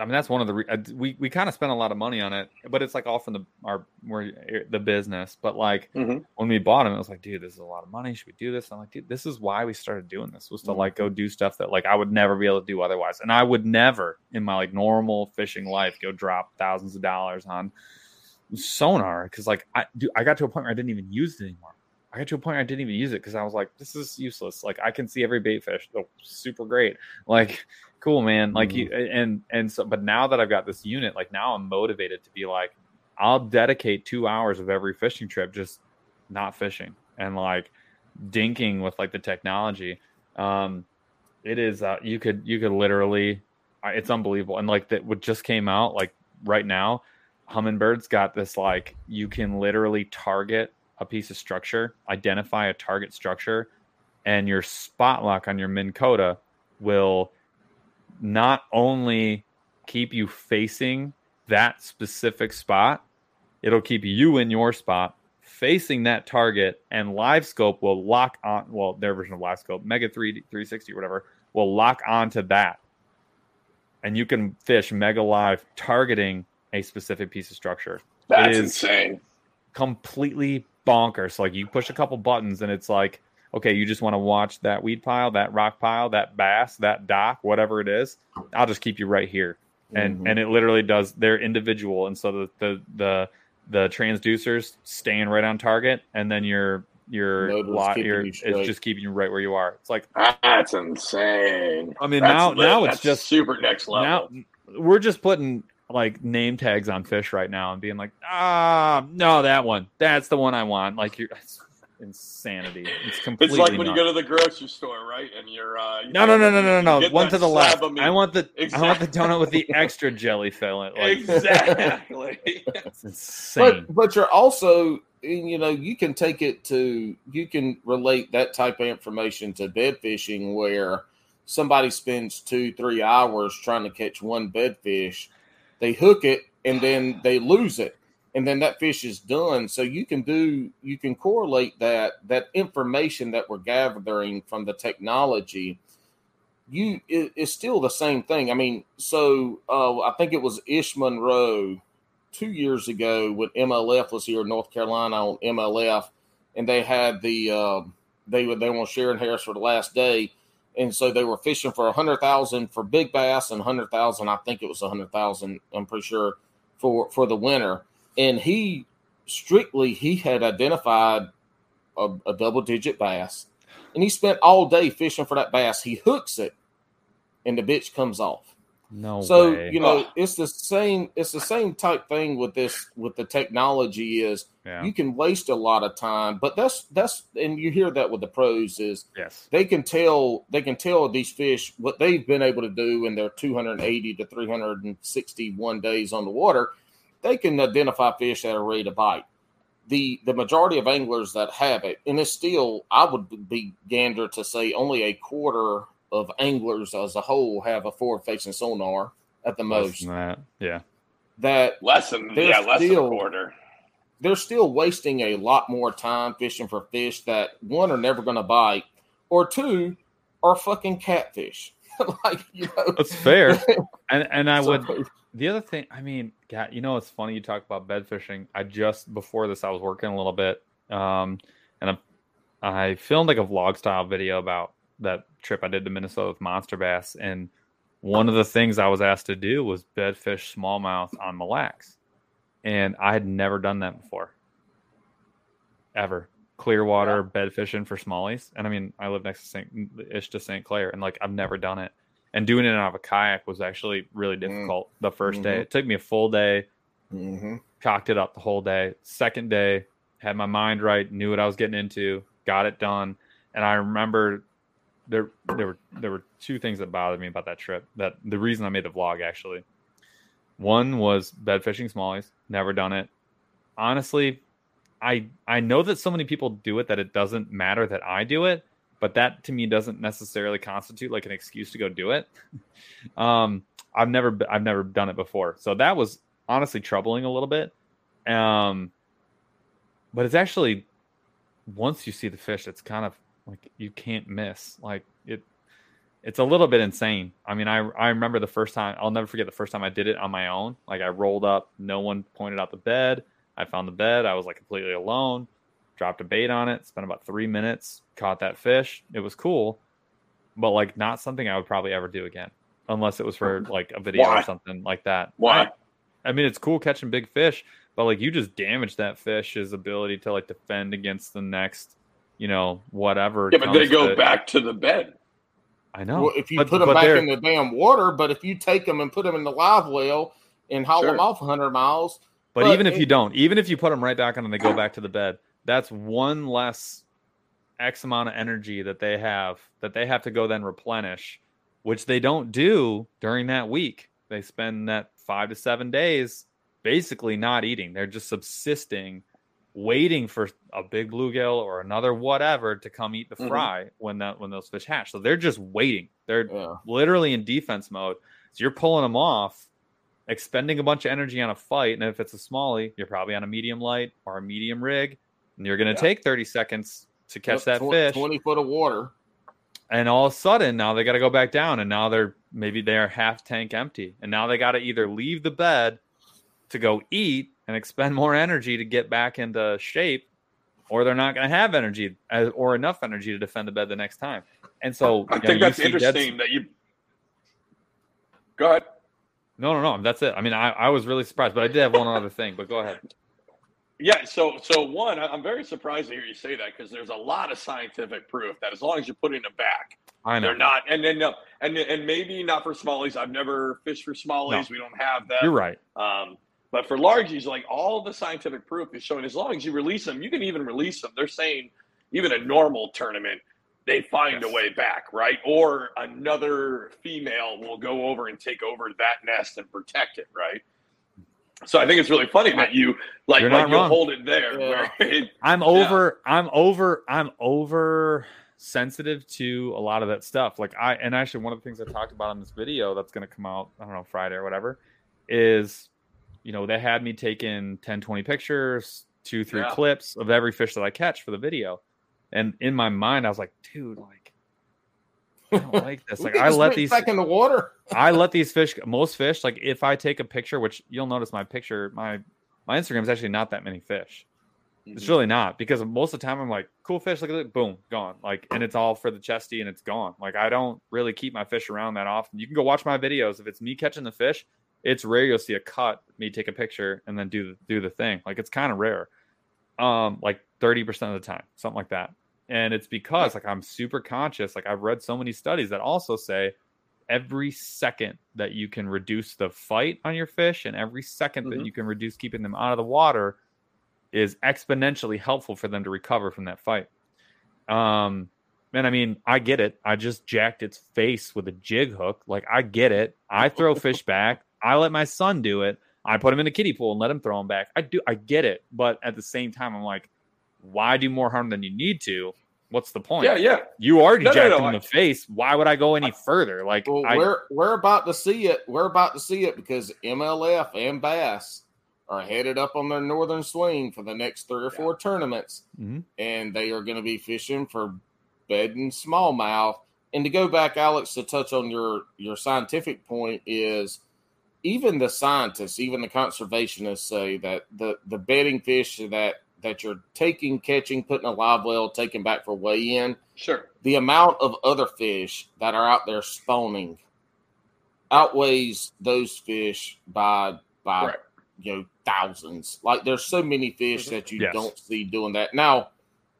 I mean that's one of the re- uh, we we kind of spent a lot of money on it, but it's like all from the our we're the business. But like Mhm. when we bought them, it was like, dude, this is a lot of money. Should we do this? I'm like, dude, this is why we started doing this was to like go do stuff that like I would never be able to do otherwise, and I would never in my like normal fishing life go drop thousands of dollars on sonar because like I do I got to a point where I didn't even use it anymore. I got to a point where I didn't even use it because I was like, this is useless. Like I can see every bait fish. Oh, super great. Like cool, man. Like you and and so but now that I've got this unit, like now I'm motivated to be like, I'll dedicate two hours of every fishing trip just not fishing and like dinking with like the technology. Um it is uh you could you could literally it's unbelievable. And like that what just came out like right now Humminbird's got this like you can literally target a piece of structure, identify a target structure, and your spot lock on your Minn Kota will not only keep you facing that specific spot, it'll keep you in your spot facing that target, and Live Scope will lock on. Well, their version of Live Scope, Mega 3 360 or whatever, will lock onto that, and you can fish Mega Live targeting a specific piece of structure That's insane. completely bonkers. Like you push a couple buttons and it's like, okay, you just want to watch that weed pile, that rock pile, that bass, that dock, whatever it is. I'll just keep you right here. And Mhm. and it literally does they're individual. And so the the the the transducers staying right on target and then your your Motor's lot keeping your you it's just keeping you right where you are. It's like That's insane. I mean That's now lit. now it's That's just super next level. now we're just putting like name tags on fish right now and being like, ah, no, that one, that's the one I want. Like you're it's insanity. It's completely. It's like when you go to the grocery store, right? And you're uh, you No, no, no, no, no, no, no. One to the left. I want the I want the donut with the extra jelly filling. Like, exactly. It's insane. But but you're also you know you can take it to you can relate that type of information to bed fishing where somebody spends two three hours trying to catch one bed fish they hook it and then they lose it and then that fish is done. So you can do you can correlate that that information that we're gathering from the technology. You it, it's still the same thing. I mean so uh, i think it was ish monroe two years ago when MLF was here in North Carolina on MLF, and they had the uh, they were they were on Shearon Harris for the last day, and so they were fishing for a hundred thousand for big bass and hundred thousand. I think it was a hundred thousand. I'm pretty sure for for the winter, and he strictly he had identified a, a double digit bass, and he spent all day fishing for that bass. He hooks it, and the bitch comes off. No So way. you know, it's the same. It's the same type thing with this with the technology. Is yeah. you can waste a lot of time, but that's that's and you hear that with the pros is yes. they can tell they can tell these fish what they've been able to do in their 280 to 361 days on the water. They can identify fish that are ready to bite. The the majority of anglers that have it, and it's still I would be gander to say only a quarter of anglers as a whole have a forward facing sonar at the Less most. than that. Yeah. That Less than yeah, less than a quarter. they're still wasting a lot more time fishing for fish that one are never going to bite, or two are fucking catfish. like you know, That's fair. And and I So- would the other thing, I mean, God, you know, it's funny you talk about bed fishing. I just before this, I was working a little bit, um, and I, I filmed like a vlog style video about that trip I did to Minnesota with monster bass, and one of the things I was asked to do was bed fish smallmouth on Mille Lacs, and I had never done that before, ever. Clearwater bed fishing for smallies, and I mean, I live next to Saint ish to St. Clair, and like I've never done it and doing it out of a kayak was actually really difficult the 1st day. Mhm. It took me a full day, hmm cocked it up the whole day. Second day, had my mind right, knew what I was getting into, got it done. And I remember there there were there were two things that bothered me about that trip. That the reason I made the vlog actually. One was bed fishing smallies, never done it. Honestly, I I know that so many people do it that it doesn't matter that I do it, but that to me doesn't necessarily constitute like an excuse to go do it. um, I've never I've never done it before, so that was honestly troubling a little bit. Um, but it's actually once you see the fish, it's kind of like you can't miss. Like it, it's a little bit insane. I mean, I I remember the first time. I'll never forget the first time I did it on my own. Like I rolled up, no one pointed out the bed. I found the bed. I was like completely alone. Dropped a bait on it. Spent about three minutes. Caught that fish. It was cool, but like not something I would probably ever do again, unless it was for like a video Why? or something like that. Why? I mean, it's cool catching big fish, but like you just damaged that fish's ability to like defend against the next, you know, whatever. Yeah, but they go to- back to the bed. I know. Well, if you but- put them back they're- in the damn water, but if you take them and put them in the live well and haul Sure. them off 100 miles, But, But even if you don't, even if you put them right back on and they go back to the bed, that's one less X amount of energy that they have that they have to go then replenish, which they don't do during that week. They spend that five to seven days basically not eating. They're just subsisting, waiting for a big bluegill or another whatever to come eat the Mhm. fry when that when those fish hatch. So they're just waiting. They're yeah. literally in defense mode. So you're pulling them off, expending a bunch of energy on a fight. And if it's a smallie, you're probably on a medium light or a medium rig, and you're going to Yeah. take 30 seconds to catch that Tw- fish. 20 foot of water. And all of a sudden, now they got to go back down, and now they're maybe they're half tank empty, and now they got to either leave the bed to go eat and expend more energy to get back into shape, or they're not going to have energy as, or enough energy to defend the bed the next time. And so I you know, think that's interesting that you. Go ahead. No, no, no. That's it. I mean, I, I was really surprised, but I did have one other thing. But go ahead. Yeah, so so one, I'm very surprised to hear you say that because there's a lot of scientific proof that as long as you're putting them back, I know they're not. And then no, and and maybe not for smallies. I've never fished for smallies. We don't have that. you're right. Um, but for largies, like all the scientific proof is showing, as long as you release them, you can even release them. They're saying even a normal tournament, they find Yes. a way back, right? Or another female will go over and take over that nest and protect it, right? So I think it's really funny that you like, You're like not you'll wrong. hold it there. Yeah. Where I'm over. I'm over. I'm over sensitive to a lot of that stuff. Like I and actually one of the things I talked about in this video that's going to come out. I don't know Friday or whatever is, you know, they had me taking 10, 20 pictures, two, three Yeah. clips of every fish that I catch for the video, and in my mind I was like, dude, like. I don't like this. Like I let these back in the water. I let these fish most fish like if I take a picture, which you'll notice my picture, my my Instagram is actually not that many fish. It's mm-hmm. really not because most of the time I'm like, cool fish, look at it, boom, gone. Like, and it's all for the chesty and it's gone. Like, I don't really keep my fish around that often. You can go watch my videos. If it's me catching the fish, it's rare you'll see a cut, me take a picture and then do the do the thing. Like, it's kind of rare. Um, like 30% of the time, something like that. And it's because like I'm super conscious. Like I've read so many studies that also say every second that you can reduce the fight on your fish and every 2nd that Mhm. you can reduce keeping them out of the water is exponentially helpful for them to recover from that fight. Um, and I mean, I get it. I just jacked its face with a jig hook. Like, I get it. I throw fish back. I let my son do it. I put him in a kiddie pool and let him throw them back. I do. I get it. But at the same time, I'm like, why do more harm than you need to? What's the point? Yeah, yeah. You already No, no, jacked no, him in I- the face. Why would I go any further? Like, Well, I, we're we're about to see it. We're about to see it because MLF and Bass are headed up on their northern swing for the next three or four tournaments, Mhm. and they are going to be fishing for bed and smallmouth. And to go back, Alex, to touch on your your scientific point is even the scientists, even the conservationists say that the the bedding fish that that you're taking, catching, putting a live well, taking back for weigh in Sure. the amount of other fish that are out there spawning outweighs those fish by by Right. you know thousands. Like there's so many fish mm-hmm. that you Yes. don't see doing that. Now,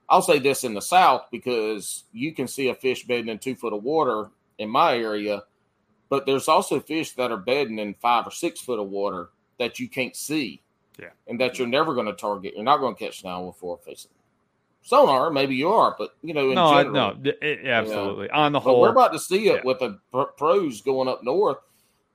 I'll say this in the south because you can see a fish bedding in two foot of water in my area, but there's also fish that are bedding in five or six foot of water that you can't see. Yeah. And that you're never going to target. You're not going to catch now with four facing. Sonar, maybe you are, but you know, in no, I, no, it- absolutely. On the but whole, we're about to see it yeah. with the pros going up north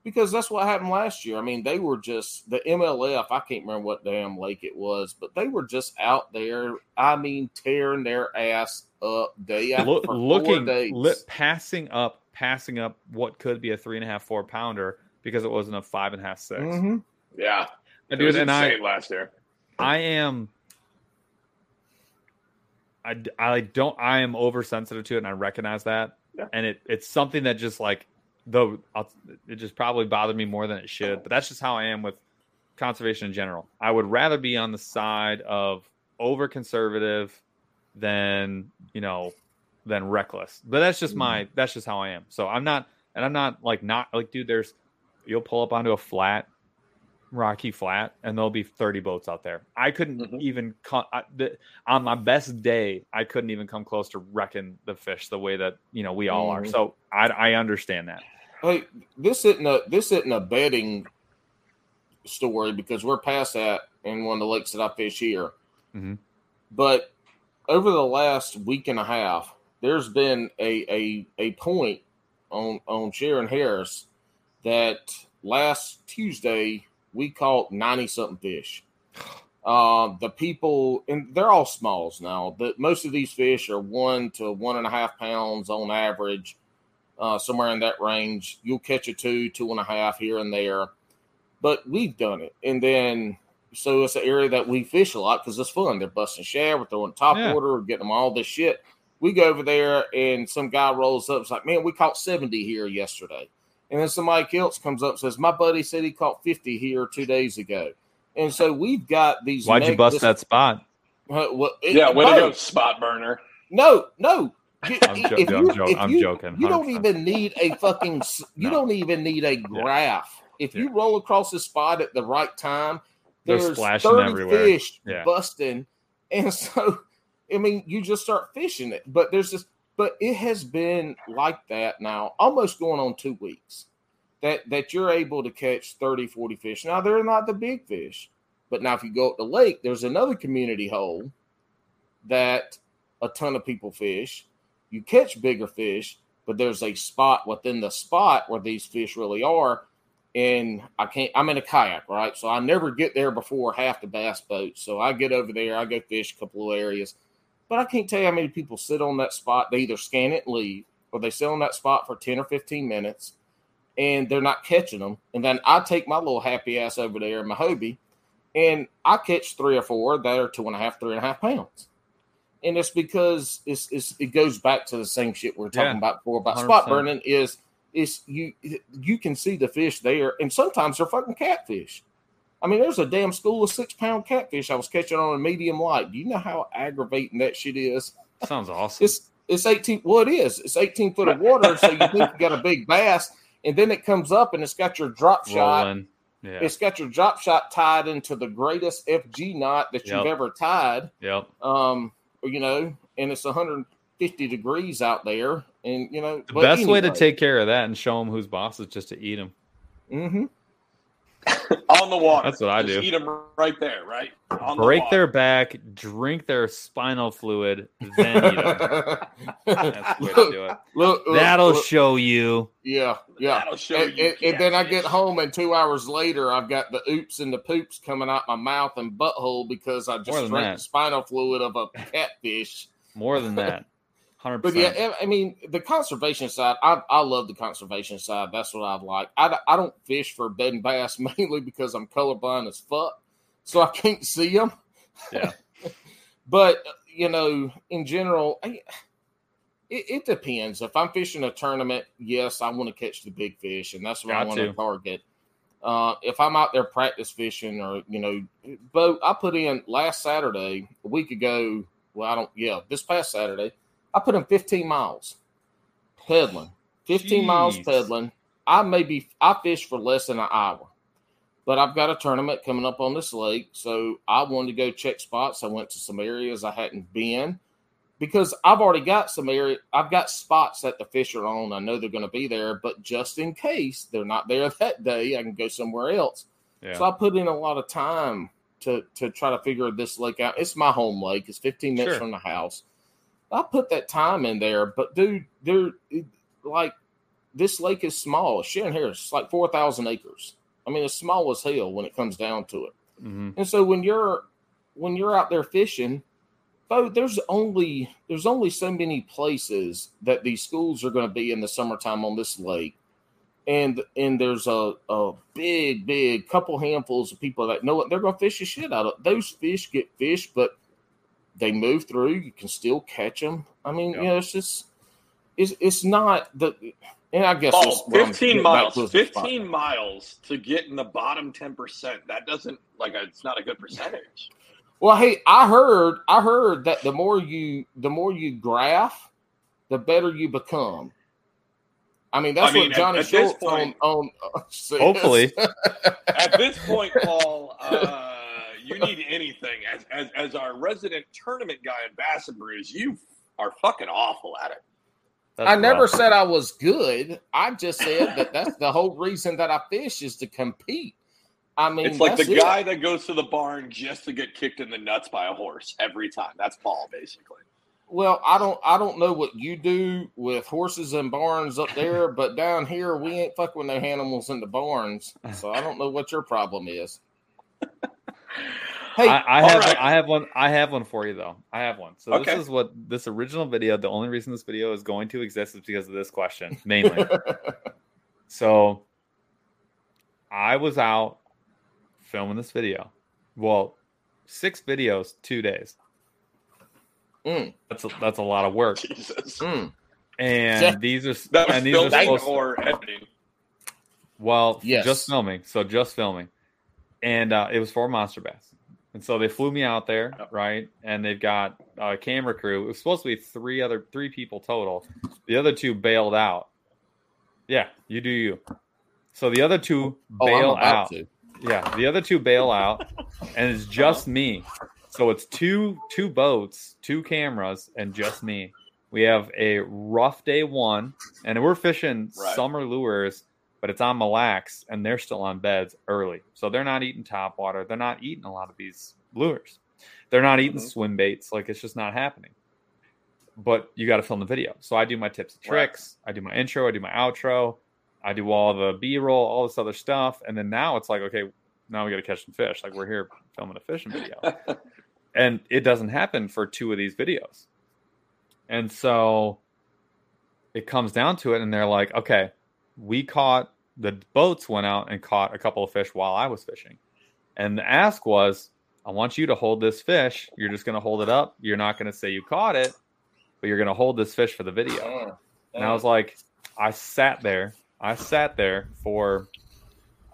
because that's what happened last year. I mean, they were just the MLF. I can't remember what damn lake it was, but they were just out there. I mean, tearing their ass up day after Look, looking, days. li- passing up, passing up what could be a three and a half, four pounder because it wasn't a five and a half, six. 6 Mhm. Yeah. And It was dude, and I, last year. I am. I, I don't I am oversensitive to it and I recognize that Yeah. and it it's something that just like though I'll, it just probably bothered me more than it should but that's just how I am with conservation in general I would rather be on the side of over conservative than you know than reckless but that's just my that's just how I am so I'm not and I'm not like not like dude there's you'll pull up onto a flat rocky flat and there'll be 30 boats out there i couldn't Mhm. even I, the, on my best day i couldn't even come close to wrecking the fish the way that you know we all are Mhm. so i i understand that Hey, this isn't a this isn't a betting story because we're past that in one of the lakes that I fish here. Mhm. But over the last week and a half, there's been a a, a point on on Shearon Harris that last Tuesday we caught ninety something fish. Um, the people and they're all smalls now. But most of these fish are one to one and a half pounds on average uh, somewhere in that range. You'll catch a two, two and a half here and there, but we've done it. And then, so it's an area that we fish a lot because it's fun. They're busting shad, we're throwing top Yeah. water, we're getting them all this shit. We go over there and some guy rolls up. It's like, man, we caught 70 here yesterday. And then somebody else comes up and says, my buddy said he caught 50 here two days ago. And so we've got these. why'd you bust this- that spot Uh, well, it- Yeah, way to go, spot burner. No, no. You- I'm jo- if I'm you- jo- if I'm you- joking, You don't 100%. even need a fucking. s- You No. don't even need a graph. If you roll across the spot at the right time, They're there's splashing 30 everywhere. fish Yeah. busting, and so I mean, you just start fishing it. But there's this. But it has been like that now, almost going on two weeks. That that you're able to catch 30, 40 fish. Now they're not the big fish, but now if you go up the lake, there's another community hole that a ton of people fish. You catch bigger fish, but there's a spot within the spot where these fish really are. And I can't, I'm in a kayak, right? So I never get there before half the bass boats. So I get over there, I go fish a couple of areas, but I can't tell you how many people sit on that spot. They either scan it and leave, or they sit on that spot for 10 or 15 minutes and they're not catching them. And then I take my little happy ass over there in my Hobie and I catch three or four that are two and a half, three and a half pounds. And it's because it's, it's it goes back to the same shit we are talking Yeah. about before about spot 100%. burning is is you you can see the fish there and sometimes they're fucking catfish. I mean, there's a damn school of six pound catfish I was catching on a medium light. Do you know how aggravating that shit is? sounds awesome It's it's 18 well it is. It's 18 foot of water, so you think you got a big bass, and then it comes up and it's got your drop shot yeah it's got your drop shot tied into the greatest FG knot that you've ever tied. yep Um, you know, and it's 150 degrees out there. And, you know, The best way to take care of that and show them who's boss is just to eat them. hmm on the water. That's what I Just do. Eat them right there, right? On Break water. their back, drink their spinal fluid, then eat them. That's the way to do it. Look, look, That'll look. show you. Yeah, yeah. That'll show And, you. and- and then I get home, and two hours later, I've got the oops and the poops coming out my mouth and butthole because I just drank that. the spinal fluid of a catfish. More than that. 100%. But yeah, I- I mean, the conservation side, I, I love the conservation side. That's what I like. I don't fish for bed and bass mainly because I'm colorblind as fuck, so I can't see them. Yeah. but you know, in general, I, it, it depends. If I'm fishing a tournament, yes, I want to catch the big fish, and that's what I want to. to target. Uh, if I'm out there practice fishing, or you know, boat, I put in last Saturday, a week ago. Well, I don't. Yeah, this past Saturday, I put in 15 miles peddling, 15 miles peddling. I maybe I fish for less than an hour, but I've got a tournament coming up on this lake, so I wanted to go check spots. I went to some areas I hadn't been because I've already got some area. I've got spots that the fish are on. I know they're going to be there, but just in case they're not there that day, I can go somewhere else. Yeah. So I put in a lot of time to to try to figure this lake out. It's my home lake. It's 15 minutes Sure. from the house. I put that time in there, but dude, there like this lake is small. Sharon here is like 4,000 acres. I mean, it's small as hell when it comes down to it. Mhm. And so when you're when you're out there fishing, Bo, there's only there's only so many places that these schools are going to be in the summertime on this lake. And and there's a, a big, big couple handfuls of people that know it. They're gonna fish the shit out of those fish get fished, but they move through. You can still catch them. I mean, Yeah. you know, it's just it's it's not the and I guess Oh, that's 15 miles. to is the spot. 15 miles to get in the bottom 10%. That doesn't, like, it's not a good percentage. Well, hey, I heard I heard that the more you the more you graph, the better you become. I mean, that's I mean, what at- Johnny at this Schultz on, point- on uh, says. Hopefully. At this point, Paul, uh, you need anything. As, as, as our resident tournament guy in Bass and you are fucking awful at it. That's I never rough. said I was good. I just said that that's the whole reason that I fish is to compete. I mean, It's like that's the it. guy that goes to the barn just to get kicked in the nuts by a horse every time. That's Paul, basically. Well, I don't I don't know what you do with horses and barns up there, but down here we ain't fucking with no animals in the barns. So I don't know what your problem is. Hey, I, I have right. I have one I have one for you though. I have one. So Okay. this is what this original video. The only reason this video is going to exist is because of this question mainly. so I was out filming this video. Well, six videos, two days. Mm. That's a, that's a lot of work. Jesus. Mm. And Yeah. these are That was and these are filming supposed or editing. Well, Yes. just filming. So just filming, and uh, it was for Monster Bass, and so they flew me out there, right? And they've got a camera crew. It was supposed to be three other three people total. The other two bailed out. Yeah, you do you. So the other two bail about out. to. Yeah, the other two bail out, and it's just me. So it's two two boats, two cameras, and just me. We have a rough day one, and we're fishing Right. summer lures, but it's on Mille Lacs, and they're still on beds early, so they're not eating top water. They're not eating a lot of these lures. They're not eating Mhm. swim baits. Like it's just not happening. But you got to film the video. So I do my tips and Right. tricks. I do my intro. I do my outro. I do all the B roll, all this other stuff, and then now it's like, okay, now we got to catch some fish. Like we're here filming a fishing video, and it doesn't happen for two of these videos. And so it comes down to it, and they're like, okay, we caught the boats went out and caught a couple of fish while I was fishing, and the ask was, I want you to hold this fish. You're just going to hold it up. You're not going to say you caught it, but you're going to hold this fish for the video. Mm. And I was like, I sat there. I sat there for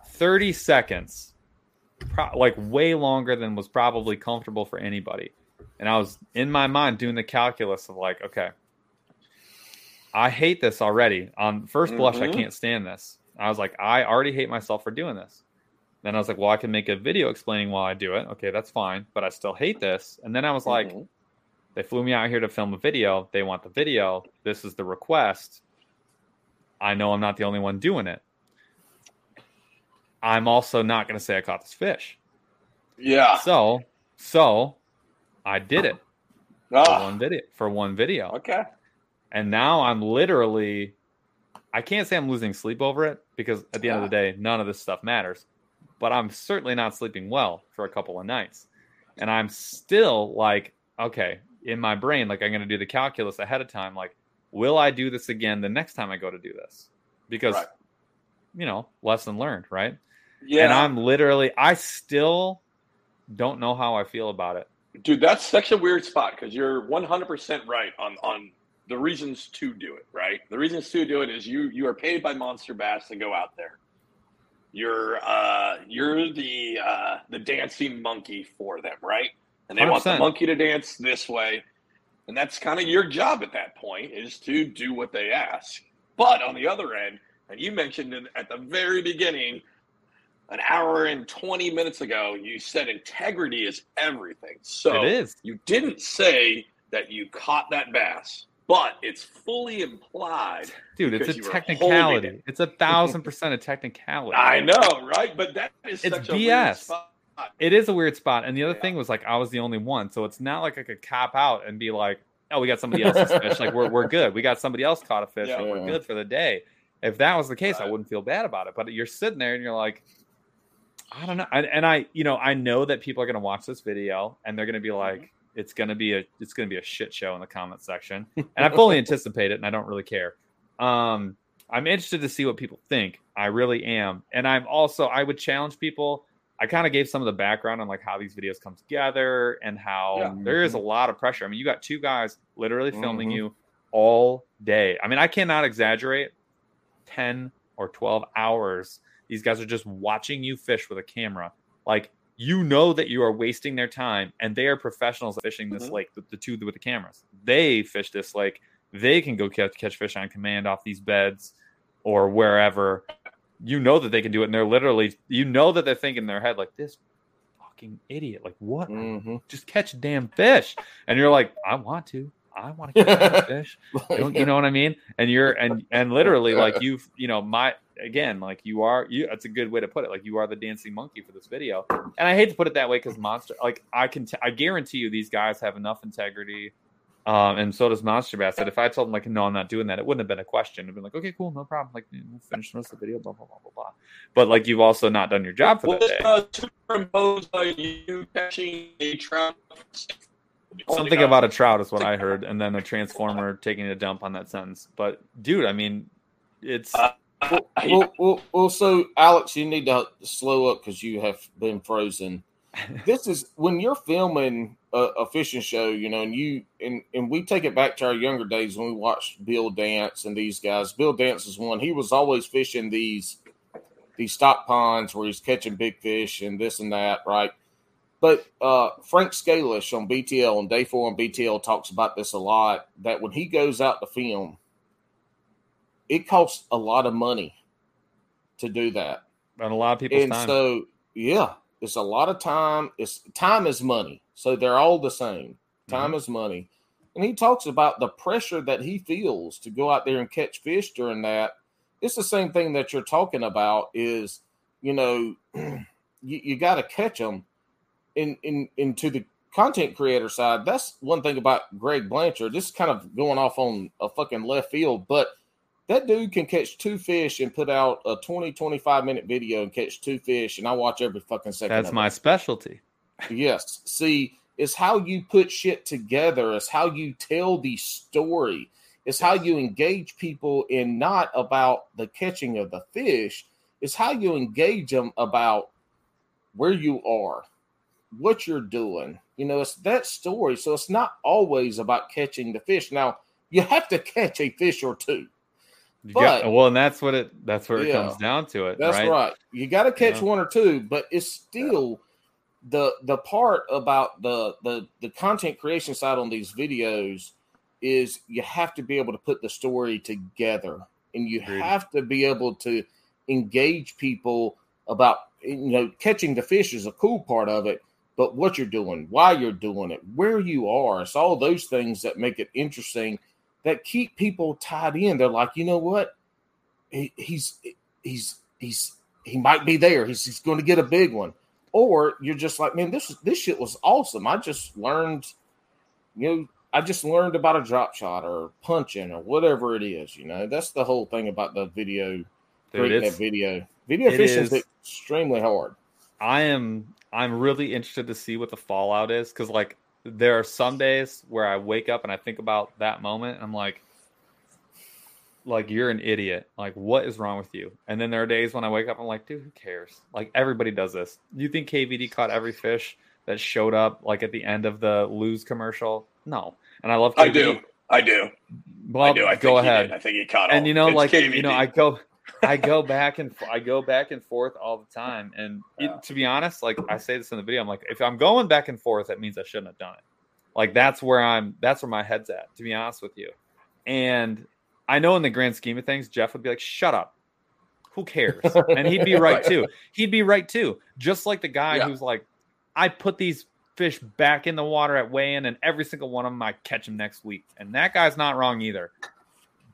30 seconds, pro- like way longer than was probably comfortable for anybody. And I was in my mind doing the calculus of like, okay, I hate this already. On first blush, I Mhm. can't stand this. I was like, I already hate myself for doing this. Then I was like, well, I can make a video explaining why I do it. Okay, that's fine, but I still hate this. And then I was like, Mhm. They flew me out here to film a video. They want the video. This is the request. I know I'm not the only one doing it. I'm also not going to say I caught this fish. Yeah. So, so I did it for Ah, one video for one video. okay. And now I'm literally I can't say I'm losing sleep over it because at the end of the day, none of this stuff matters. But I'm certainly not sleeping well for a couple of nights. And I'm still like, okay, in my brain, like I'm gonna do the calculus ahead of time, like, will I do this again the next time I go to do this? Because Right. you know, lesson learned, right? Yeah. And I'm literally I still don't know how I feel about it. Dude, that's such a weird spot because you're 100% right on on the reasons to do it. Right, the reasons to do it is you you are paid by Monster Bass to go out there. You're uh you're the uh the dancing monkey for them, right? And they want the monkey to dance this way, and that's kind of your job at that point is to do what they ask. But on the other end, and you mentioned it at the very beginning, an hour and 20 minutes ago, you said integrity is everything. So it is. you didn't say that you caught that bass, but it's fully implied. Dude, it's a you were holding technicality. it. It's a thousand percent a technicality. I know, right? But that is It's such a weird BS. spot. It is a weird spot. And the other Yeah. thing was like I was the only one. So it's not like I could cop out and be like, oh, we got somebody else's fish. Like we're we're good. We got somebody else caught a fish. Yeah. Like, we're Yeah. good for the day. If that was the case, I wouldn't feel bad about it. But you're sitting there and you're like, I don't know. And, and I, you know, I know that people are gonna watch this video and they're gonna be mm-hmm. like, it's gonna be a it's gonna be a shit show in the comment section. And I fully anticipate it and I don't really care. Um I'm interested to see what people think. I really am. And I'm also I would challenge people. I kind of gave some of the background on like how these videos come together and how Yeah. there is a lot of pressure. I mean, you got two guys literally filming Mhm. you all day. I mean, I cannot exaggerate 10 or 12 hours. These guys are just watching you fish with a camera. Like you know that you are wasting their time and they are professionals fishing this Mhm. lake, the, the two with the cameras. They fish this lake. They can go catch, catch fish on command off these beds or wherever. You know that they can do it. And they're literally, you know that they're thinking in their head, like, this fucking idiot. Like, what? Mm-hmm. Just catch damn fish. And you're like, I want to. I want to catch a fish. Don't- you know what I mean? And you're and and literally like you've you know my again like you are you. That's a good way to put it. Like you are the dancing monkey for this video. And I hate to put it that way because monster like I can t- I guarantee you these guys have enough integrity. Um, and so does Monster Bass. That if I told them like, no, I'm not doing that, it wouldn't have been a question. It'd been like, okay, cool, no problem. Like, we'll finish the rest of the video, blah blah blah blah blah. But like, you've also not done your job for Was that day. uh, superimposed by you catching a trout? Something about a trout is what I heard, and then a transformer taking a dump on that sentence. But dude, I mean, it's Uh, well, well, well, so Alex, you need to slow up because you have been frozen. This is when you're filming a, a fishing show, you know, and you and and we take it back to our younger days when we watched Bill Dance and these guys. Bill Dance is one. He was always fishing these these stock ponds where he's catching big fish and this and that, right? But uh, Frank Scalish on BTL and Day Four on BTL talks about this a lot. That when he goes out to film, it costs a lot of money to do that. And a lot of people. and time. so, yeah, it's a lot of time. It's time is money. So they're all the same. Time Mm-hmm. is money. And he talks about the pressure that he feels to go out there and catch fish during that. It's the same thing that you're talking about is, you know, you, you got to catch them in, in, into the content creator side. That's one thing about Greg Blanchard. This is kind of going off on a fucking left field, but that dude can catch two fish and put out a 20, 25 minute video and catch two fish. And I watch every fucking second. That's my it. specialty. Yes. See, it's how you put shit together. It's how you tell the story. It's how you engage people in not about the catching of the fish. It's how you engage them about where you are, what you're doing. You know, it's that story. So it's not always about catching the fish. Now, you have to catch a fish or two. But- got- well, and that's what it. That's where it Yeah. comes down to it. That's right. right. You got to catch Yeah. one or two, but it's still the the part about the the the content creation side on these videos is you have to be able to put the story together, and you Agreed. have to be able to engage people about you know catching the fish is a cool part of it, but what you're doing, why you're doing it, where you are. It's all those things that make it interesting that keep people tied in. They're like, you know what? He, he's he's he's he might be there. He's, he's going to get a big one. Or you're just like, man, this this shit was awesome. I just learned, you know, I just learned about a drop shot or punching or whatever it is. You know, that's the whole thing about the video. Dude, creating that video. Video fishing is is- extremely hard. I am I'm really interested to see what the fallout is because like there are some days where I wake up and I think about that moment and I'm like like you're an idiot. Like what is wrong with you? And then there are days when I wake up I'm like, dude, who cares? Like everybody does this. You think KVD caught every fish that showed up like at the end of the lose commercial? No. And I love KVD. I do. I do. Well, I do. I go ahead. I think he caught all. and you know like you know i go i go back and I go back and forth all the time and it- to be honest like i say this in the video i'm like if i'm going back and forth that means i shouldn't have done it. Like that's where i'm that's where my head's at to be honest with you. And i know in the grand scheme of things jeff would be like shut up. Who cares? And he'd be right too. He'd be right too. Just like the guy Yeah. who's like i put these fish back in the water at weigh-in and every single one of them i catch them next week. And that guy's not wrong either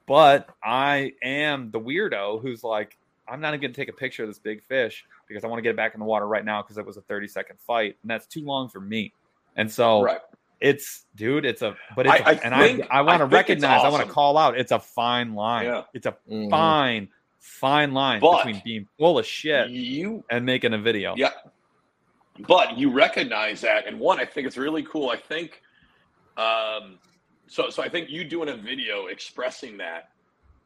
but I am the weirdo who's like, I'm not even going to take a picture of this big fish because I want to get it back in the water right now because it was a 30 second fight, and that's too long for me. And so right. it's, dude, it's a, but it's, I- a- I and think- I, I want to think it's recognize, I want to call out, it's a fine line. Yeah. It's a Mhm. fine, fine line But- between being full of shit You and making a video. Yeah. But you recognize that, and one, I think it's really cool. I think, um, so so I think you doing a video expressing that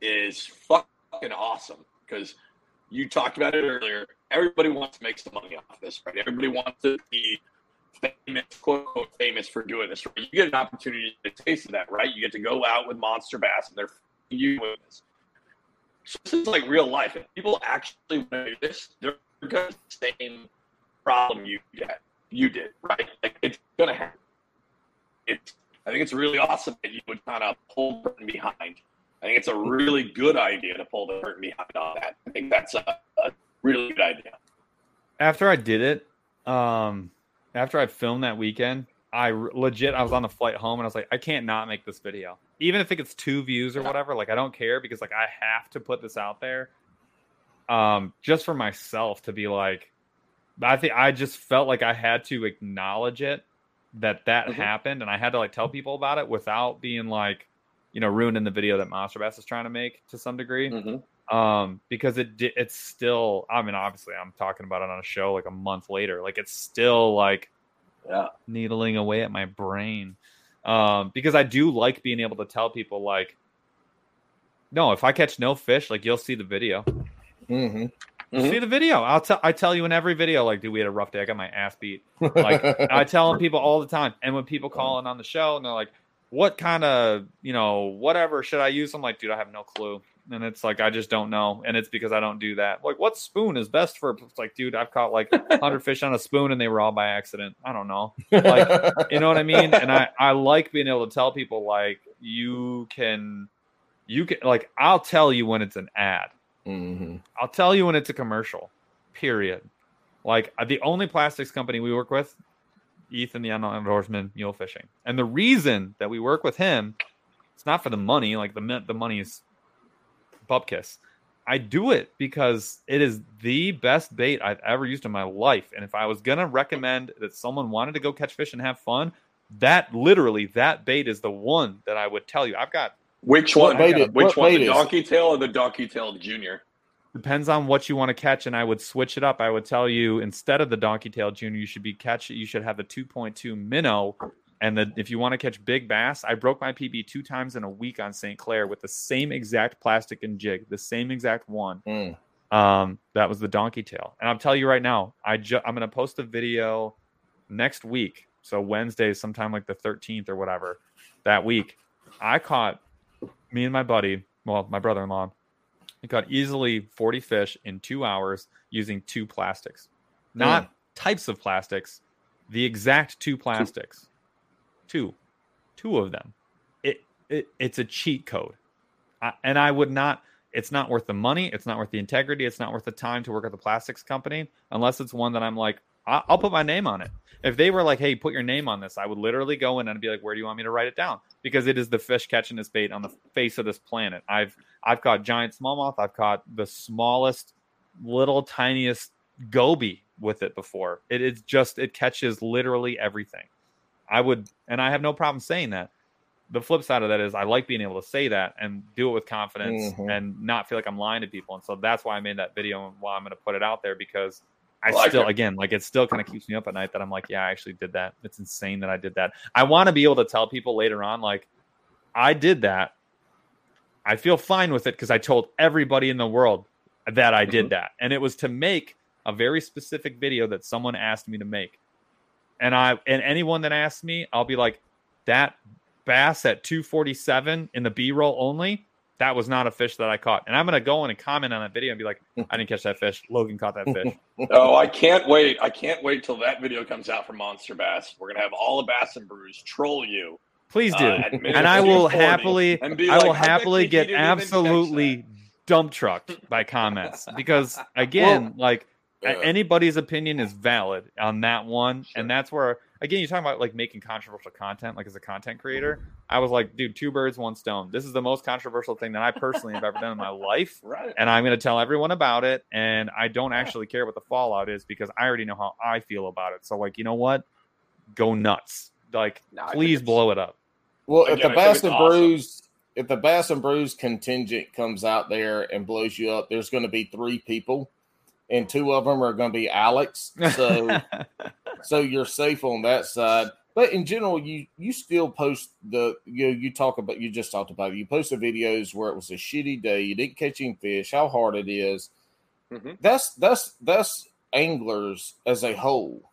is fucking awesome because you talked about it earlier. Everybody wants to make some money off this, right? Everybody wants to be famous, quote unquote, famous for doing this. Right? You get an opportunity to taste of that, right? You get to go out with Monster Bass, and they're you doing this. So this is like real life. If people actually want to do this, they're going to the same problem you get, you did, right? Like it's going to happen. It's. I think it's really awesome that you would kind of pull Burton behind. I think it's a really good idea to pull the curtain behind on that. I think that's a, a really good idea. after I did it, um, after I filmed that weekend, I legit I was on the flight home and I was like, I can't not make this video, even if it gets two views or whatever. Like I don't care because like I have to put this out there, um, just for myself to be like, I think I just felt like I had to acknowledge it that that Mhm. happened, and I had to like tell people about it without being like, you know, ruining the video that Monster Bass is trying to make to some degree Mm-hmm. um because it it's still i mean obviously i'm talking about it on a show like a month later like it's still like Yeah. needling away at my brain um because i do like being able to tell people like no if i catch no fish like you'll see the video Mm-hmm. Mhm. see the video i'll tell i tell you in every video like dude we had a rough day i got my ass beat like I tell people all the time, and when people call in on the show and they're like, "What kind of you know whatever should I use?" I'm like, "Dude, I have no clue." And it's like I just don't know, and it's because I don't do that. Like, what spoon is best for? It's like, dude, I've caught like 100 fish on a spoon, and they were all by accident. I don't know. Like, you know what I mean? And I I like being able to tell people like you can, you can like I'll tell you when it's an ad. Hmm I'll tell you when it's a commercial. Period. Like uh, the only plastics company we work with, Ethan the Unknown Outdoorsman Mule Fishing, and the reason that we work with him, it's not for the money. Like the the money is bupkis. I do it because it is the best bait I've ever used in my life. And if I was gonna recommend that someone wanted to go catch fish and have fun, that literally that bait is the one that I would tell you. I've got Which one? bait is- Which what one? bait The is- donkey tail or the donkey tail junior? Depends on what you want to catch, and I would switch it up. I would tell you instead of the Donkey Tail Junior, you should be catch. You should have the 2.2 minnow, and the if you want to catch big bass, I broke my PB two times in a week on St. Clair with the same exact plastic and jig, the same exact one. Mm. Um, that was the Donkey Tail, and I'll tell you right now, I ju- I'm going to post a video next week, so Wednesday, sometime like the 13th or whatever, that week. I caught me and my buddy, well, my brother-in-law. We caught easily 40 fish in two hours using two plastics. Not types of plastics, the exact two plastics. Two. Two of them. It, it it's a cheat code. I, and I would not it's not worth the money, it's not worth the integrity, it's not worth the time to work at the plastics company unless it's one that I'm like I- I'll put my name on it. If they were like, "Hey, put your name on this," I would literally go in and be like, "Where do you want me to write it down?" Because it is the fish catching this bait on the face of this planet. I've I've caught giant smallmouth. I've caught the smallest, little tiniest goby with it before. It is just it catches literally everything. I would, and I have no problem saying that. The flip side of that is I like being able to say that and do it with confidence Mhm. and not feel like I'm lying to people. And so that's why I made that video and why I'm going to put it out there because I Like still, it. again, like it still kind of keeps me up at night that I'm like, yeah, I actually did that. It's insane that I did that. I want to be able to tell people later on, like, I did that. I feel fine with it because I told everybody in the world that I did mm-hmm. that. And it was to make a very specific video that someone asked me to make. And I and anyone that asks me, I'll be like, that bass at 247 in the B-roll only, that was not a fish that I caught. And I'm gonna go in and comment on that video and be like, I didn't catch that fish. Logan caught that fish. Oh, I can't wait. I can't wait till that video comes out for Monster Bass. We're gonna have all the Bass and Brews troll you. Please do. uh, and I will happily I will "I happily get didn't even catch absolutely dump trucked by comments because again, like Yeah. anybody's opinion is valid on that one, Sure. and that's where again you're talking about like making controversial content. Like as a content creator, I was like, dude, two birds, one stone. This is the most controversial thing that I personally have ever done in my life. Right. And I'm going to tell everyone about it. And I don't actually care what the fallout is because I already know how I feel about it. So, like, you know what? Go nuts. Like, No, please blow it up. Well, if the Bass and awesome. Brews, if the Bass and Brews contingent comes out there and blows you up, there's going to be three people, and two of them are going to be Alex. So, so you're safe on that side. But in general, you you still post the you know, you talk about you just talked about it. You posted videos where it was a shitty day, you didn't catch any fish, how hard it is. Mhm. That's that's that's anglers as a whole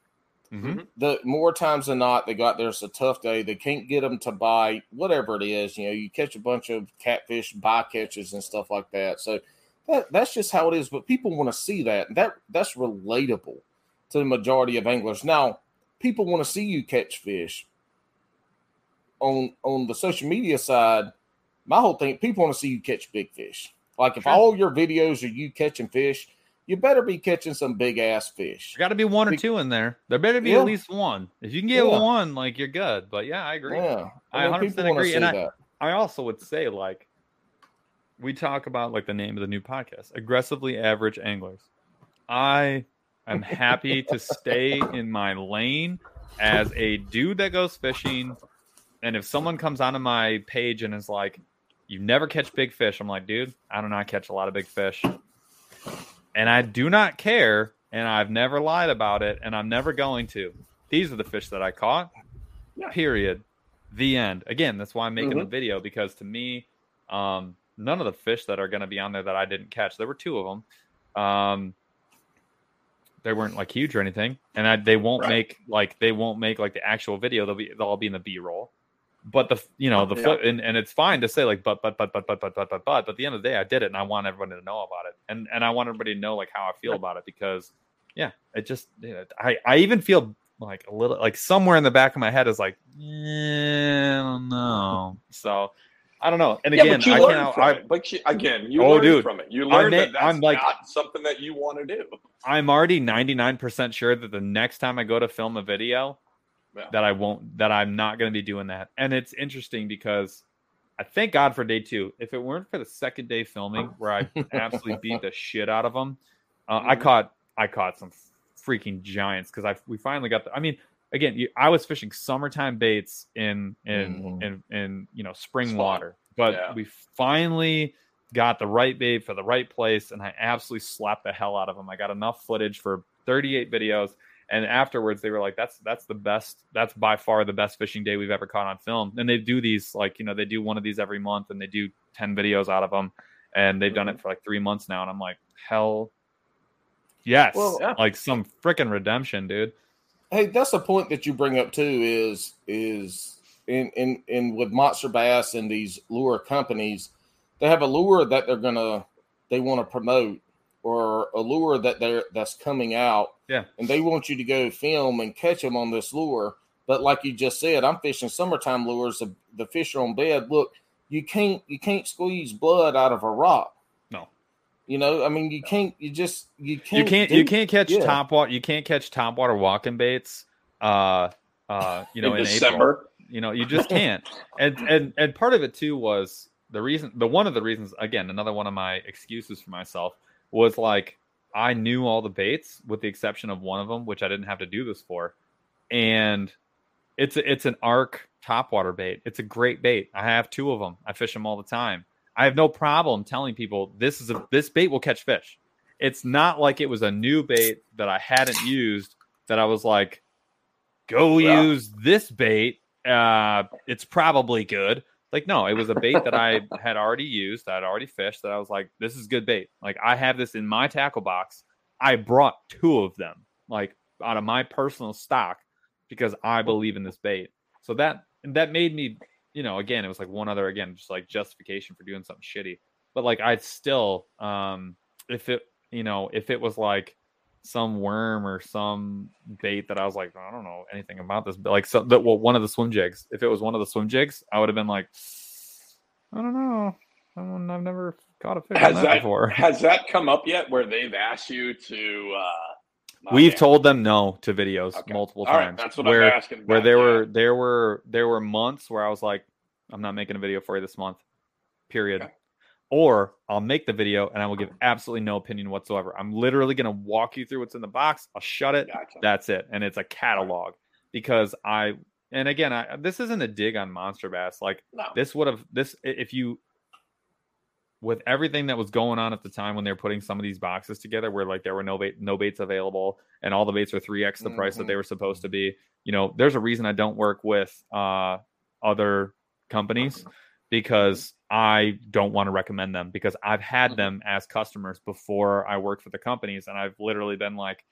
Mhm. the more times than not, they got there's a tough day. They can't get them to bite, whatever it is. You know, you catch a bunch of catfish bycatches and stuff like that. So that that's just how it is. But people want to see that. That that's relatable to the majority of anglers. Now, people want to see you catch fish. On on the social media side, my whole thing, people want to see you catch big fish. Like if Sure. all your videos are you catching fish, you better be catching some big ass fish. There got to be one or Be- two in there. There better be Yeah. at least one. If you can get Yeah. one, like you're good. But yeah, I agree. Yeah, I mean, 100% agree, and I- I also would say like we talk about like the name of the new podcast, aggressively average anglers. I am happy to stay in my lane as a dude that goes fishing. And if someone comes onto my page and is like, "You never catch big fish," I'm like, "Dude, I do not know I catch a lot of big fish," and I do not care, and I've never lied about it, and I'm never going to. These are the fish that I caught. Period. The end. Again, that's why I'm making the Mhm. video because to me, um, none of the fish that are going to be on there that I didn't catch. There were two of them. Um, they weren't like huge or anything, and I, they won't Right. make like they won't make like the actual video. They'll be they'll all be in the B roll. But the you know the Yeah. foot and, and it's fine to say like but but but but but but but but but but at the end of the day I did it and I want everybody to know about it and and I want everybody to know like how I feel about it because yeah it just yeah, I I even feel like a little like somewhere in the back of my head is like eh, I don't know so I don't know and Yeah, again but you I learn from I, it. But you, again, you Oh, learn dude. from it. You I'm that that's I'm like- not something that you want to do. I'm already 99% sure that the next time I go to film a video Yeah. that I won't that I'm not going to be doing that. And it's interesting because I thank God for day 2. If it weren't for the second day filming where I absolutely beat the shit out of them, uh, I Mhm. caught I caught some freaking giants cuz I we finally got the I mean again, you, I was fishing summertime baits in in Mhm. in, in you know spring Spot. water, but Yeah. we finally got the right bait for the right place, and I absolutely slapped the hell out of them. I got enough footage for 38 videos, and afterwards they were like, "That's that's the best. That's by far the best fishing day we've ever caught on film." And they do these like you know they do one of these every month, and they do 10 videos out of them, and they've done it for like three months now, and I'm like, hell. Yes, Well, yeah. like some freaking redemption, dude. Hey, that's a point that you bring up too. Is is in in in with monster bass and these lure companies, they have a lure that they're gonna they want to promote or a lure that they're that's coming out. Yeah. and they want you to go film and catch them on this lure. But like you just said, I'm fishing summertime lures. The, the fish are on bed. Look, you can't you can't squeeze blood out of a rock. No. You know, I mean, you can't. You just you You can't. You can't do- you can't catch yeah. top water you can't catch top water walking baits uh uh you know in in, April. December. You know, you just can't. and and and part of it too was the reason the one of the reasons again, another one of my excuses for myself was like I knew all the baits with the exception of one of them, which I didn't have to do this for. And it's a, it's an arc topwater bait. It's a great bait. I have two of them. I fish them all the time. I have no problem telling people this is a this bait will catch fish. It's not like it was a new bait that I hadn't used that I was like, go Yeah. use this bait. Uh, it's probably good. Like, no, it was a bait that I had already used, that I'd already fished, that I was like, this is good bait. Like, I have this in my tackle box. I brought two of them, like out of my personal stock, because I believe in this bait. So that that made me, you know, again, it was like one other again, just like justification for doing something shitty. But like I'd still, um, if it, you know, if it was like some worm or some bait that I was like, I don't know anything about this, but like so that well, one of the swim jigs. If it was one of the swim jigs, I would have been like, I don't know. I don't, I've never caught a fish Has that, that before. has that come up yet where they've asked you to? uh We've okay. told them no to videos Okay. multiple All right, times. that's what where I'm asking. where there yeah. were there were there were months where I was like, I'm not making a video for you this month, period. Okay. Or I'll make the video and I will give absolutely no opinion whatsoever. I'm literally gonna walk you through what's in the box. I'll shut it. Gotcha. That's it, and it's a catalog because I and again, I this isn't a dig on Monster Bass. Like No. this would have this if you with everything that was going on at the time when they were putting some of these boxes together where like there were no bait no baits available and all the baits are 3x the price that they were supposed to be. You know there's a reason i don't work with uh other companies because i don't want to recommend them because i've had them as customers before i worked for the companies and i've literally been like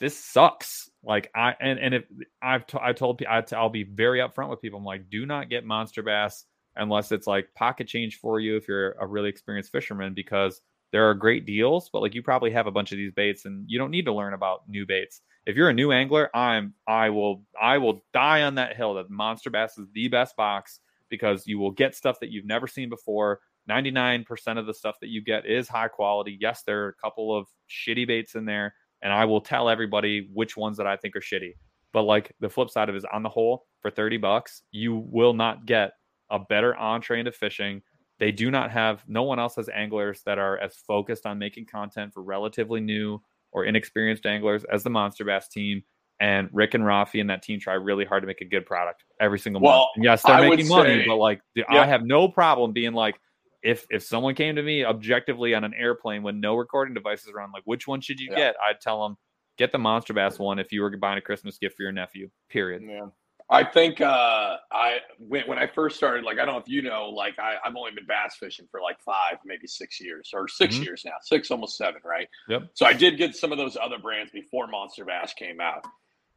this sucks. Like i and and if i've t- i told people i'll be very upfront with people. I'm like do not get monster bass unless it's like pocket change for you if you're a really experienced fisherman because there are great deals but like you probably have a bunch of these baits and you don't need to learn about new baits. If you're a new angler i'm i will i will die on that hill. That monster bass is the best box because you will get stuff that you've never seen before. 99% of the stuff that you get is high quality. Yes there are a couple of shitty baits in there and i will tell everybody which ones that i think are shitty. But like the flip side of it is on the whole for 30 bucks you will not get a better entree into fishing. They do not have no one else has anglers that are as focused on making content for relatively new or inexperienced anglers as the Monster Bass team. And Rick and Rafi and that team try really hard to make a good product every single month. And yes, they're I making money, say- but like. I have no problem being like, if if someone came to me objectively on an airplane with no recording devices around, like which one should you Yeah. get? I'd tell them get the Monster Bass one if you were buying a Christmas gift for your nephew. Period. Yeah. I think uh, I when, when I first started, like I don't know if you know, like I, I've only been bass fishing for like five, maybe six years, or 6 Mhm. years now, six almost seven, right? Yep. So I did get some of those other brands before Monster Bass came out,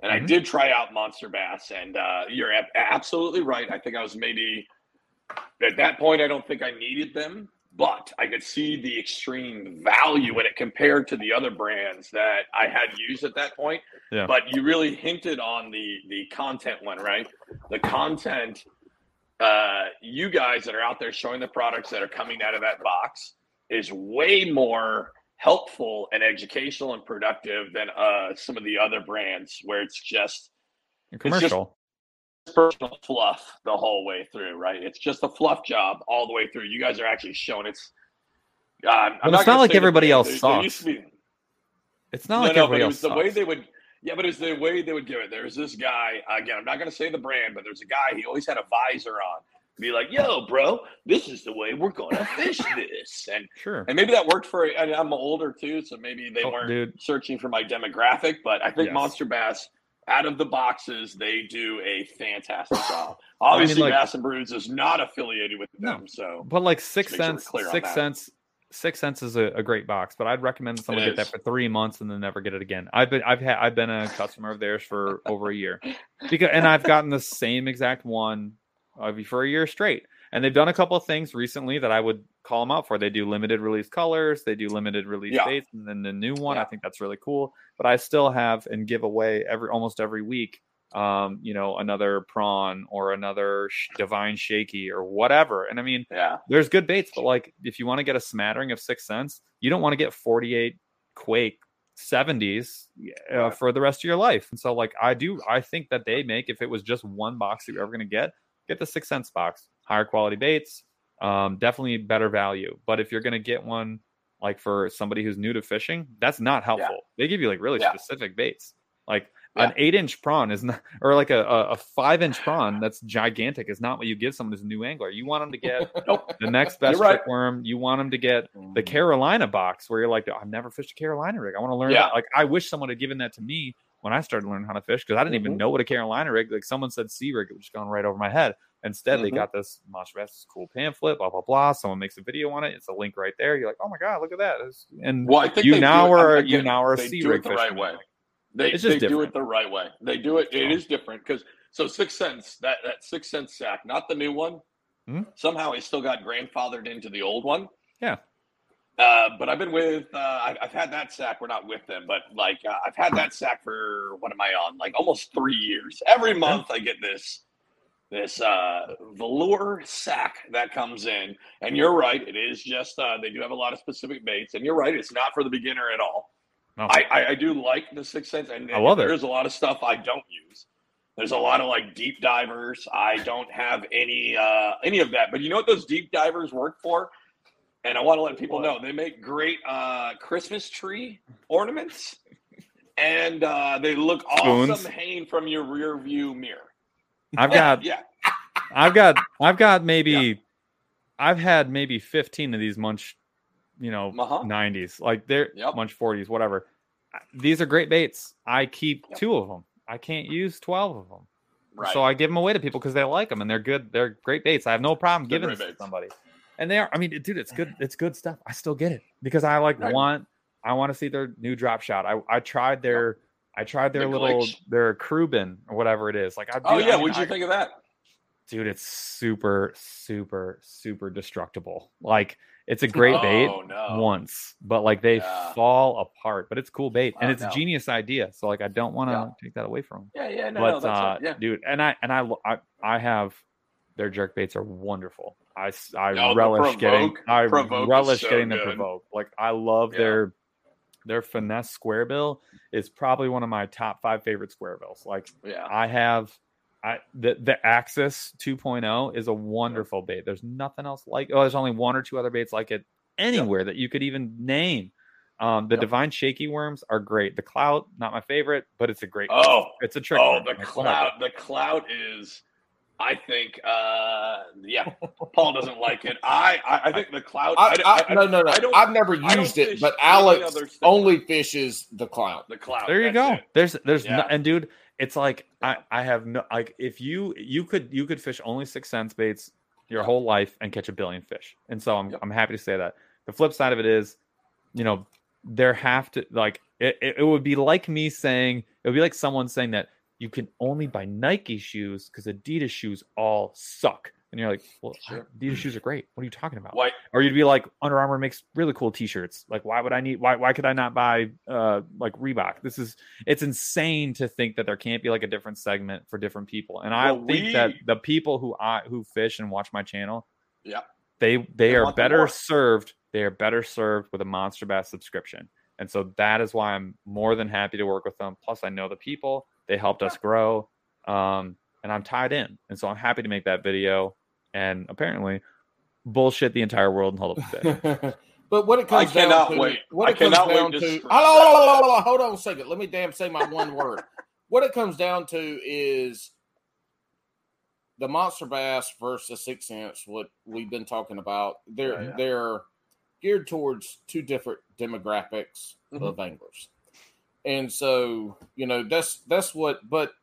and I Mhm. did try out Monster Bass, and uh, you're ab- absolutely right. I think I was maybe at that point. I don't think I needed them, but I could see the extreme value in it compared to the other brands that I had used at that point. Yeah. But you really hinted on the the content one, right? The content. Uh, you guys that are out there showing the products that are coming out of that box is way more helpful and educational and productive than uh, some of the other brands where it's just just- Commercial. Personal fluff the whole way through, right? It's just a fluff job all the way through. You guys are actually showing it's. Uh, I'm Well, it's not like everybody else There- there sucks. be- It's not no, like no, everybody but it else was the way they would. Yeah, but it's the way they would do it. There's this guy again. I'm not going to say the brand, but there's a guy. He always had a visor on. Be like, "Yo, bro, this is the way we're going to fish this," and Sure. and maybe that worked for. And I'm older too, so maybe they Oh, weren't dude. searching for my demographic. But I think Yes. Monster Bass, out of the boxes, they do a fantastic job. Obviously, like- Bass and Brews is not affiliated with No. them, so But like six make sure cents, clear Sixth Sense, Sixth Sense is a, a great box. But I'd recommend someone It get that for three months and then never get it again. I've been, I've had, I've been a customer of theirs for over a year, because and I've gotten the same exact one uh, for a year straight. And they've done a couple of things recently that I would call them out for. They do limited release colors, they do limited release Yeah. dates, and then the new one. I think that's really cool. But I still have and give away every almost every week um, you know, another prawn or another sh- divine shaky or whatever. And I mean, Yeah. there's good baits, but like if you want to get a smattering of Sixth Sense, you don't want to get 48 Quake 70s uh, for the rest of your life. And so, like, I do, I think that they make if it was just one box that you're ever going to get, get the Sixth Sense box, higher quality baits, um, definitely better value. But if you're going to get one like for somebody who's new to fishing, that's not helpful. They give you like really Yeah. specific baits. Like Yeah. an eight inch prawn is not, or like a, a, five inch prawn that's gigantic is not what you give someone who's a new angler. You want them to get Nope. the next best right. worm. You want them to get the Carolina box where you're like, I've never fished a Carolina rig. I want to learn. Yeah. that." Like, I wish someone had given that to me when I started learning how to fish because I didn't even Mhm. know what a Carolina rig. Like someone said sea rig, it was just going right over my head. Instead, they Mhm. got this Monster Bass cool pamphlet, blah blah blah. Someone makes a video on it. It's a link right there. You're like, oh my god, look at that! It's- And Well, I think you now do it, are again, you now are a they sea do rig it the right way. They, It's just they do different. it the right way. They do it. It So- is different because so Sixth Sense that that Sixth Sense sack, not the new one. Mhm. Somehow it still got grandfathered into the old one. Yeah. Uh, but I've been with. Uh, I've, I've had that sack. We're not with them, but like uh, I've had that sack for what am I on? Like almost three years. Every month I get this this uh velour sack that comes in and you're right it is just uh they do have a lot of specific baits and you're right it's not for the beginner at all No. I, I, I do like the sixth sense, and, I love and it. There's a lot of stuff I don't use. There's a lot of like deep divers. I don't have any uh, any of that. But you know what those deep divers work for? And I want to let people know they make great uh, Christmas tree ornaments, and uh, they look Spoons. awesome hanging from your rear view mirror. I've got yeah, I've got I've got maybe I've had maybe 15 of these munch, you know, Uh-huh. 90s. Like they're Yep. munch 40s, whatever. These are great baits. I keep Yep. two of them. I can't use 12 of them. right. So I give them away to people because they like them and they're good. They're great baits. I have no problem They're giving this to somebody. And they are. I mean, dude, it's good. It's good stuff. I still get it because I like Right. want. I want to see their new drop shot. I I tried their. I tried their The little glitch. their Krubin or whatever it is. Like I. oh yeah, I mean, what'd you I- think of that? dude it's super super super destructible like it's a great bait Oh no. once but like they Yeah. fall apart but it's cool bait and Oh, it's no. a genius idea so like i don't want to Yeah. take that away from them Yeah, yeah, no, but no, that's uh yeah. dude and i and I, I i have their jerk baits are wonderful I, I the relish getting i Provoke relish so getting the provoke like i love Yeah. their their finesse square bill is probably one of my top five favorite square bills like Yeah. I have I the the Axis 2.0 is a wonderful bait. There's nothing else like oh, there's only one or two other baits like it anywhere that you could even name. Um, the Yep. divine shaky worms are great. The clout, not my favorite, but it's a great. Oh, it's a trick. Oh, worm. the clout. The clout is. I think. uh Yeah, Paul doesn't like it. I. I, I think the cloud. I, I, I- no, no, no. I don't- I've never used it, but Alex only fishes the clown. the cloud. There you go. it. There's there's no, and dude, it's like I I have no like if you you could you could fish only Sixth Sense baits your whole life and catch a billion fish. And so I'm Yep. I'm happy to say that. The flip side of it is, you know, there have to like it, it, it would be like me saying it would be like someone saying that you can only buy Nike shoes because Adidas shoes all suck. And you're like, well, Sure. Adidas shoes are great. What are you talking about? Why? or you'd be like Under Armour makes really cool t-shirts. Like why would I need why why could I not buy uh like Reebok? This is it's insane to think that there can't be like a different segment for different people. And I Well, think that the people who I who fish and watch my channel, Yeah. they they, They are better served. They are better served with a Monster Bass subscription. And so that is why I'm more than happy to work with them. Plus I know the people, they helped us grow. Um and I'm tied in. And so I'm happy to make that video and apparently bullshit the entire world and hold up a fish. but what it I comes down cannot to, what I it comes down to to, scream. Oh, hold on a second. Let me damn say my one word. What it comes down to is the monster bass versus Sixth Sense. What we've been talking about. They're Yeah, yeah. they're geared towards two different demographics Mhm. of anglers, and so you know that's that's what. But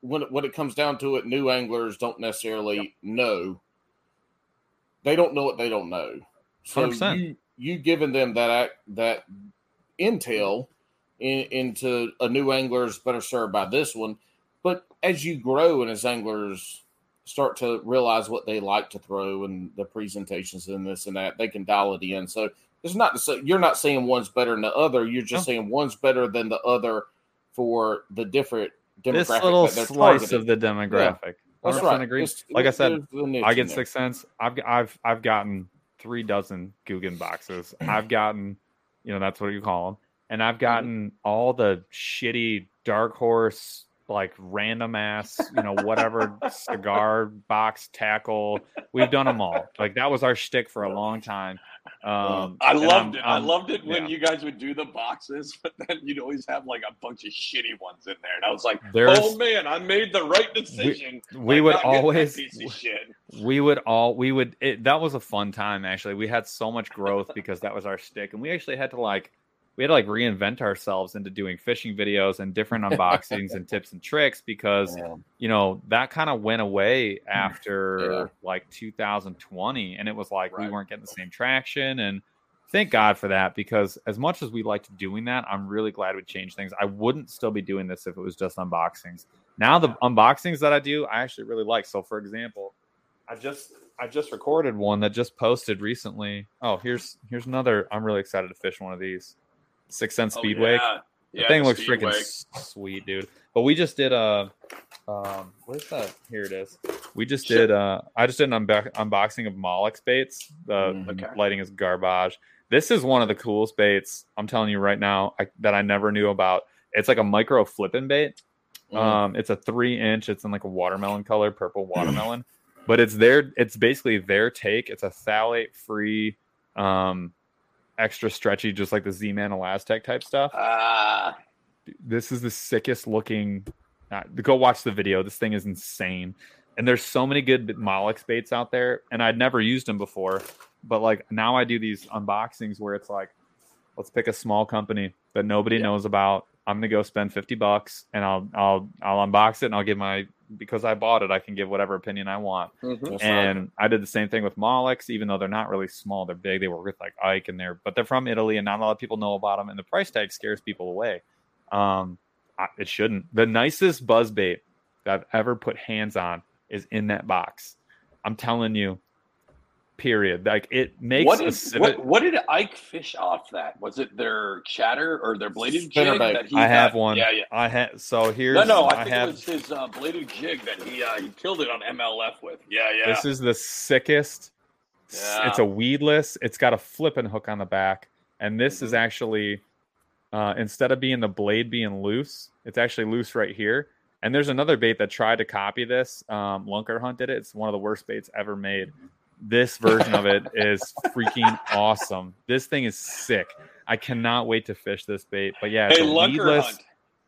when it, when it comes down to it, new anglers don't necessarily know. They don't know what they don't know. So 100%. you you giving them that act, that intel in, into a new angler is better served by this one. But as you grow and as anglers start to realize what they like to throw and the presentations and this and that, they can dial it in. So it's not to say you're not saying one's better than the other. You're just No. saying one's better than the other for the different demographic. this little slice targeting. of the demographic. That's right. agree. It's- Like I said, the I get Sixth Sense. I've I've I've gotten three dozen Googan boxes. I've gotten, you know, that's what you call them, and I've mm-hmm. gotten all the shitty dark horse like random ass, you know, whatever cigar box tackle. We've done them all. Like that was our shtick for a long time. Um, I loved I'm- it. i I'm- loved it when yeah. you guys would do the boxes, but then you'd always have like a bunch of shitty ones in there, and I was like, There's "Oh man, I made the right decision." we by would not getting that always piece of shit. we would all we would it, that was a fun time actually we had so much growth because that was our stick and we actually had to like we had to like reinvent ourselves into doing fishing videos and different unboxings and tips and tricks because Yeah. you know that kind of went away after Yeah. like 2020 and it was like we weren't getting the same traction and thank god for that because as much as we liked doing that i'm really glad we changed things. I wouldn't still be doing this if it was just unboxings. Now the unboxings that i do i actually really like. So for example i just i just recorded one that just posted recently. Oh here's here's another i'm really excited to fish one of these Sixth Sense Oh, speedway yeah. the Yeah, thing looks Speedway. freaking sweet, dude. But we just did a, um, where's that? Here it is. We just Shit. did. Uh, I just did an unbo- unboxing of Molix baits. The Mhm. Okay. lighting is garbage. This is one of the coolest baits. I'm telling you right now I, that I never knew about. It's like a micro flipping bait. Mhm. Um, it's a three inch. It's in like a watermelon color, purple watermelon. but it's their. It's basically their take. It's a phthalate free, um, extra stretchy, just like the Z Man ElaZtech type stuff. Ah, this is the sickest looking uh, go watch the video. This thing is insane. And there's so many good Molix baits out there and i'd never used them before. But like now i do these unboxings where it's like let's pick a small company that nobody Yeah. knows about. I'm gonna go spend 50 bucks and i'll i'll i'll unbox it and i'll give my because i bought it i can give whatever opinion i want mhm. That's right. and I did the same thing with Molix, even though they're not really small, they're big. They work with like Ike and they're, but they're from Italy and not a lot of people know about them. And the price tag scares people away. Um, I, it shouldn't. The nicest buzz bait that I've ever put hands on is in that box. I'm telling you, period. Like it makes what a did civet- what, what did Ike fish off that? Was it their chatter or their bladed jig that he I have got- one. Yeah, yeah. I had so here's No, no, I, I think have it was his uh, bladed jig that he uh, he killed it on MLF with. Yeah, yeah. This is the sickest. Yeah. It's a weedless. It's got a flipping hook on the back, and this is Mhm. actually uh, instead of being the blade being loose, it's actually loose right here. And there's another bait that tried to copy this. Um, Lunker Hunt did it. It's one of the worst baits ever made. This version of it is freaking awesome. This thing is sick. I cannot wait to fish this bait. But yeah, it's hey, a Lunker weedless. Hunt.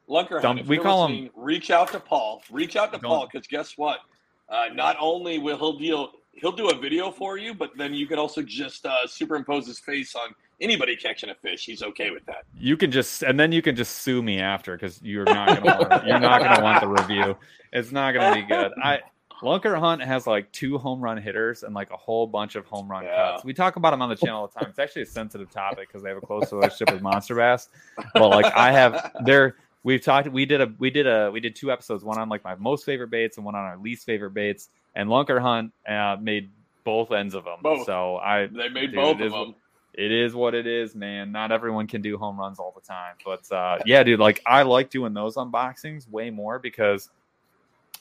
Lunker Dump- Hunt. We call him- Reach out to Paul. Reach out to Paul because guess what? Uh, not only will he'll deal, he'll do a video for you, but then you can also just uh, superimpose his face on anybody catching a fish. He's okay with that. you can just and then you can just sue me after because you're not gonna want, you're not gonna want the review. It's not gonna be good. I Lunker Hunt has like two home run hitters and like a whole bunch of home run Yeah. cuts. We talk about them on the channel all the time. It's actually a sensitive topic because they have a close relationship with Monster Bass. But like I have there we've talked we did a we did a we did two episodes, one on like my most favorite baits and one on our least favorite baits. And Lunker Hunt uh, made both ends of them. Both. So I They made Dude, both of them. it is what it is, man. Not everyone can do home runs all the time. But uh, yeah, dude, like I like doing those unboxings way more because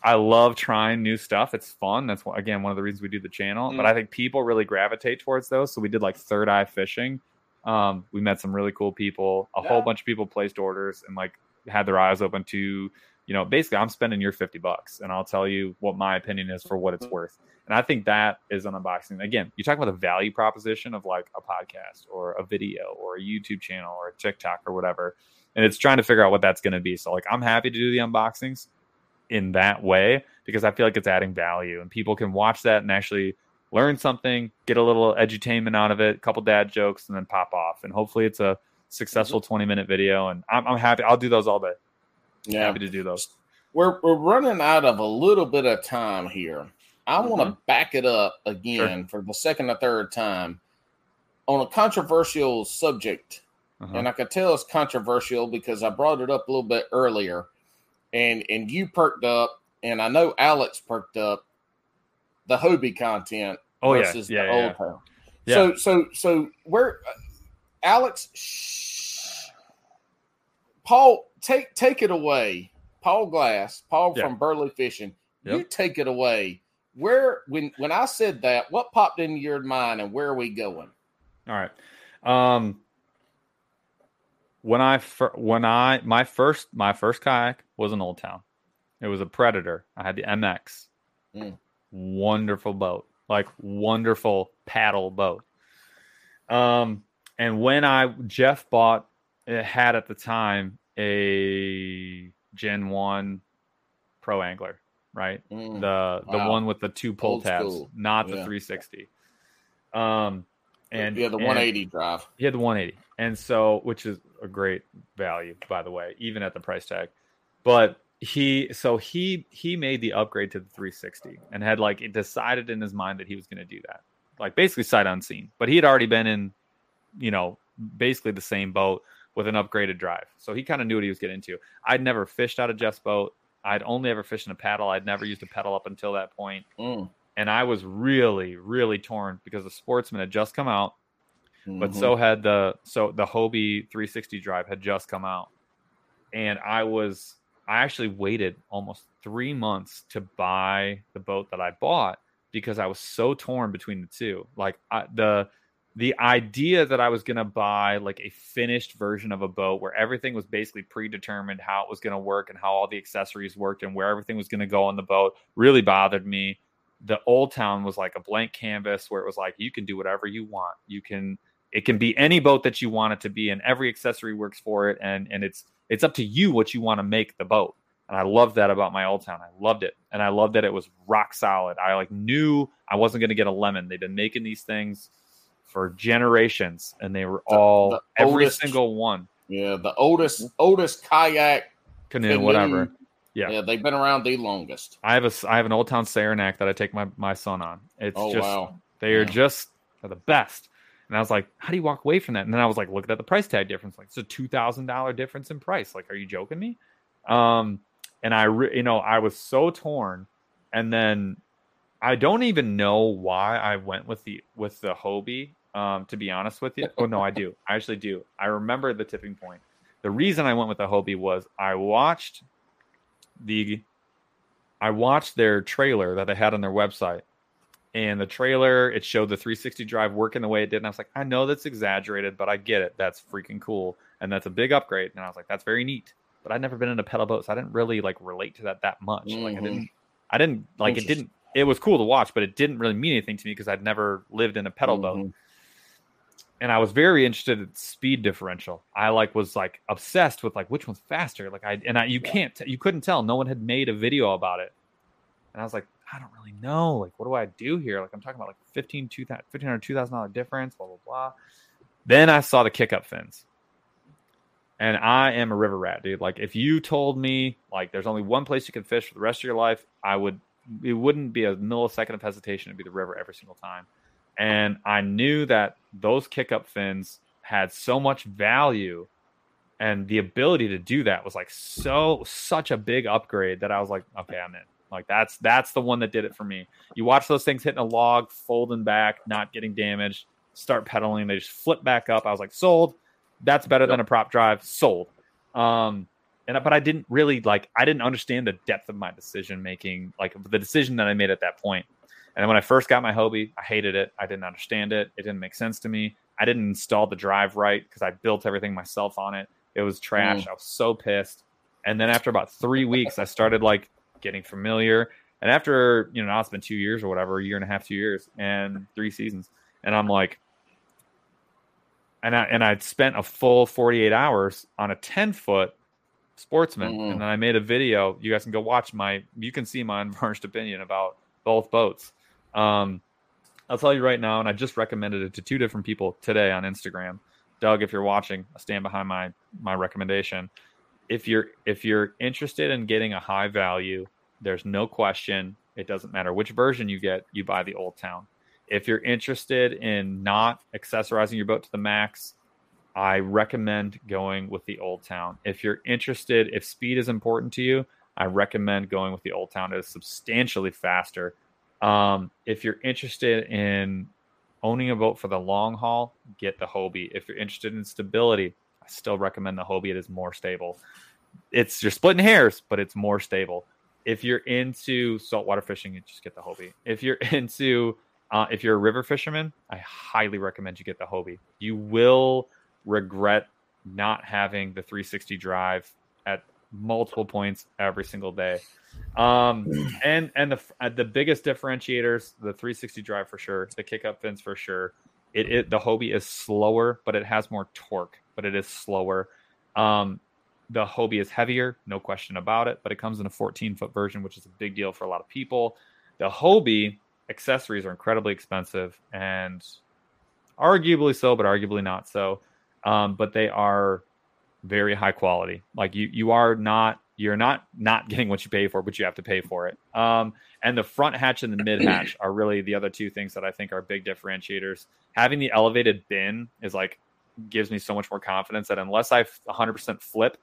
I love trying new stuff. It's fun. That's again one of the reasons we do the channel. Mm. But I think people really gravitate towards those. So we did like third eye fishing. Um, we met some really cool people. A whole bunch of people placed orders and like had their eyes open to, you know, basically I'm spending your 50 bucks and I'll tell you what my opinion is for what it's worth. And I think that is an unboxing. Again, you talk about the value proposition of like a podcast or a video or a YouTube channel or a TikTok or whatever. And it's trying to figure out what that's going to be. So, like, I'm happy to do the unboxings in that way because I feel like it's adding value and people can watch that and actually learn something, get a little edutainment out of it, a couple dad jokes, and then pop off. And hopefully, it's a successful 20 minute video. And I'm, I'm happy. I'll do those all day. Yeah. Happy to do those. We're we're running out of a little bit of time here. I want Mm-hmm. to back it up again for the second or third time on a controversial subject. Uh-huh. And I could tell it's controversial because I brought it up a little bit earlier. And and you perked up, and I know Alex perked up the Hobie content Oh, yeah. versus Yeah, the yeah, old yeah. town. Yeah. So so so where uh, Alex shh, Paul take take it away. Paul Glass, Paul Yeah. from Burley Fishing. You take it away. Where when when I said that, what popped into your mind, and where are we going? All right. Um, when I when I my first my first kayak was an Old Town. It was a Predator. I had the MX. Mm. Wonderful boat, like wonderful paddle boat. Um, and when I Jeff bought it had at the time a Gen One Pro Angler, right? Mm. the the Wow. one with the two pull Old tabs, school. not the Yeah. 360. Um, and yeah, the and 180 drive. He had the 180, and so which is a great value, by the way, even at the price tag. But he so he he made the upgrade to the 360 and had like decided in his mind that he was going to do that, like basically sight unseen. But he had already been in, you know, basically the same boat with an upgraded drive, so he kind of knew what he was getting into. I'd never fished out of Jeff's boat. I'd only ever fished in a paddle. I'd never used a pedal up until that point Mm. and I was really, really torn because the Sportsman had just come out, but Mhm. so had the so the Hobie 360 drive had just come out, and I was I actually waited almost three months to buy the boat that I bought because I was so torn between the two. Like I, the the idea that I was going to buy like a finished version of a boat where everything was basically predetermined how it was going to work and how all the accessories worked and where everything was going to go on the boat really bothered me the old town was like a blank canvas where it was like you can do whatever you want you can it can be any boat that you want it to be and every accessory works for it and and it's it's up to you what you want to make the boat and i loved that about my old town i loved it and i loved that it was rock solid i like knew i wasn't going to get a lemon they've been making these things for generations and they were The- all the every oldest- single one Yeah, the oldest oldest kayak canoe canoe- whatever Yeah. Yeah, they've been around the longest. i have a I have an old town saranac that i take my my son on it's Oh just wow. They are Yeah. just they're the best. And I was like, how do you walk away from that? And then I was like, looking at the price tag difference. Like, it's a two thousand dollar difference in price. Like, are you joking me? Um, and I, re- you know, I was so torn. And then I don't even know why I went with the with the Hobie. Um, to be honest with you, oh no, I do. I actually do. I remember the tipping point. The reason I went with the Hobie was I watched the I watched their trailer that they had on their website and the trailer it showed the 360 drive working the way it did and i was like i know that's exaggerated but i get it that's freaking cool and that's a big upgrade and i was like that's very neat but i'd never been in a pedal boat so i didn't really like relate to that that much like i Mhm. didn't i didn't like it didn't it was cool to watch but it didn't really mean anything to me because i'd never lived in a pedal boat Mhm. and I was very interested in speed differential. I like was like obsessed with like which one's faster. Like I and I you can't t- you couldn't tell. No one had made a video about it, and I was like, I don't really know. Like what do I do here? Like I'm talking about like 15 1500 2000 dollar difference. Blah blah blah. Then I saw the kick up fins, and I am a river rat, dude. Like if you told me like there's only one place you can fish for the rest of your life, I would. It wouldn't be a millisecond of hesitation It'd be the river every single time and I knew that those kick up fins had so much value and the ability to do that was like so such a big upgrade that I was like, okay, I'm in. Like that's that's the one that did it for me. You watch those things hitting a log, folding back, not getting damaged, start pedaling, they just flip back up. I was like, sold. That's better than a prop drive. Sold. Um and but I didn't really like I didn't understand the depth of my decision making, like the decision that I made at that point. And when I first got my Hobie, I hated it. I didn't understand it. It didn't make sense to me. I didn't install the drive right because I built everything myself on it. It was trash. I was so pissed. And then after about three weeks, I started like getting familiar. And after, you know, now it's been two years or whatever, a year and a half, two years, and three seasons. And I'm like, and I and I'd spent a full 48 hours on a 10 foot sportsman. Mhm. And then I made a video. You guys can go watch my you can see my unvarnished opinion about both boats. Um, I'll tell you right now, and I just recommended it to two different people today on Instagram. Doug, if you're watching, I stand behind my my recommendation. If you're if you're interested in getting a high value, there's no question. It doesn't matter which version you get, you buy the Old Town. If you're interested in not accessorizing your boat to the max, I recommend going with the Old Town. If you're interested, if speed is important to you, I recommend going with the Old Town. It is substantially faster. Um, if you're interested in owning a boat for the long haul, get the Hobie. If you're interested in stability, I still recommend the Hobie. It is more stable. it's you're splitting hairs, but it's more stable. If you're into saltwater fishing, you just get the Hobie. If you're into uh, if you're a river fisherman, I highly recommend you get the Hobie. You will regret not having the 360 drive at multiple points every single day. Um, and and the uh, the biggest differentiators, the 360 drive for sure, the kick up fins for sure. It, it the Hobie is slower, but it has more torque, but it is slower. Um, the Hobie is heavier, no question about it, but it comes in a 14 foot version, which is a big deal for a lot of people. The Hobie accessories are incredibly expensive and arguably so, but arguably not so. Um, but they are very high quality. Like you, you are not you're not not getting what you pay for, but you have to pay for it. Um, and the front hatch and the mid hatch are really the other two things that I think are big differentiators. Having the elevated bin is like gives me so much more confidence that unless I 100% flip,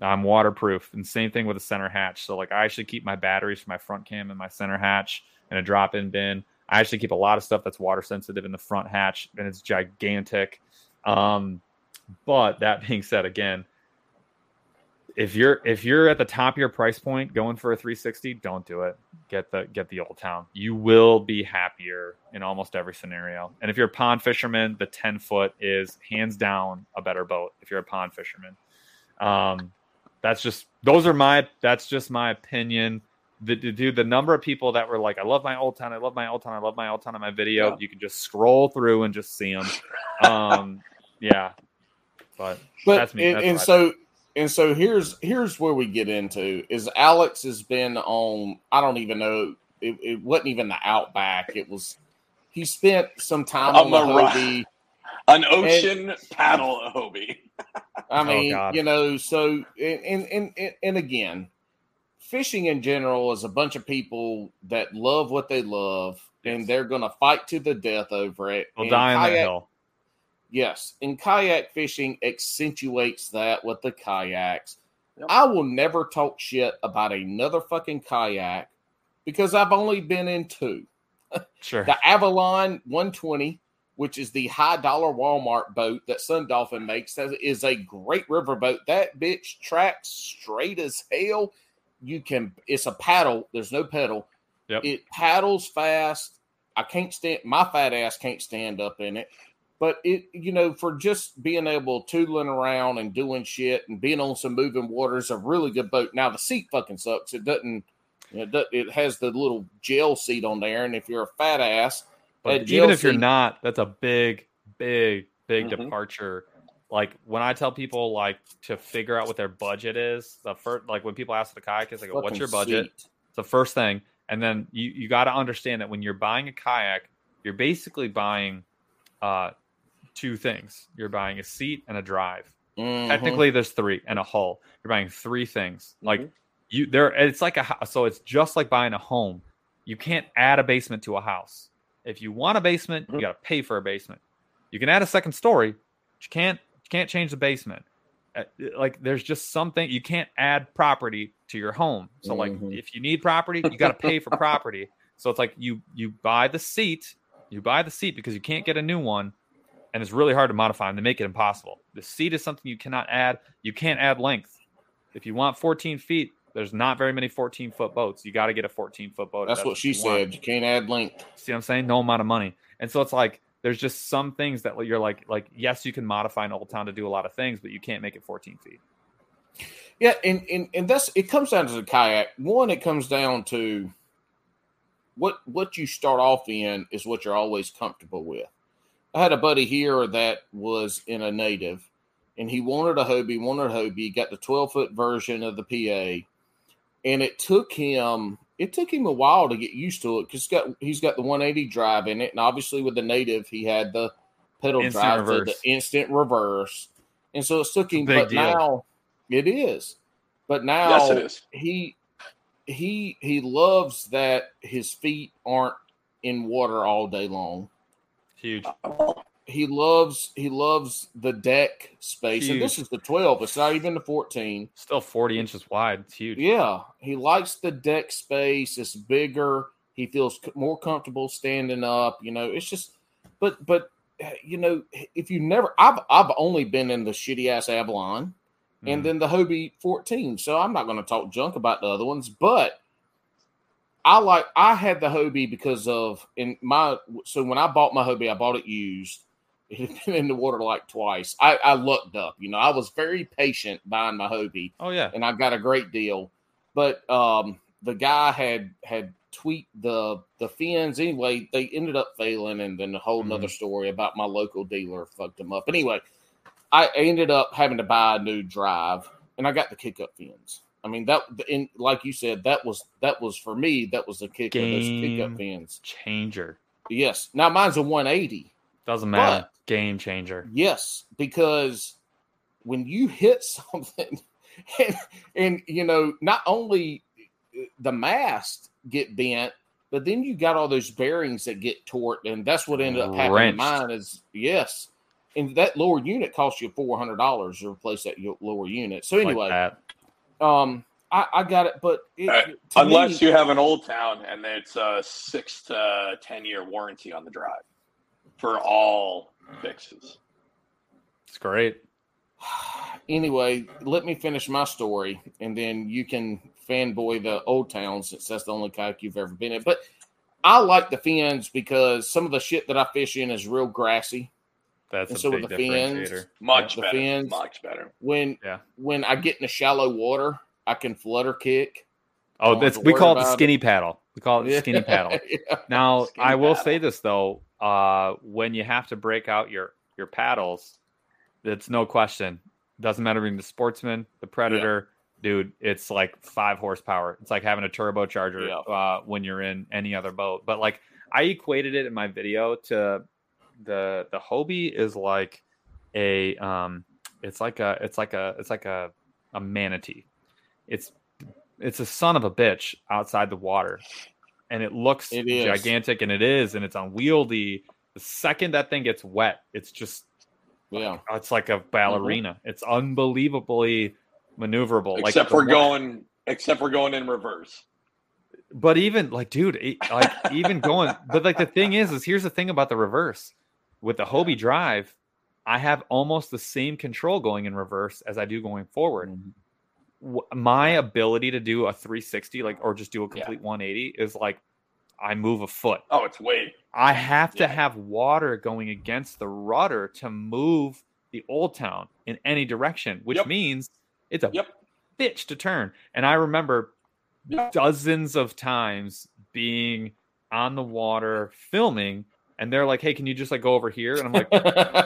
I'm waterproof. And same thing with the center hatch. So like I actually keep my batteries for my front cam and my center hatch in a drop in bin. I actually keep a lot of stuff that's water sensitive in the front hatch, and it's gigantic. Um, but that being said, again, if you're if you're at the top of your price point going for a 360 don't do it get the get the old town you will be happier in almost every scenario and if you're a pond fisherman the 10 foot is hands down a better boat if you're a pond fisherman um that's just those are my that's just my opinion. The, the dude the number of people that were like i love my old town i love my old town i love my old town in my video Yeah. you can just scroll through and just see them um yeah. But But That's me. and, That's and what I so and so here's here's where we get into is Alex has been on I don't even know it, it wasn't even the Outback it was he spent some time On on the the Hobie An ocean paddle Hobie. I Oh, mean God. you know so and, and and and again fishing in general is a bunch of people that love what they love and they're gonna fight to the death over it they'll And die on that kayak- hill Yes, and kayak fishing accentuates that with the kayaks. Yep. I will never talk shit about another fucking kayak because I've only been in two. sure The Avalon 120, which is the high dollar Walmart boat that Sun Dolphin makes, that is a great river boat. That bitch tracks straight as hell. You can, it's a paddle, there's no pedal. Yep. It paddles fast. I can't stand, my fat ass can't stand up in it. But it, you know, for just being able tootling around and doing shit and being on some moving water is a really good boat. Now the seat fucking sucks. It doesn't, it does- it has the little gel seat on there, and if you're a fat ass, But even if you're not, that's a big, big, big Mhm. departure. Like when I tell people like to figure out what their budget is, the first like when people ask the kayakers, I go, "What's your budget?" seat. It's the first thing, and then you you got to understand that when you're buying a kayak, you're basically buying uh two things. You're buying a seat and a drive. Mhm. Technically, there's three and a hull. You're buying three things. Like Mhm. you, there. It's like a so. It's just like buying a home. You can't add a basement to a house. If you want a basement, you Mhm. got to pay for a basement. You can add a second story, but you can't. You can't change the basement. Uh, Like there's just something you can't add property to your home. So like Mhm. if you need property, you got to pay for property. So it's like you you buy the seat, you buy the seat because you can't get a new one, and it's really hard to modify them to make it impossible. The seat is something you cannot add. You can't add length. If you want 14 feet, there's not very many 14 foot boats. You got to get a 14 foot boat. if That's what she you want. said. You can't add length. See what I'm saying? No amount of money. And so it's like there's just some things that you're like like yes, you can modify an old town to do a lot of things, but you can't make it 14 feet. Yeah, and, and and that's it comes down to the kayak. One, it comes down to what what you start off in is what you're always comfortable with. I had a buddy here that was in a native, and he wanted a Hobie, wanted a Hobie, got the 12 foot version of the PA, and it took him it took him a while to get used to it because got he's got the 180 drive in it, and obviously with the native he had the pedal Instant drive to the instant reverse, and so it took him. big But deal. now it is, but now Yes, it is. he he he loves that his feet aren't in water all day long. Huge. Uh, He loves he loves the deck space, and this is the twelve. It's not even the fourteen. Still 40 inches wide. It's huge. Yeah, he likes the deck space. It's bigger. He feels more comfortable standing up. You know, it's just, but but you know, if you never, I've I've only been in the shitty ass Avalon, and Mhm. then the Hobie 14. So I'm not going to talk junk about the other ones, but I like I had the Hobie because of in my so when I bought my Hobie, I bought it used. It had been in the water like twice. I, I looked up, you know, I was very patient buying my Hobie Oh yeah. and I got a great deal. But um, the guy had had tweaked the the fins anyway. They ended up failing, and then a whole nother story about my local dealer fucked them up. Anyway, I ended up having to buy a new drive, and I got the kick up fins. I mean that, in like you said, that was that was for me. That was the kick those kick up Game. fins. Changer. Yes. Now mine's a 180. Doesn't matter. But- Game changer. Yes, because when you hit something, and, and you know, not only the mast get bent, but then you got all those bearings that get torqued, and that's what ended up happening. Wrenched. Mine is yes, and that lower unit cost you four hundred dollars to replace that lower unit. So Like anyway, that. um, I, I got it, but it, Uh, Unless me- you have an old town and it's a six to ten year warranty on the drive for all mm. fixes. It's great. anyway, let me finish my story, and then you can fanboy the old town since that's the only kayak you've ever been in. But I like the fins because some of the shit that I fish in is real grassy. That's And a so big with the fins, differentiator. Much The better. fins. Much better. When Yeah. when I get in the shallow water, I can flutter kick. Oh, that's we call it the about skinny paddle. We call it the skinny paddle. Yeah. Now, Skinny I will paddle. say this though, uh, when you have to break out your your paddles, it's no question. Doesn't matter being the sportsman, the predator, dude. It's like five horsepower. It's like having a turbocharger Yeah. uh, when you're in any other boat. But like I equated it in my video to the the Hobie is like a um, it's like a it's like a it's like a a manatee. It's it's a son of a bitch outside the water, and it looks It gigantic, and it is, and it's unwieldy. The second that thing gets wet, it's just yeah. Oh, it's like a ballerina. Mm-hmm. It's unbelievably maneuverable. except the we're going except we're going in reverse. but even like, dude, it- like even going. But like the thing is, is here's the thing about the reverse with the Hobie Drive. I have almost the same control going in reverse as I do going forward. Mm-hmm. W- my ability to do a 360 like or just do a Yeah. complete 180 is like I move a foot. Oh, it's way I have to have water going against the rudder to move the old town in any direction, which Yep. means it's a Yep. bitch to turn. And I remember Yep. dozens of times being on the water filming and they're like, "Hey, can you just like go over here?" And I'm like,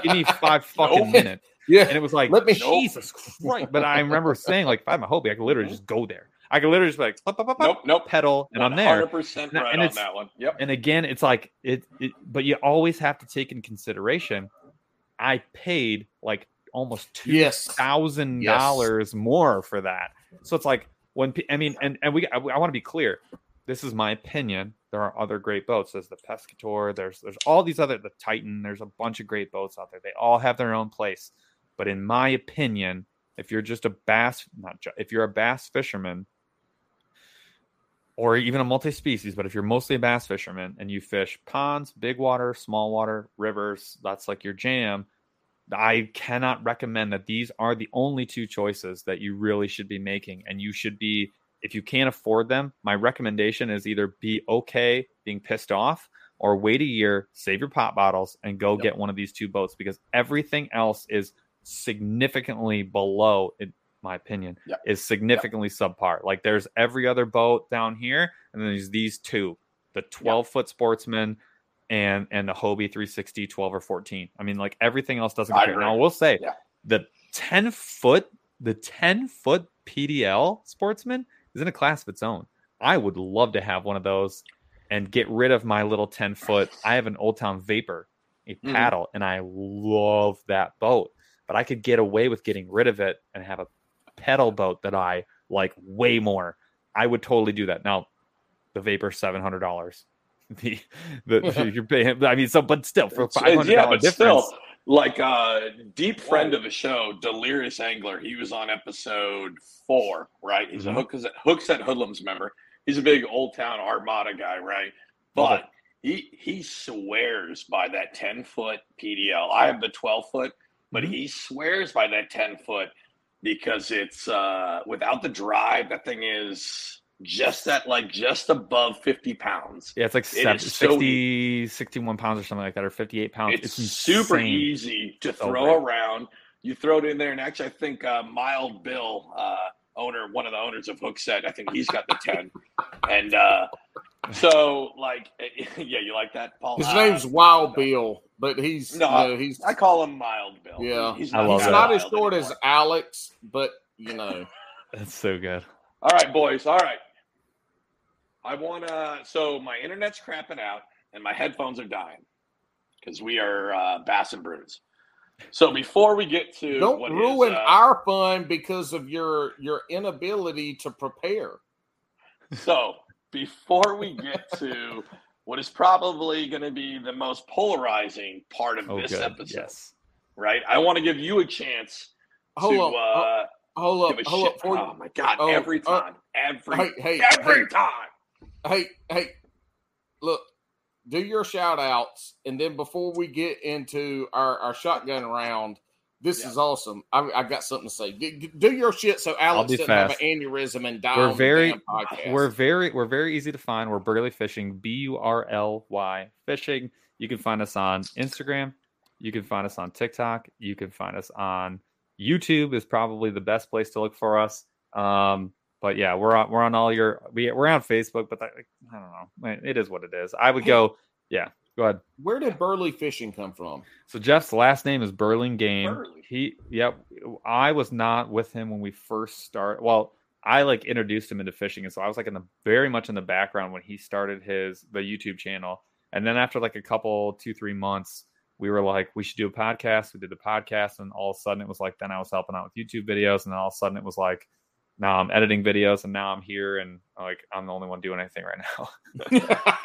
"Give me five fucking Nope. minutes." yeah. And it was like, Let me- Jesus Christ. But I remember saying, like, if I have a Hobie, I could literally just go there. I could literally just like, "Pop, pop, pop, pop," nope, nope. pedal, and I'm there. 100% right and on that one. Yep. And again, it's like it, it, but you always have to take in consideration. I paid like almost two Yes. thousand dollars more for that. So it's like when I mean, and and we I, want to be clear. This is my opinion. There are other great boats. There's the Pescador. There's there's all these other the Titan. There's a bunch of great boats out there. They all have their own place. But in my opinion, if you're just a bass, not ju- if you're a bass fisherman, or even a multi-species, but if you're mostly a bass fisherman and you fish ponds, big water, small water, rivers, that's like your jam. I cannot recommend that these are the only two choices that you really should be making. And you should be, if you can't afford them, my recommendation is either be okay being pissed off or wait a year, save your pop bottles, and go Yep. get one of these two boats because everything else is significantly below, in my opinion, Yep. is significantly subpar. Like there's every other boat down here, and then there's these two the 12 foot sportsman and and the Hobie 360 12 or 14. I mean, like everything else doesn't compare. agree. Now, I will say Yeah. the 10 foot, the 10 foot PDL sportsman is in a class of its own. I would love to have one of those and get rid of my little 10 foot. I have an Old Town Vapor, a Mhm. paddle, and I love that boat. But I could get away with getting rid of it and have a pedal boat that I like way more. I would totally do that. Now, the Vapor seven hundred dollars. The the you're paying. I mean, so but still for It's- five it's- hundred yeah, dollars but difference. still, like uh deep friend of the show, Delirious Angler. He was on episode four, right? He's Mhm. a hooks at, Hookset Hoodlums member. He's a big old town Armada guy, right? But he he swears by that ten foot PDL. I have the twelve foot, but Mhm. he swears by that ten foot. because it's uh, without the drive. That thing is just at like just above 50 pounds. Yeah, it's like It seven, is so 60, 61 pounds or something like that, or 58 pounds. It's, It's, super easy to So throw great. around. You throw it in there, and actually, I think uh, Mild Bill, uh, owner, one of the owners of Hookset, I think he's got the 10. And uh, so, like, yeah, you like that, Paul? His Uh, name's Wild Bill, but he's No, you know, he's I call him Mild Bill. yeah. he's I not, love he's not as Mild short as. Alex, but you know. That's so good. All right, boys. All right. I want to. So my internet's crapping out, and my headphones are dying because we are uh, Bass and Brews. So before we get to Don't what is, ruin uh, our fun because of your your inability to prepare. So before we get to what is probably going to be the most polarizing part of Oh, this good. episode, Yes. right? I want to give you a chance Hold to on, uh, hold up, give a hold shit. up. Oh my god! Oh, every uh, time, every hey, hey, every hey, time. Hey, hey, look, do your shout outs, and then before we get into our, our shotgun round, this Yeah. is awesome. I, I got something to say. Do, do your shit so Alex doesn't have an aneurysm and die. We're on the very-. We're very we're very easy to find. We're Burly Fishing, B U R L Y Fishing. You can find us on Instagram. You can find us on TikTok. You can find us on YouTube. Is probably the best place to look for us. Um, but yeah, we're on we're on all your we we're on Facebook. But that, I don't know. It is what it is. I would go. Yeah, go ahead. Where did Burly Fishing come from? So Jeff's last name is Burling Game. Burley. He, yep. I was not with him when we first start. Well, I like introduced him into fishing, and so I was like in the very much in the background when he started his the YouTube channel. And then after like a couple, two, three months, we were like, we should do a podcast. We did the podcast, and all of a sudden it was like, then I was helping out with YouTube videos, and then all of a sudden it was like, now I'm editing videos, and now I'm here, and like I'm the only one doing anything right now.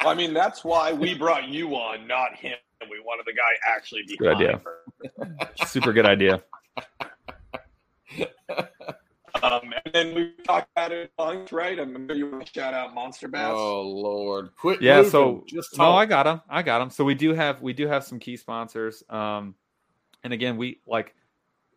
I mean, that's why we brought you on, not him. We wanted the guy actually be Good idea. her. Super good idea. Um, and then we talked about it a right? I remember you want to shout out Monster Bass. Oh Lord, quit. yeah moving. so just no i got them i got them so we do have we do have some key sponsors um and again we like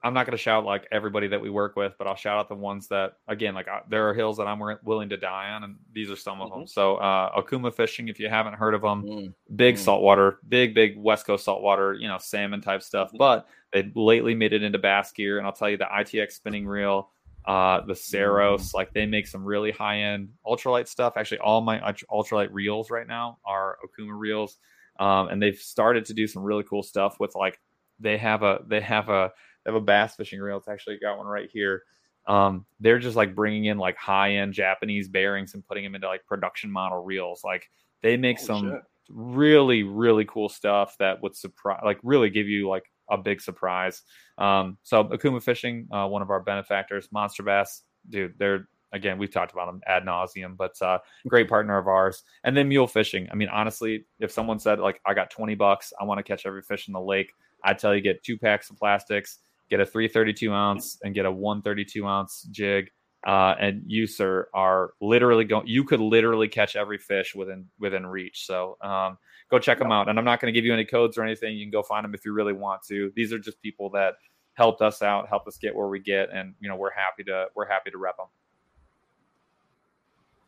i'm not going to shout like everybody that we work with but i'll shout out the ones that again like uh, there are hills that i'm wi- willing to die on and these are some of them so uh okuma fishing if you haven't heard of them Mm. big Mm. saltwater big big west coast saltwater you know salmon type stuff Mhm. but they lately made it into bass gear and i'll tell you the itx spinning reel uh the saros like they make some really high end ultralight stuff actually all my ultralight reels right now are okuma reels um and they've started to do some really cool stuff with like they have a they have a they have a bass fishing reel. It's actually got one right here. Um they're just like bringing in like high end japanese bearings and putting them into like production model reels. Like they make some shit. really really cool stuff that would surprise like really give you like a big surprise. Um so okuma fishing uh, one of our benefactors monster bass dude they're again we've talked about them ad nauseum but uh great partner of ours. And then mule fishing. I mean honestly if someone said like i got 20 bucks i want to catch every fish in the lake i tell you get two packs of plastics get a 332 ounce and get a 132 ounce jig uh, and you sir are literally going you could literally catch every fish within within reach so um, go check them out and i'm not going to give you any codes or anything you can go find them if you really want to these are just people that helped us out helped us get where we get and you know we're happy to we're happy to rep them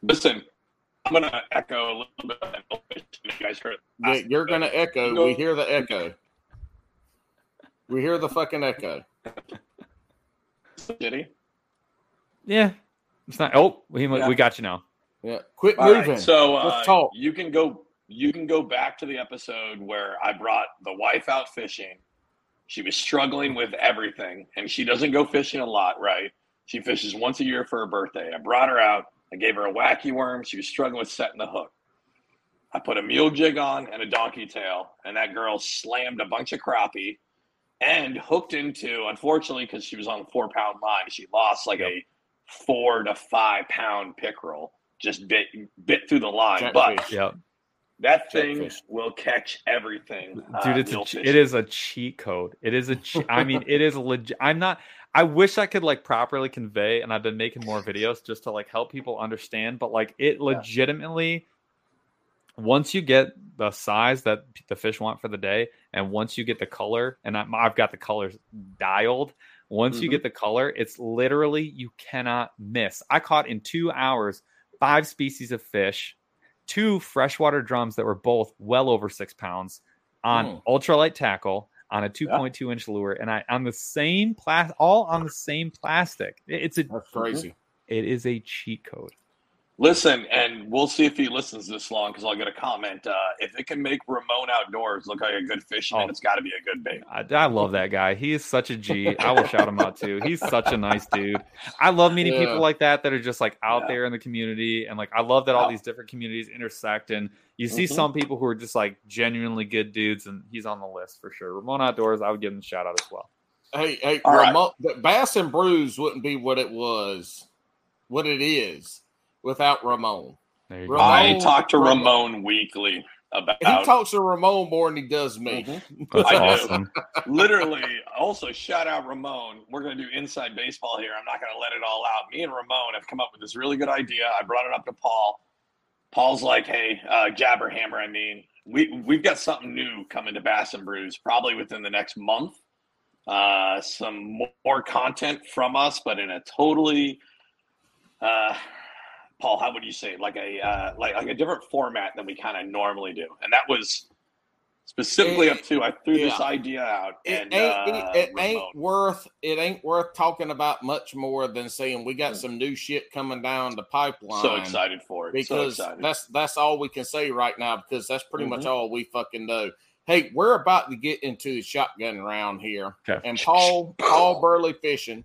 Listen, I'm going to echo a little bit of that. You guys heard. Yeah, you're gonna echo. You go- We hear the echo. We hear the fucking echo. Did he? yeah it's not oh we, Yeah. we got you now Yeah, quit All right, moving. so uh, Let's talk. you can go. You can go back to the episode where I brought the wife out fishing. She was struggling with everything, and she doesn't go fishing a lot, right? She fishes once a year for her birthday. I brought her out. I gave her a wacky worm. She was struggling with setting the hook. I put a mule jig on and a donkey tail, and that girl slammed a bunch of crappie and hooked into. Unfortunately, because she was on a four pound line, she lost like a four to five pound pickerel. Just bit bit through the line, but Jackfish. yeah that thing Jackfish. will catch everything, uh, dude it's a, mule che- fishing. it is a cheat code it is a che- i mean it is legit i'm not i wish i could like properly convey and i've been making more videos just to like help people understand but like it legitimately once you get the size that the fish want for the day And once you get the color, and I'm, I've got the colors dialed. Once you Mhm. get the color, it's literally you cannot miss. I caught in two hours five species of fish, two freshwater drums that were both well over six pounds on Mm. ultralight tackle on a 2.2 inch lure, and I on the same plas all on the same plastic. It- It's a That's crazy. it is a cheat code. Listen, and we'll see if he listens this long because I'll get a comment. Uh, if it can make Ramon outdoors look like a good fisherman, Oh. it's got to be a good bait. I, I love that guy. He is such a G. I will shout him out too. He's such a nice dude. I love meeting Yeah. people like that that are just like out Yeah. there in the community, and like I love that all these different communities intersect. And you see Mhm. some people who are just like genuinely good dudes, and he's on the list for sure. Ramon Outdoors, I would give him a shout out as well. Hey, hey, Ramon, the Bass and Brews wouldn't be what it was, what it is, without Ramon. There you go. Ramon- I talk to Ramon- Ramon weekly about He talks to Ramon more than he does me. Mhm. That's awesome. literally also shout out ramon we're going to do inside baseball here i'm not going to let it all out me and ramon have come up with this really good idea i brought it up to paul paul's like hey uh, jabberhammer i mean we, we've got something new coming to bass and brews probably within the next month uh, some more content from us but in a totally uh, paul how would you say like a uh, like, like a different format than we kind of normally do and that was specifically up to i threw this idea out It and ain't uh, it, it ain't worth it ain't worth talking about much more than saying we got Mm. some new shit coming down the pipeline. so excited for it because so that's that's all we can say right now because that's pretty much Mhm. all we fucking know. Hey, we're about to get into the shotgun round here, Okay. and Paul Paul Burley fishing.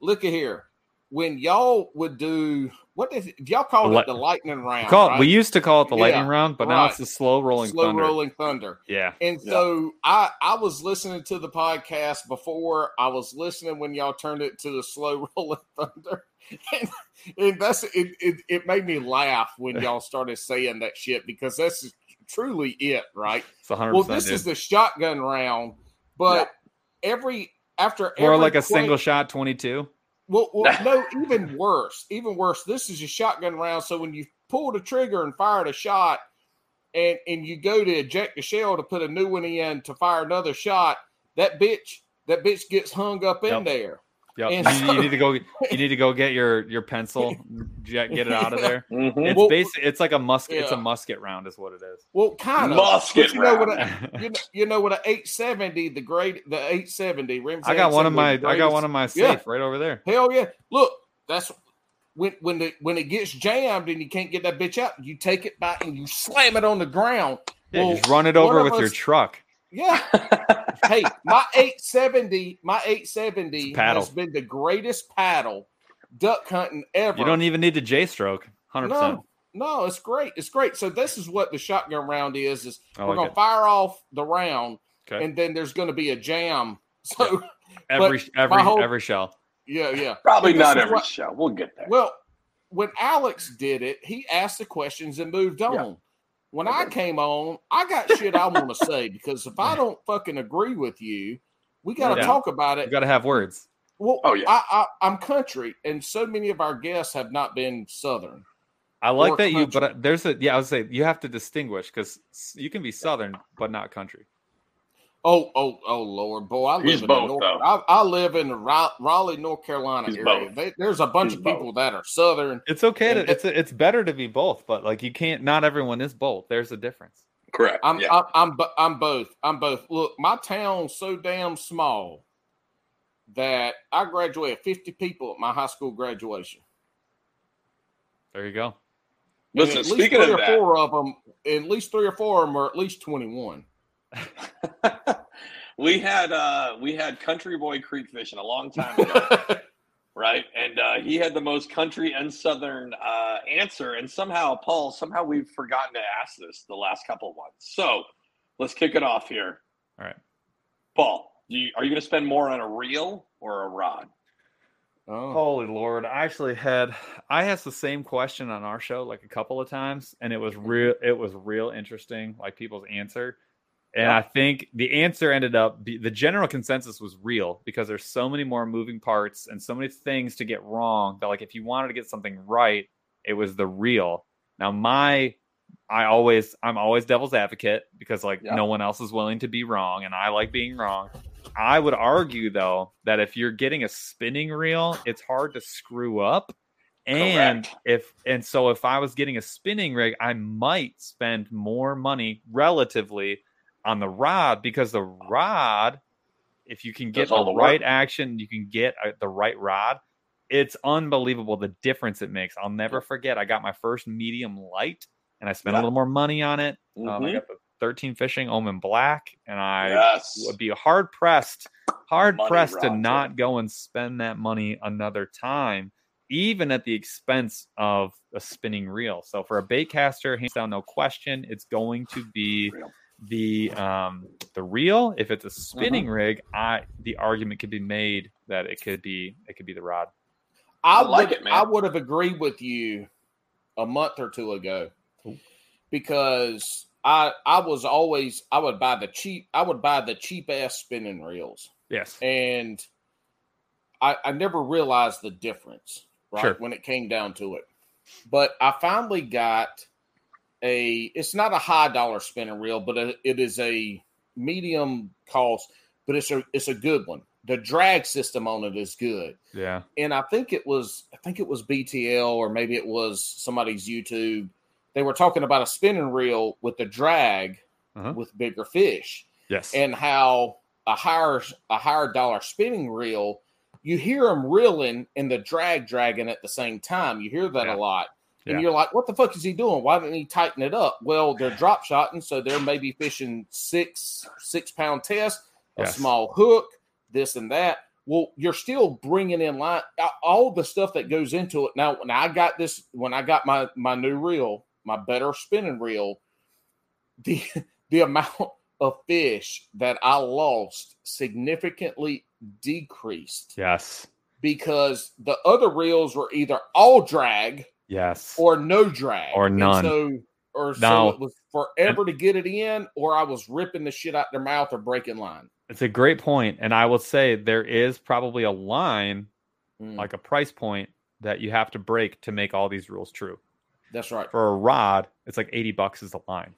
Look at here, when y'all would do what is it? Y'all call The it the lightning round? Call, right? We used to call it the Yeah, lightning round, but now it's the slow rolling slow thunder. rolling thunder. Yeah. And Yeah. so I I was listening to the podcast before. I was listening when y'all turned it to the slow rolling thunder. And, and that's it, it it made me laugh when y'all started saying that shit because that's truly it, right? It's 100%. Well, this dude. is the shotgun round, but every after or every like a quake- single shot 22. Well, well, no, even worse. Even worse. This is a shotgun round. So when you pull the trigger and fired a shot, and and you go to eject the shell to put a new one in to fire another shot, that bitch, that bitch gets hung up in Yep. there. Yep. And You, so- you need to go. You need to go get your your pencil, get, get it out of there. Mhm. It's Well- basic. It's like a musket. It's a musket round, is what it is. Well, kind of. Musket you know what? A, you know, you know what? A eight seventy, the great, the eight seventy. I got one of my. I got one of my safe Yeah. right over there. Hell yeah! Look, that's when when the when it gets jammed and you can't get that bitch out. You take it back and you slam it on the ground. Yeah, Well, just run it over of with your truck. Yeah. hey, my 870, my 870 paddle. has been the greatest paddle duck hunting ever. You don't even need to J stroke. Hundred percent. no, no, it's great. It's great. So this is what the shotgun round is: is I we're like gonna fire off the round, Okay. and then there's gonna be a jam. So Every every whole- every shell. yeah, yeah. Probably not every what- show. We'll get there. Well, when Alex did it, he asked the questions and moved on. Yeah. When I came on, I got shit I want to say because if I don't fucking agree with you, we got to Yeah. talk about You it. got to have words. Well, Oh, yeah. I, I, I'm country, and so many of our guests have not been Southern. I like Or that you, but uh, there's a yeah. I would say you have to distinguish because you can be southern but not country. Oh, oh, oh, Lord, boy! I live He's in both, the North, though. I, I live in the Raleigh, North Carolina He's area. both. They, there's a bunch He's of people that are Southern. It's okay to it's it's better to be both, but like you can't. Not everyone is both. There's a difference. Correct. I'm, yeah. I'm, I'm, I'm both. I'm both. Look, my town's so damn small that I graduated 50 people at my high school graduation. There you go. And Listen, at least speaking three of or that, four of them, at least three or four of them are at least 21. we had uh we had Country Boy Creek fishing a long time ago, right? And uh, he had the most country and southern uh, answer, and somehow, Paul, somehow we've forgotten to ask this the last couple of ones. So let's kick it off here. All right. Paul, do you, are you going to spend more on a reel or a rod? Oh. Holy Lord! I actually had I asked the same question on our show like a couple of times, and it was real. It was real interesting, like people's answer. And Yeah. I think the answer ended up the general consensus was real because there's so many more moving parts and so many things to get wrong that like if you wanted to get something right, it was the real. Now my I always I'm always devil's advocate because like Yeah. no one else is willing to be wrong and I like being wrong. I would argue though that if you're getting a spinning reel, it's hard to screw up. And Correct. if and so if I was getting a spinning rig, I might spend more money relatively on the rod because the rod, if you can get the the right action, you can get uh, the right rod. It's unbelievable the difference it makes. I'll never forget. I got my first medium light, and I spent a little more money on it. Um, I Mhm. got the 13 fishing Omen Black, and I yes. would be hard pressed, hard Money pressed to not yeah. go and spend that money another time, even at the expense of a spinning reel. So for a bait caster, hands down, no question, it's going to be Reel. The um the reel. If it's a spinning Mm-hmm. rig, I the argument could be made that it could be it could be the rod. I, I like would, it, man. I would have agreed with you a month or two ago because I I was always I would buy the cheap I would buy the cheap ass spinning reels Yes. and I I never realized the difference right Sure. when it came down to it. But I finally got a it's not a high dollar spinning reel, but it- it is a medium cost, but it's a it's a good one. The drag system on it is good Yeah. and I think it was I think it was BTL or maybe it was somebody's YouTube. They were talking about a spinning reel with the drag Uh-huh. with bigger fish Yes. and how a higher a higher dollar spinning reel you hear them reeling and the drag dragging at the same time. You hear that Yeah. a lot. And Yeah. you're like, what the fuck is he doing? Why didn't he tighten it up? Well, they're drop shotting, so they're maybe fishing six six pound test, a Yes. small hook, this and that. Well, you're still bringing in line all the stuff that goes into it. Now, when I got this, when I got my my new reel, my better spinning reel, the the amount of fish that I lost significantly decreased yes. because the other reels were either all drag Yes. or no drag Or And none. so or so it was forever to get it in, or I was ripping the shit out their mouth or breaking line. It's a great point, and I will say there is probably a line, Mm, like a price point, that you have to break to make all these rules true. that's right. For a rod, it's like eighty bucks is the line.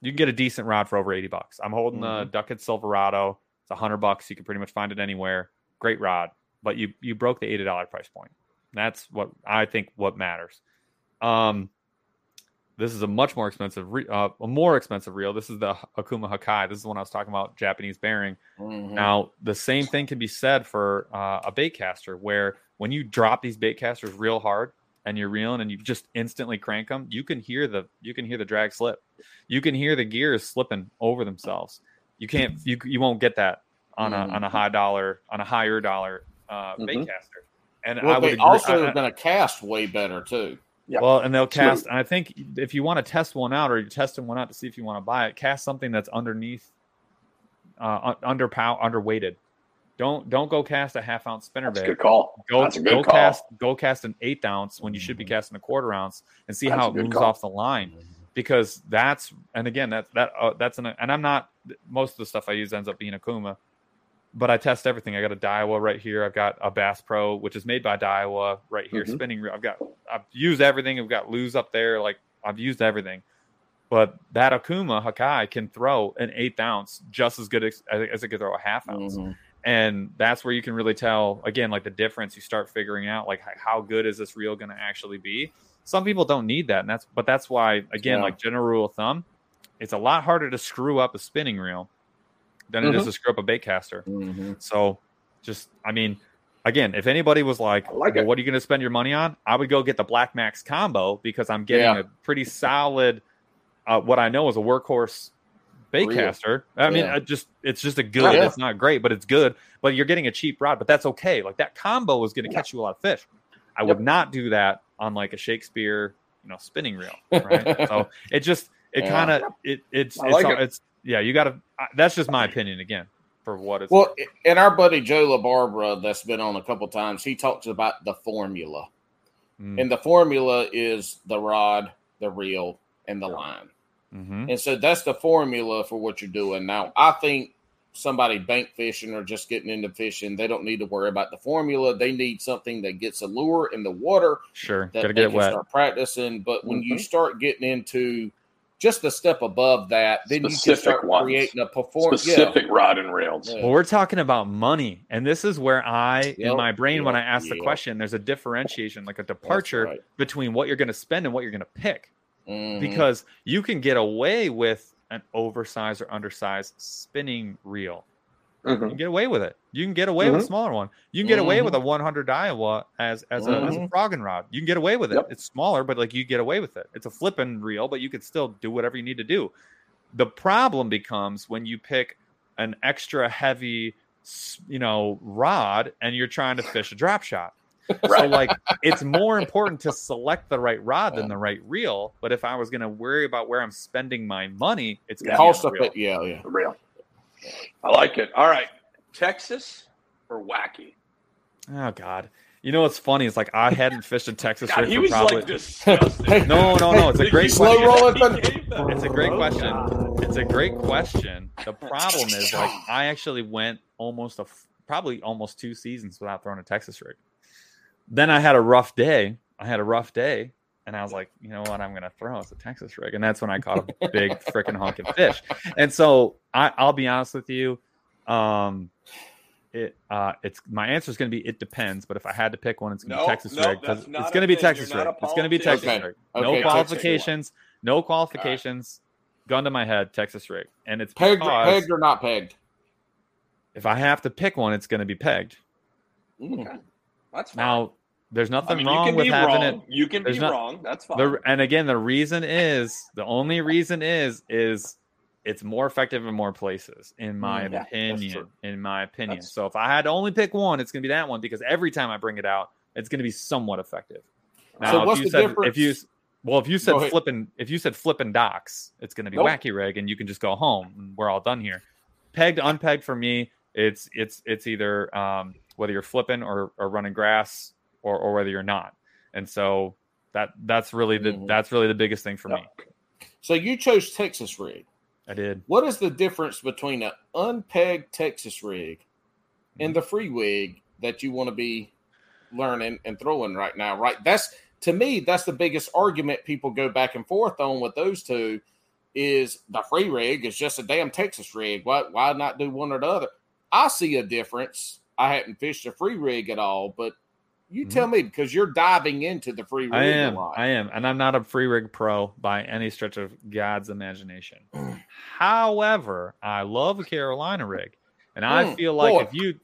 You can get a decent rod for over eighty bucks. I'm holding the Mm-hmm. Duckett Silverado. It's hundred bucks. You can pretty much find it anywhere. Great rod, but you you broke the eighty dollar price point. That's what I think what matters. Um, this is a much more expensive, re- uh, a more expensive reel. This is the Okuma Hakai. This is the one I was talking about, Japanese bearing. Mhm. Now, the same thing can be said for uh, a bait caster, where when you drop these bait casters real hard and you're reeling and you just instantly crank them, you can hear the you can hear the drag slip. You can hear the gears slipping over themselves. You can't you you won't get that on a on a high dollar on a higher dollar uh, bait Mhm. Caster. And I Well, would they also I- are going to cast way better too. Yeah. well, and they'll Smooth. cast. And I think if you want to test one out, or you're testing one out to see if you want to buy it, cast something that's underneath, uh, un- under pow, underweighted. Don't don't go cast a half ounce spinner That's bait. good call. Go That's a good go call. cast go cast an eighth ounce when you should be casting a quarter ounce, and see That's how it moves call. off the line. Because that's and again that's that uh, that's an and I'm not most of the stuff I use ends up being Okuma, but I test everything. I got a Daiwa right here. I've got a Bass Pro, which is made by Daiwa right here, Mhm. spinning. reel. I've got I've used everything. I've got Lew's up there. Like I've used everything. But that Okuma Hakai can throw an eighth ounce just as good as, as it could throw a half ounce Mhm. and that's where you can really tell again like the difference you start figuring out like how good is this reel going to actually be some people don't need that and that's but that's why again Yeah. like general rule of thumb it's a lot harder to screw up a spinning reel than it is Mhm. to screw up a bait caster Mhm. so just i mean again if anybody was like, like well, what are you going to spend your money on i would go get the black max combo because i'm getting Yeah. a pretty solid uh, what i know is a workhorse bait Reel. caster i mean Yeah. uh, just it's just a good Yeah. it's not great but it's good but you're getting a cheap rod but that's okay like that combo is going to catch you a lot of fish i would not do that on like a shakespeare you know spinning reel right so it just it kind of it it's I it's, like all- it. it's yeah you gotta that's just my opinion again for what it's Well, worth. and our buddy Joe LaBarbera, that's been on a couple times, he talks about the formula, Mm, and the formula is the rod, the reel, and the line. mhm. And so that's the formula for what you're doing. Now, I think somebody bank fishing or just getting into fishing, they don't need to worry about the formula. They need something that gets a lure in the water sure that gotta they get can wet start practicing. But when you Mhm. start getting into just a step above that, then you can start ones. creating a performance. Specific rod and rails. Yeah. Well, we're talking about money, and this is where I, in my brain, when I yep, ask the question, there's a differentiation, like a departure right. between what you're going to spend and what you're going to pick. Mhm. because you can get away with an oversized or undersized spinning reel. You Mhm. can get away with it. You can get away with a Mhm. smaller one. You can get away with a 100 Iowa as as a, as a frogging rod. You can get away with it. Yep. It's smaller, but like you get away with it. It's a flipping reel, but you can still do whatever you need to do. The problem becomes when you pick an extra heavy, you know, rod and you're trying to fish a drop shot. So like it's more important to select the right rod than the right reel. But if I was going to worry about where I'm spending my money, it's going to cost be of on the reel. it. Yeah, yeah. The rail. I like it. All right. Texas or wacky? Oh God! You know what's funny? It's like I hadn't fished a Texas God, for probably. like no, no, no! It's a great Slow roll that it, he? It's a great Oh, question. God. It's a great question. The problem is like I actually went almost a probably almost two seasons without throwing a Texas rig. Then I had a rough day. I had a rough day, and I was like, you know what? I'm gonna throw it's a Texas rig, and that's when I caught a big freaking honking fish. And so I, I'll be honest with you. Um, it uh, it's my answer is going to be it depends. But if I had to pick one, it's going to No, be Texas no, rig. 'cause that's It's going to be. Texas rig. It's going to be. Texas Okay. rig. No Texas qualifications. No qualifications. Gun to my head, Texas rig, and it's Pegged, because pegged or not pegged? if I have to pick one, it's going to be pegged. Mm. That's fine. Now, there's I nothing mean, wrong with having wrong. it. You can There's be not- wrong. That's fine. The, and again, the reason is the only reason is is it's more effective in more places, in my Mm, yeah, opinion. In my opinion. That's- so if I had to only pick one, it's going to be that one because every time I bring it out, it's going to be somewhat effective. Now, So if what's you the said difference? if you well, if you said flipping, if you said flipping docks, it's going to be Nope. wacky rig, and you can just go home. And we're all done here. Pegged, unpegged for me, it's it's it's either um, whether you're flipping or, or running grass or, or whether you're not. And so that that's really the Mhm. that's really the biggest thing for Yep. me. So you chose Texas rig. I did. What is the difference between an unpegged Texas rig and the free rig that you want to be learning and throwing right now? Right. That's to me, that's the biggest argument people go back and forth on with those two is the free rig is just a damn Texas rig. Why why not do one or the other? I see a difference. I hadn't fished a free rig at all, but you Mhm. tell me because you're diving into the free rig I a am. lot. I am. And I'm not a free rig pro by any stretch of God's imagination. However, I love a Carolina rig. And I Mm, feel like boy. if you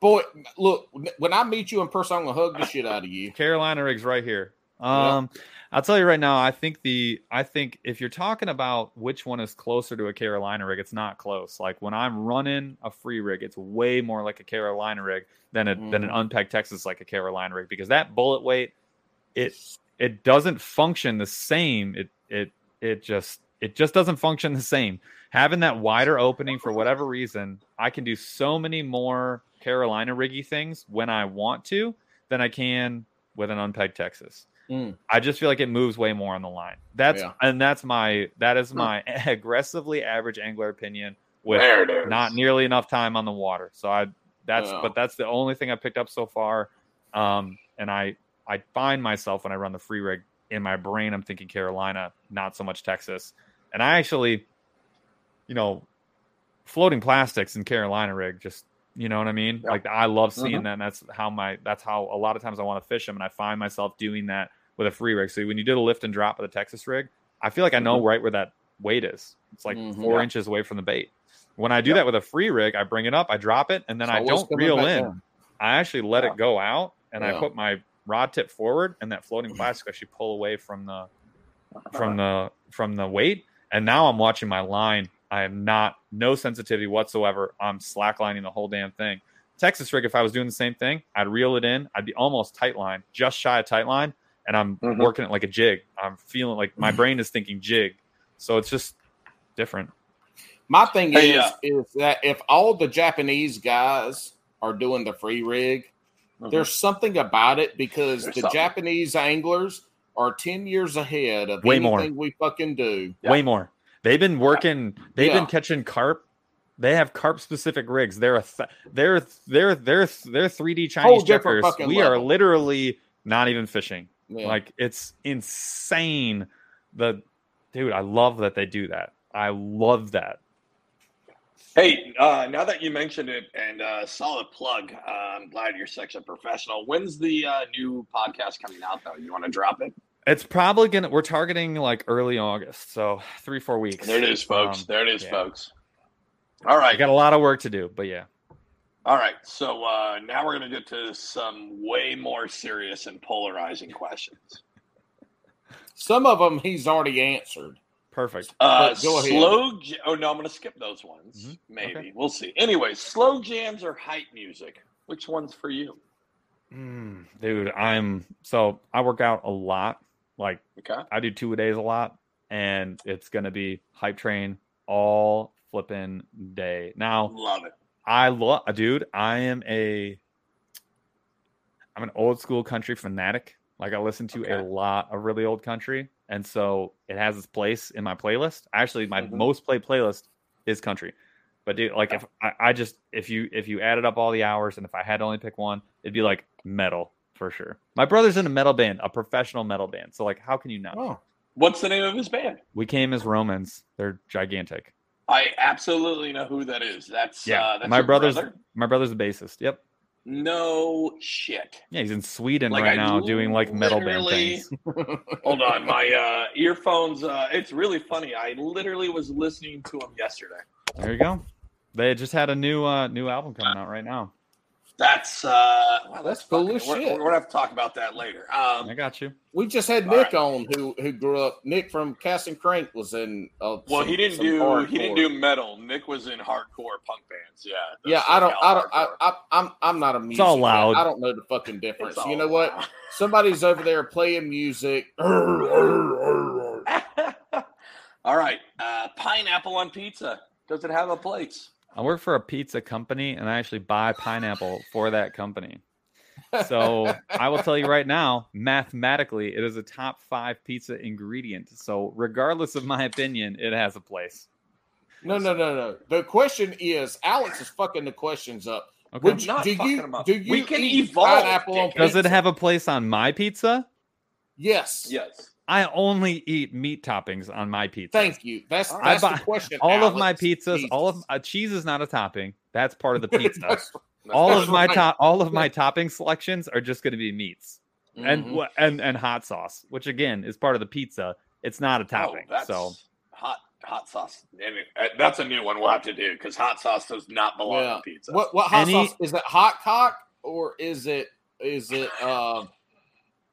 Boy, look, when I meet you in person, I'm gonna hug the shit out of you. Carolina rigs right here. Um, I'll tell you right now. I think the I think if you're talking about which one is closer to a Carolina rig, it's not close. Like when I'm running a free rig, it's way more like a Carolina rig than a than an mm-hmm. unpegged Texas like a Carolina rig because that bullet weight, it it doesn't function the same. It it it just it just doesn't function the same. Having that wider opening for whatever reason, I can do so many more Carolina riggy things when I want to than I can with an unpegged Texas. Mm. I just feel like it moves way more on the line. That's Yeah. and that's my that is my aggressively average angler opinion with there it is. not nearly enough time on the water. So I that's Yeah. but that's the only thing I picked up so far. Um, and I I find myself when I run the free rig in my brain, I'm thinking Carolina, not so much Texas. And I actually, you know, floating plastics in Carolina rig just you know what I mean? Yeah. Like I love seeing Mhm. that. And that's how my that's how a lot of times I want to fish them, and I find myself doing that with a free rig. So when you did a lift and drop with a Texas rig, I feel like I know right where that weight is. It's like Mhm. four Yeah. inches away from the bait. When I do Yep. that with a free rig, I bring it up, I drop it, and then It's I don't reel in. I actually let Yeah. it go out, and I put my rod tip forward, and that floating plastic actually pull away from the from the from the weight. And now I'm watching my line. I am not no sensitivity whatsoever. I'm slacklining the whole damn thing. Texas rig, if I was doing the same thing, I'd reel it in. I'd be almost tight line, just shy of tight line, and I'm Mhm. working it like a jig. I'm feeling like my brain is thinking jig. So it's just different. My thing Hey, is uh, is that if all the Japanese guys are doing the free rig, Mhm. there's something about it because There's the something. Japanese anglers are ten years ahead of Way more. anything we fucking do. Yeah. Way more. They've been working. They've Yeah. been catching carp. They have carp specific rigs. They're a th- they're they're they're they're 3D Chinese checkers. We are literally not even fishing. Yeah. Like it's insane the dude, I love that they do that. I love that. Hey, uh, now that you mentioned it, and uh, solid plug, uh, I'm glad you're such a professional. When's the uh, new podcast coming out, though? You want to drop it? It's probably gonna. We're targeting like early August, so three four weeks. There it is, folks. Um, there it is, yeah. folks. All right, I got a lot of work to do, but yeah. All right. So uh, now we're going to get to some way more serious and polarizing questions. Some of them he's already answered. Perfect. Uh, go ahead. slow. Ja- oh no, I'm going to skip those ones. Mhm. Maybe Okay. we'll see. Anyway, slow jams or hype music? Which one's for you? Mm, dude, I'm so I work out a lot. Like Okay. I do two a days a lot, and it's gonna be hype train all flipping day. Now Love it. I love, dude. I am a, I'm an old school country fanatic. Like I listen to a lot of really old country, and so it has its place in my playlist. Actually, my Mhm. most played playlist is country. But dude, like if I, I just if you if you added up all the hours, and if I had to only pick one, it'd be like metal for sure. My brother's in a metal band, a professional metal band. So like, how can you not? Oh, What's the name of his band? We came as Romans. They're gigantic. I absolutely know who that is. That's Yeah, uh, that's my your brother's brother? my brother's a bassist. Yep. No shit. Yeah, he's in Sweden Like, right I now doing like metal band things. Hold on, my uh, earphones. Uh, it's really funny. I literally was listening to him yesterday. There you go. They just had a new uh new album coming out right now. That's uh, wow, That's cool fucking- we're, shit. We're gonna have to talk about that later. Um, I got you. we just had Nick right. on who who grew up. Nick from Cast and Crank was in. Uh, well, some- he didn't some do he didn't do metal. Nick was in hardcore punk bands. Yeah. Yeah, I don't. I don't. I, hardcore. I, I'm. I'm not a music. all guy. loud. I don't know the fucking difference. You all know what? Somebody's over there playing music. All right, uh, pineapple on pizza. Does it have a place? I work for a pizza company and I actually buy pineapple for that company. So I will tell you right now, mathematically, it is a top five pizza ingredient. So regardless of my opinion, it has a place. No, no, no, no. The question is, Alex is fucking the questions up. Okay. Would you, Not do you them up. do you We can eat evolve, pineapple on dickhead. Does it have a place on my pizza? Yes. Yes. I only eat meat toppings on my pizza. Thank you. That's I that's buy the question. all of my Alex. pizzas, all of Jesus. uh, cheese is not a topping. That's part of the pizza. That's- all of my right. top, all of my topping selections are just going to be meats and Mhm. wha- and and hot sauce, which again is part of the pizza. It's not a topping. Oh, that's so hot hot sauce. And uh, that's a new one we'll have to do because hot sauce does not belong Yeah. on pizza. what what hot Any- sauce is it? Hot cock or is it is it? Um, what do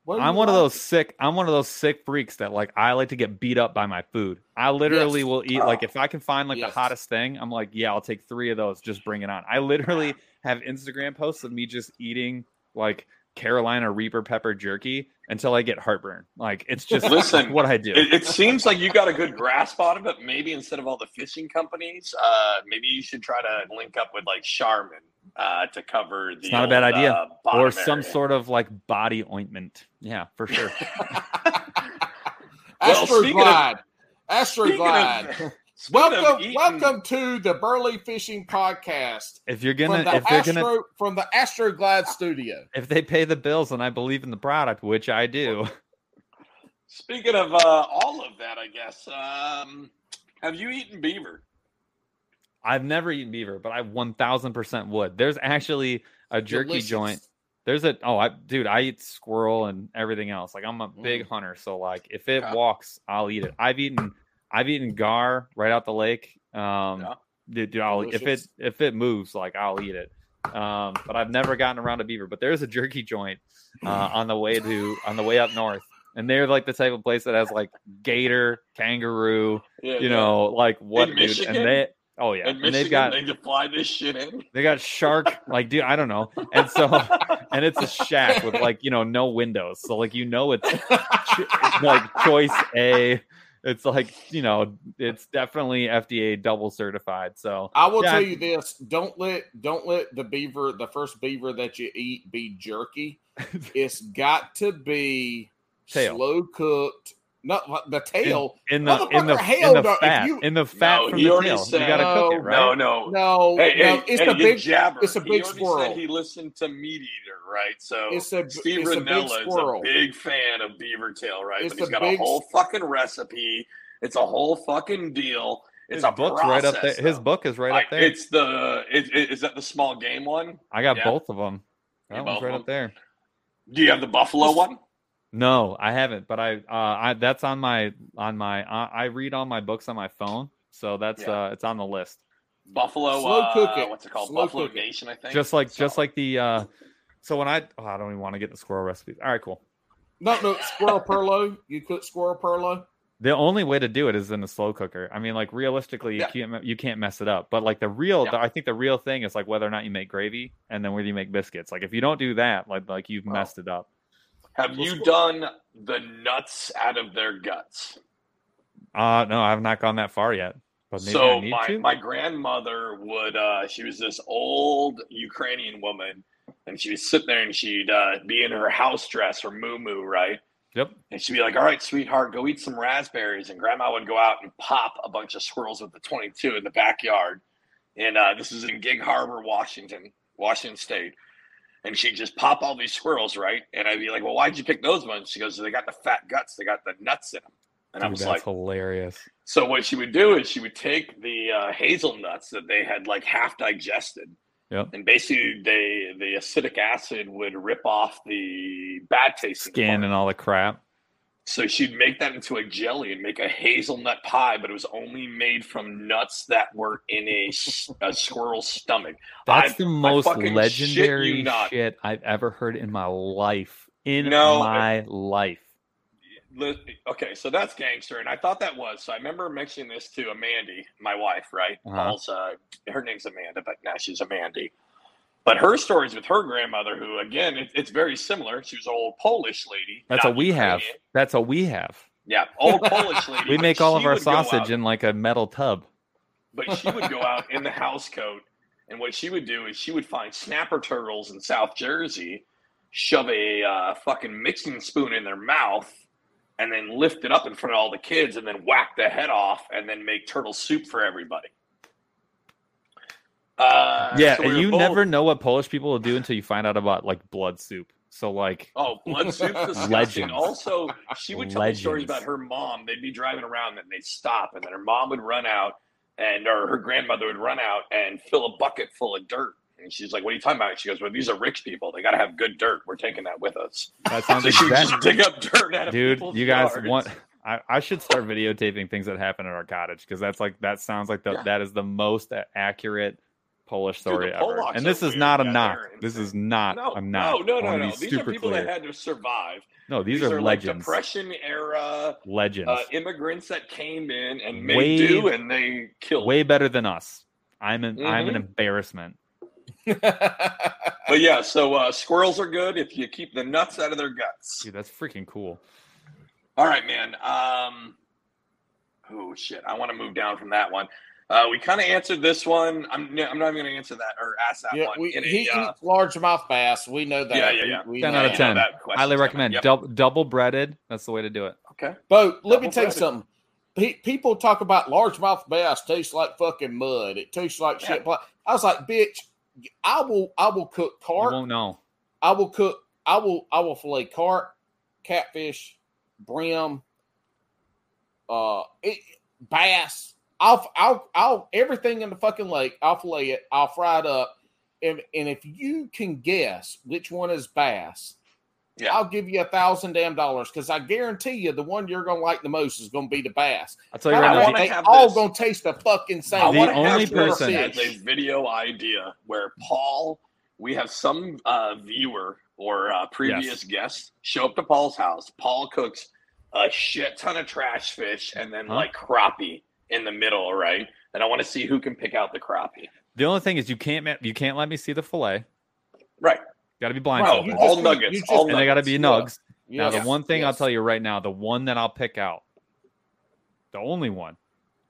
I'm one of those sick. I'm one of those sick freaks that like I like to get beat up by my food. I literally Yes. will eat like if I can find like Yes. the hottest thing, I'm like, yeah, I'll take three of those. Just bring it on. I literally have Instagram posts of me just eating like Carolina Reaper pepper jerky until I get heartburn. Like it's just Listen, what I do. It, it seems like you got a good grasp on it, but maybe instead of all the fishing companies, uh, maybe you should try to link up with like Charmin uh, to cover the. It's not a bad idea. uh, or some area. sort of like body ointment. Yeah, for sure. Well, speaking of- Astroglide. Astroglide. of- speaking of Welcome, welcome to the Burly Fishing Podcast if you're from gonna the if they're Astro gonna from the Astroglide studio. if they pay the bills and I believe in the product, which I do. Speaking of uh, all of that, I guess. Um, have you eaten beaver? I've never eaten beaver, but I 1000% would. There's actually a jerky Delicious. joint. There's a oh, I dude, I eat squirrel and everything else. Like I'm a big hunter, so like if it Yeah. walks, I'll eat it. I've eaten I've eaten gar right out the lake. Um Yeah. dude, dude, I'll, if it if it moves, like I'll eat it. Um, but I've never gotten around to beaver. But there's a jerky joint uh, on the way to on the way up north, and they're like the type of place that has like gator, kangaroo, Yeah, you know, like what, In dude? Michigan? And they, oh yeah, In and Michigan, they've got they fly this shit in. they got shark, like dude, I don't know, and so and it's a shack with like you know no windows, so like you know it's ch- like choice A. It's like you know, it's definitely FDA double certified. So I will Yeah, tell you this: don't let don't let the beaver, the first beaver that you eat, be jerky. It's got to be Tail. slow cooked. Not the tail. in the in the in no, the if fat you- in the fat No, from the tail, said- you gotta cook it, No, right? No, no. No, Hey, no, hey, it's hey, the you big. jabber. it's a big already squirrel. Said he listened to MeatEater, right? So It's a Steve it's a big Rinella is a big fan of beaver tail, right? It's but he's a got big a whole fucking recipe It's a whole fucking deal. It's His a book's right up there. process, His book is right I- up there. It's the is, is that the small game one? I got yeah. both of them. That both one's right of up there. Do you have the Buffalo one? No, I haven't, but I, uh, I that's on my on my uh, I read all my books on my phone, so that's Yeah. uh, it's on the list. Buffalo. Slow uh, cook it. What's it called? Slow Buffalo cook it. Nation, I think. Just like just like the uh, so when I oh, I don't even want to get the squirrel recipes. All right, cool. No, no, squirrel perlo. You cook squirrel perlo. The only way to do it is in a slow cooker. I mean, like realistically, you Yeah. can't you can't mess it up. But like the real, Yeah. I think the real thing is like whether or not you make gravy, and then whether you make biscuits. Like if you don't do that, like like you've Oh. messed it up. Have you done the nuts out of their guts? Uh no, I've not gone that far yet. But maybe I so need my, to. my grandmother would uh she was this old Ukrainian woman and she would sit there and she'd uh, be in her house dress or moo moo, right? Yep. And she'd be like, All right, sweetheart, go eat some raspberries. And grandma would go out and pop a bunch of squirrels with the 22 in the backyard. And uh, this is in Gig Harbor, Washington, Washington State. And she'd just pop all these squirrels, right? And I'd be like, Well, why'd you pick those ones? She goes, They got the fat guts, they got the nuts in them. And I Dude, was that's like, hilarious. so what she would do is she would take the uh, hazelnuts that they had like half digested, Yep. and basically they the acidic acid would rip off the bad tasting Skin part. and all the crap. So she'd make that into a jelly and make a hazelnut pie, but it was only made from nuts that were in a squirrel's stomach. That's I- the most fucking shit legendary shit I've ever heard in my life. In No, my life. Okay, so that's gangster, and I thought that was. So I remember mentioning this to Amandy, my wife, right? Uh-huh. Paul's, uh, her name's Amanda, but now she's Amandy. But her stories with her grandmother, who again, it, it's very similar. She was an old Polish lady. That's what we have. That's what we have. Yeah, old Polish lady. We make all of our sausage in like a metal tub. but she would go out in the house coat, and what she would do is she would find snapper turtles in South Jersey, shove a uh, fucking mixing spoon in their mouth, and then lift it up in front of all the kids, and then whack the head off, and then make turtle soup for everybody. Uh, yeah, so we you both- never know what Polish people will do until you find out about like blood soup. So like Oh, blood soup's disgusting. Legends. Also, she would tell me stories about her mom. They'd be driving around and they'd stop, and then her mom would run out, and or her grandmother would run out and fill a bucket full of dirt. And she's like, "What are you talking about?" She goes, "Well, these are rich people. They got to have good dirt. We're taking that with us." that sounds So she would just dig up dirt out of dude. You guys yards. want? I, I should start videotaping things that happen at our cottage because that's like that sounds like the, Yeah. that is the most accurate Polish Dude, story the ever. And this is not a knock. This is not No, a knock. no, no, no, no. be These are people clear. that had to survive. no, these, These, are, are, legends. like depression era legends. uh, immigrants that came in and made Way- do, and they killed. Way better than us. I'm an I'm an Mhm. embarrassment. But yeah, so uh, squirrels are good if you keep the nuts out of their guts. Dude, that's freaking cool. All right, man. Um, oh shit, I want to move down from that one. Uh, we kind of answered this one. I'm I'm not even going to answer that or ask that yeah, one. we, in a, he uh, eats largemouth bass. We know that. Yeah, yeah, yeah. We, we 10 know out of 10. Highly recommend. Yep. Dou- double breaded. That's the way to do it. Okay. Bo, let me Double tell you something. Pe- people talk about largemouth bass tastes like fucking mud. It tastes like shit. But I was like, bitch, I will, I will cook You carp. won't know. I will cook. I will. I will fillet carp, catfish, brim, uh, it, bass. I'll, I'll, I'll everything in the fucking lake. I'll fillet it. I'll fry it up. And, and if you can guess which one is bass, Yeah. I'll give you a thousand damn dollars because I guarantee you the one you're gonna like the most is gonna be the bass. I'll tell you I right now. they all this. gonna taste the fucking same. The only person- as a video idea where Paul, we have some uh, viewer or uh, previous Yes. guest show up to Paul's house. Paul cooks a shit ton of trash fish and then Huh? like crappie in the middle, right? And I want to see who can pick out the crappie. The only thing is you can't you can't let me see the fillet. Right. Got to be blind. Oh, blindfolded. you all just- nuggets. just- all and they got to be nuggets. nugs. Now, the one thing I'll tell you right now, the one that I'll pick out, the only one,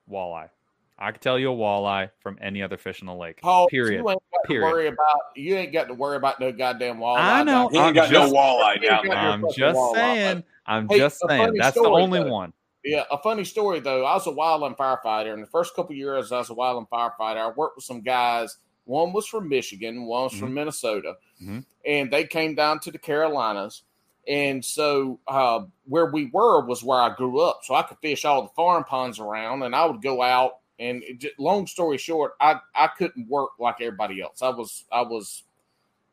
walleye. I can tell you a walleye from any other fish in the lake. Paul, Period. You ain't got Period. to worry about. You ain't got to worry about no goddamn walleye. I know. He ain't I'm got just- no walleye down there. I'm just walleye. saying. I'm Hey, just saying. funny That's the only though. one. Yeah, a funny story though. I was a wildland firefighter, and the first couple years I was a wildland firefighter, I worked with some guys. One was from Michigan, one was from Minnesota, Mhm. and they came down to the Carolinas. And so uh, where we were was where I grew up, so I could fish all the farm ponds around, and I would go out. And just, long story short, I I couldn't work like everybody else. I was I was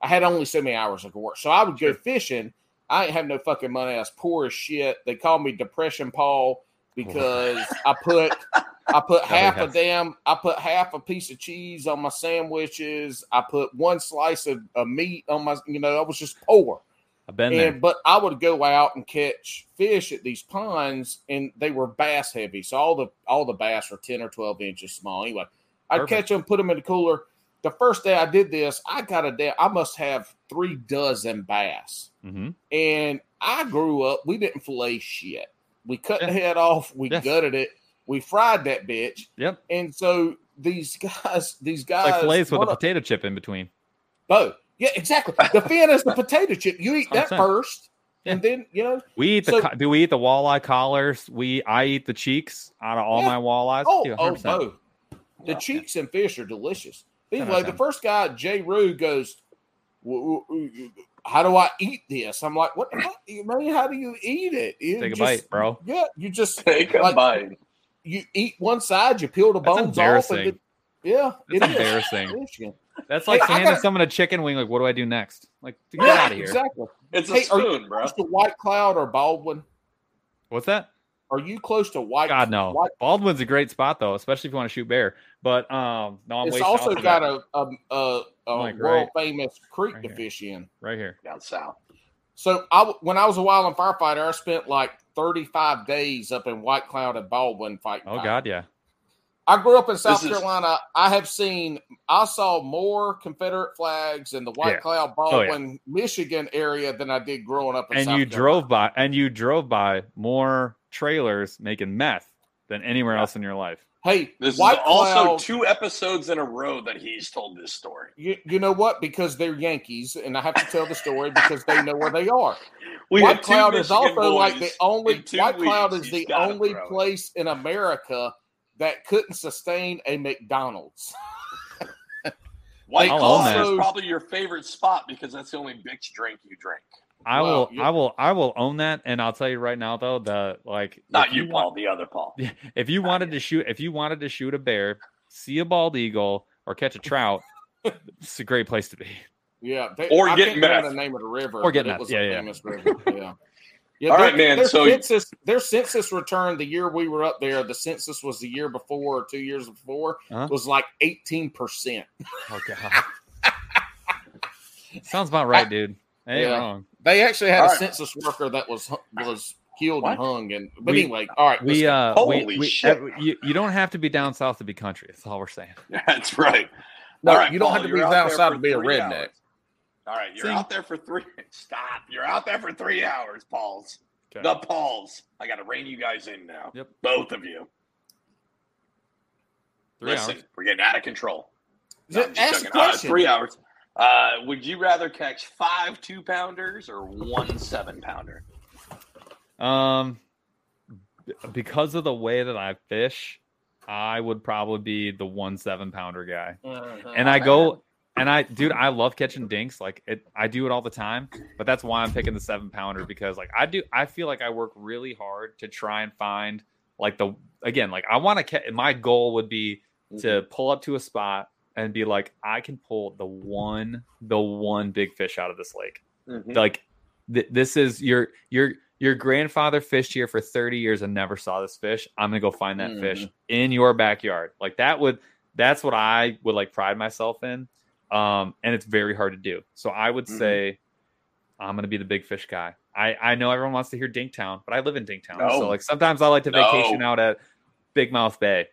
I had only so many hours I could work, so I would go fishing. I ain't have no fucking money. I was poor as shit. They called me Depression Paul because I put I put half a yes. damn I put half a piece of cheese on my sandwiches. I put one slice of, of meat on my you know, I was just poor. I've been there. But I would go out and catch fish at these ponds and they were bass heavy. So all the all the bass were 10 or 12 inches small. Anyway, I'd Perfect. catch them, put them in the cooler. The first day I did this, I got a day, I must have three dozen bass. hmm And I grew up, we didn't fillet shit. We cut the head off, we Yes. gutted it, we fried that bitch. Yep. And so these guys, these It's guys, like fillets with a potato chip in between. both. Yeah, exactly. The fin is the potato chip. You eat that 100%. first, Yeah. and then you know. We eat the So- co- do we eat the walleye collars? We I eat the cheeks out of all Yeah. my walleyes. Oh, oh, 100%. both. The cheeks and fish are delicious. Ten Anyway, of the first guy, Jay Rue, goes, "W- w- "How do I eat this?" I'm like, "What the fuck, you man? How do you eat it? You Take a bite, bro. Yeah, you just Take a bite. you eat one side, you peel the That's bones off, and then, yeah, it It's is. embarrassing. That's like Hey, handing gotta- someone a chicken wing. Like, what do I do next? Like, get Yeah, out of here. Exactly. It's a Hey, are spoon, bro. close to White Cloud or Baldwin? What's that? Are you close to White? God no. White Baldwin's a great spot though, especially if you want to shoot bear. But um, no, I'm it's also got that. a a, a, a Like, world famous creek right to here. fish in. right here. Down south. So I when I was a wildland firefighter, I spent like 35 days up in White Cloud and Baldwin fighting. Oh fire. God, yeah. I grew up in South This is- Carolina. I have seen, I saw more Confederate flags in the White Yeah. Cloud, Oh, yeah. Baldwin, Michigan area than I did growing up in And South you Carolina. drove by, and you drove by more trailers making meth than anywhere else in your life. Hey, This White is also Cloud, two episodes in a row that he's told this story. you, you know what? Because they're Yankees, and I have to tell the story because they know where they are. We White Cloud is also like the only in two White Cloud is the only throw place in America that couldn't sustain a McDonald's. White I'll own Claw that. is probably your favorite spot because that's the only bitch drink you drink. I Well, will, you- I will, I will own that. And I'll tell you right now, though, the like, Not if you, want- Paul, the other Paul. if you wanted to shoot, if you wanted to shoot a bear, see a bald eagle, or catch a trout, it's a great place to be. Yeah, they, Or I get can't meth. the name of the river, Or get but meth. it was Yeah, a yeah. famous river. Yeah. Yeah, All their- man, Their so census, their census return the year we were up there. The census was the year before or two years before Uh-huh. was like eighteen percent. Oh God, sounds about right, dude. Ain't Yeah. wrong. They actually had All a right. census worker that was was killed and hung. And but We- anyway, all right, We uh, Holy we, shit. you, you don't have to be down south to be country. That's all we're saying. That's right. no, All right, you don't Paul, have to be down south to be a redneck. hours. All right, you're See? out there for three. Stop. You're out there for three hours, Pauls. Okay. The Pauls. I got to rein you guys in now. Yep. Both of you. Three Listen, hours. we're getting out of control. No, I'm Just just ask the joking. Uh, question. three hours. Uh, would you rather catch five two pounders or one seven pounder? Um, b- because of the way that I fish, I would probably be the one seven pounder guy. Uh-huh. And I go, and I, dude, I love catching dinks. Like it, I do it all the time. But that's why I'm picking the seven pounder because, like, I do. I feel like I work really hard to try and find, like, the again, like I want to catch. My goal would be to pull up to a spot and be like, I can pull the one, the one big fish out of this lake. Mhm. Like, th- this is your your your grandfather fished here for 30 years and never saw this fish. I'm gonna go find that fish in your backyard. Like that would that's what I would like pride myself in. Um, and it's very hard to do. So I would Mhm. say I'm gonna be the big fish guy. I I know everyone wants to hear Dinktown, but I live in Dinktown, No. so like sometimes I like to No. vacation out at Big Mouth Bay.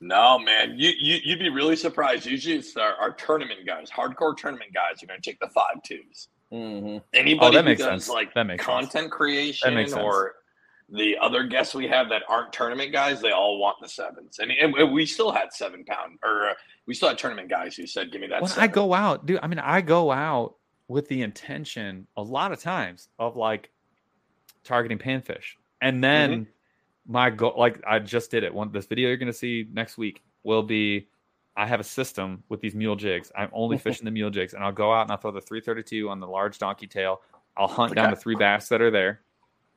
No, man, you, you you'd be really surprised. Usually, it's our, our tournament guys, hardcore tournament guys, are going to take the five twos. Mhm. Anybody Oh, that who does sense. like That makes sense. content creation sense. or the other guests we have that aren't tournament guys, they all want the sevens. And, and we still had seven pound, or uh, we still had tournament guys who said, "Give me that." when I go out, dude, I mean, I go out with the intention a lot of times of like targeting panfish, and then Mm-hmm. My goal, like I just did it. One this video you're gonna see next week will be. I have a system with these mule jigs. I'm only fishing the mule jigs, and I'll go out and I'll throw the 332 on the large donkey tail, I'll hunt down the three bass that are there.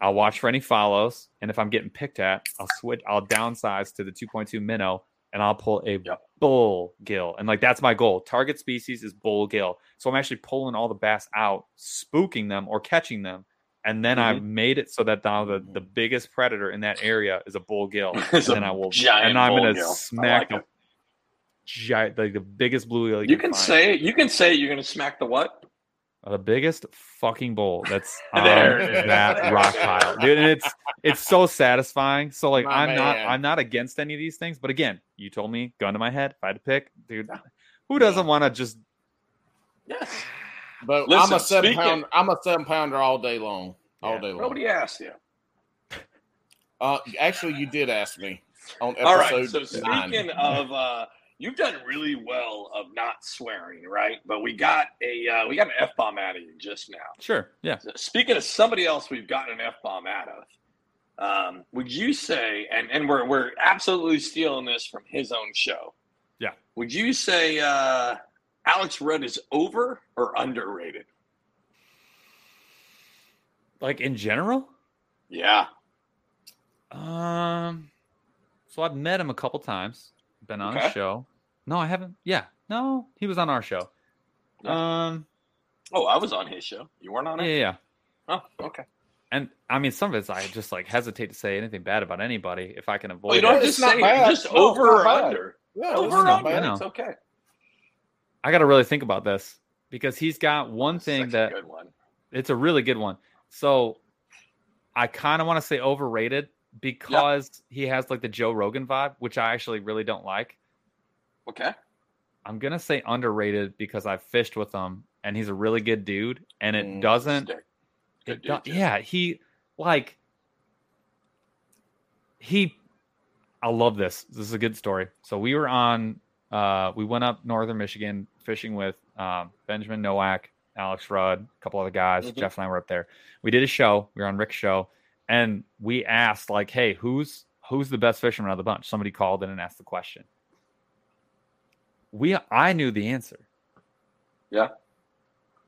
I'll watch for any follows, and if I'm getting picked at, I'll switch. I'll downsize to the 2.2 minnow, and I'll pull a Yep. bull gill, and like that's my goal. Target species is bull gill, so I'm actually pulling all the bass out, spooking them or catching them, and then I've Mm-hmm. made it so that now the, the biggest predator in that area is a bull gill, and then I will and I'm gonna gill. Smack like the giant, like the biggest blue gill You can find. say you can say you're going to smack the what? the biggest fucking bull that's on There it is. that rock pile, dude. And it's it's so satisfying. So like, My I'm not. I'm not against any of these things, but again, you told me gun to my head. If I had to pick, dude, who doesn't want to just Yes. But Listen, I'm a seven speaking- pound. I'm a seven pounder all day long. All Yeah. day long. Nobody asked you. Uh, actually, you did ask me on episode All right. So nine. speaking of, uh, you've done really well of not swearing, right? But we got a uh, we got an f bomb out of you just now. sure, yeah. So speaking of somebody else, we've gotten an f bomb out of. Um, would you say, and and we're we're absolutely stealing this from his own show. Yeah. Would you say uh, Alex Rudd is over or underrated? Like in general, Yeah. um, so I've met him a couple times. Been on Okay. a show. No, I haven't. Yeah, no, he was on our show. Um, Oh, I was on his show. You weren't on it. yeah. Oh, okay. And I mean, some of it's I just like hesitate to say anything bad about anybody if I can avoid Well, you it. don't have to It's not say bad. just No, over or bad. under. Yeah, Over or under. It's okay. I got to really think about this because he's got one This is thing that good one. it's a really good one. So I kind of want to say overrated because he has like the Joe Rogan vibe, which I actually really don't like. Okay. I'm gonna say underrated because I've fished with him and he's a really good dude, and it Mm, doesn't. It do- yeah, he like he. I love this. This is a good story. So we were on. Uh, we went up northern Michigan fishing with um, Benjamin Nowak, Alex Rudd, a couple other guys. Mhm. Jeff and I were up there. We did a show. We were on Rick's show, and we asked like, "Hey, who's who's the best fisherman out of the bunch?" Somebody called in and asked the question. We I knew the answer. Yeah.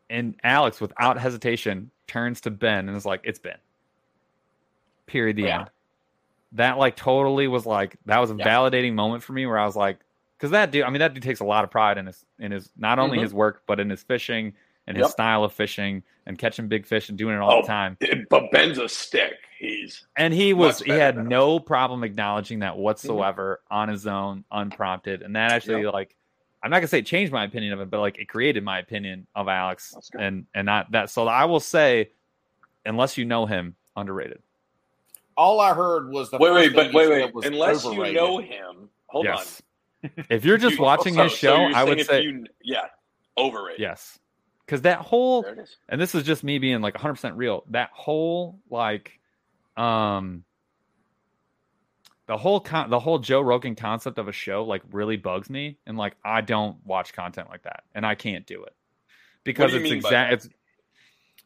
And Alex, without hesitation, turns to Ben and is like, "It's Ben." Period. The Yeah. end. That like totally was like that was a Yeah. validating moment for me where I was like, because that dude, I mean, that dude takes a lot of pride in his in his not only Mhm. his work but in his fishing and his Yep. style of fishing and catching big fish and doing it all Oh, the time. But Ben's a stick. He's And he was he had no problem acknowledging that whatsoever on his own, unprompted, and that actually Yep. like. I'm not gonna say it changed my opinion of it, but like it created my opinion of Alex, and and not that. So I will say, unless you know him, underrated. All I heard was the wait, first wait, but wait, wait. Unless overrated. you know him, hold yes. on. If you're just You- watching so- his show, you're I would say you, yeah, overrated. yes, because that whole There it is. and this is just me being like 100% real that whole like um the whole con- the whole joe rogan concept of a show like really bugs me and like i don't watch content like that and i can't do it because you it's exact it's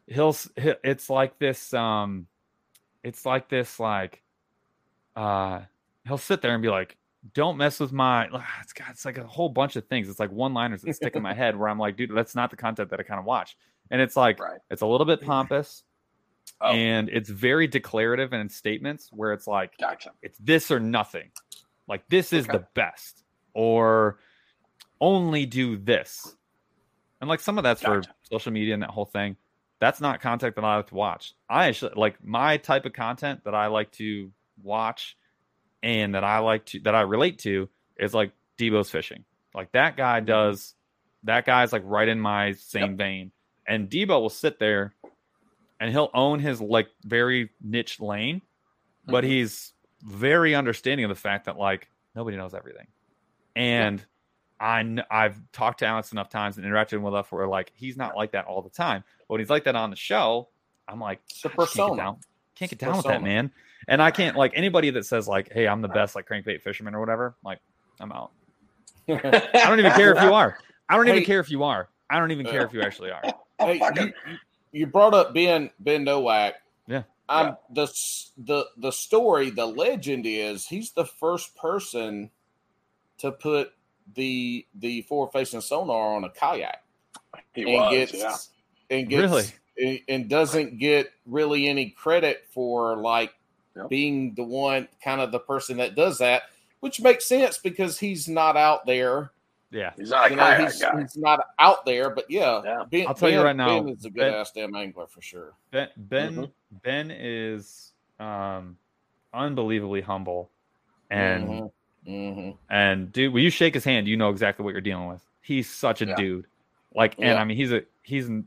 he'll it's like this um it's like this like uh he'll sit there and be like don't mess with my it's got it's like a whole bunch of things. It's like one liners that stick in my head where i'm like dude that's not the content that i kind of watch. And it's like Right. it's a little bit pompous Oh, and it's very declarative in statements where it's like gotcha. it's this or nothing. Like this is Okay. the best or only do this. And like some of that's for social media and that whole thing. That's not content that i like to watch. I actually like my type of content that i like to watch and that i like to that i relate to is like debo's fishing like that guy Mm-hmm. does that guy's like right in my same vein and debo will sit there and he'll own his like very niche lane but Mhm. he's very understanding of the fact that like nobody knows everything and I I've talked to Alex enough times and interacted with enough where like he's not like that all the time. But when he's like that on the show, I'm like, The "God, Can't get persona. down, can't get down with that, man. And I can't like anybody that says like, "Hey, I'm the best like crankbait fisherman" or whatever. Like, I'm out. I don't even care if you are. I don't even care if you are. I don't even care if you uh, actually are. Hey, you, you- you brought up Ben Ben Nowak. Yeah. I'm Yeah. the the the story, the legend is he's the first person to put the the forward facing sonar on a kayak He and was, gets yeah. and gets Really? and, and doesn't get really any credit for like Yep. being the one kind of the person that does that, which makes sense because he's not out there. Yeah. He's not a You know, he's, guy. he's not out there, but yeah, Yeah. Ben, I'll tell you right now, Ben is a good Ben- ass damn angler for sure. Ben Ben Mhm. Ben is um unbelievably humble. And Mhm. Mhm. and dude, when you shake his hand, you know exactly what you're dealing with. He's such a Yeah. dude. Like and Yeah. I mean he's a he's a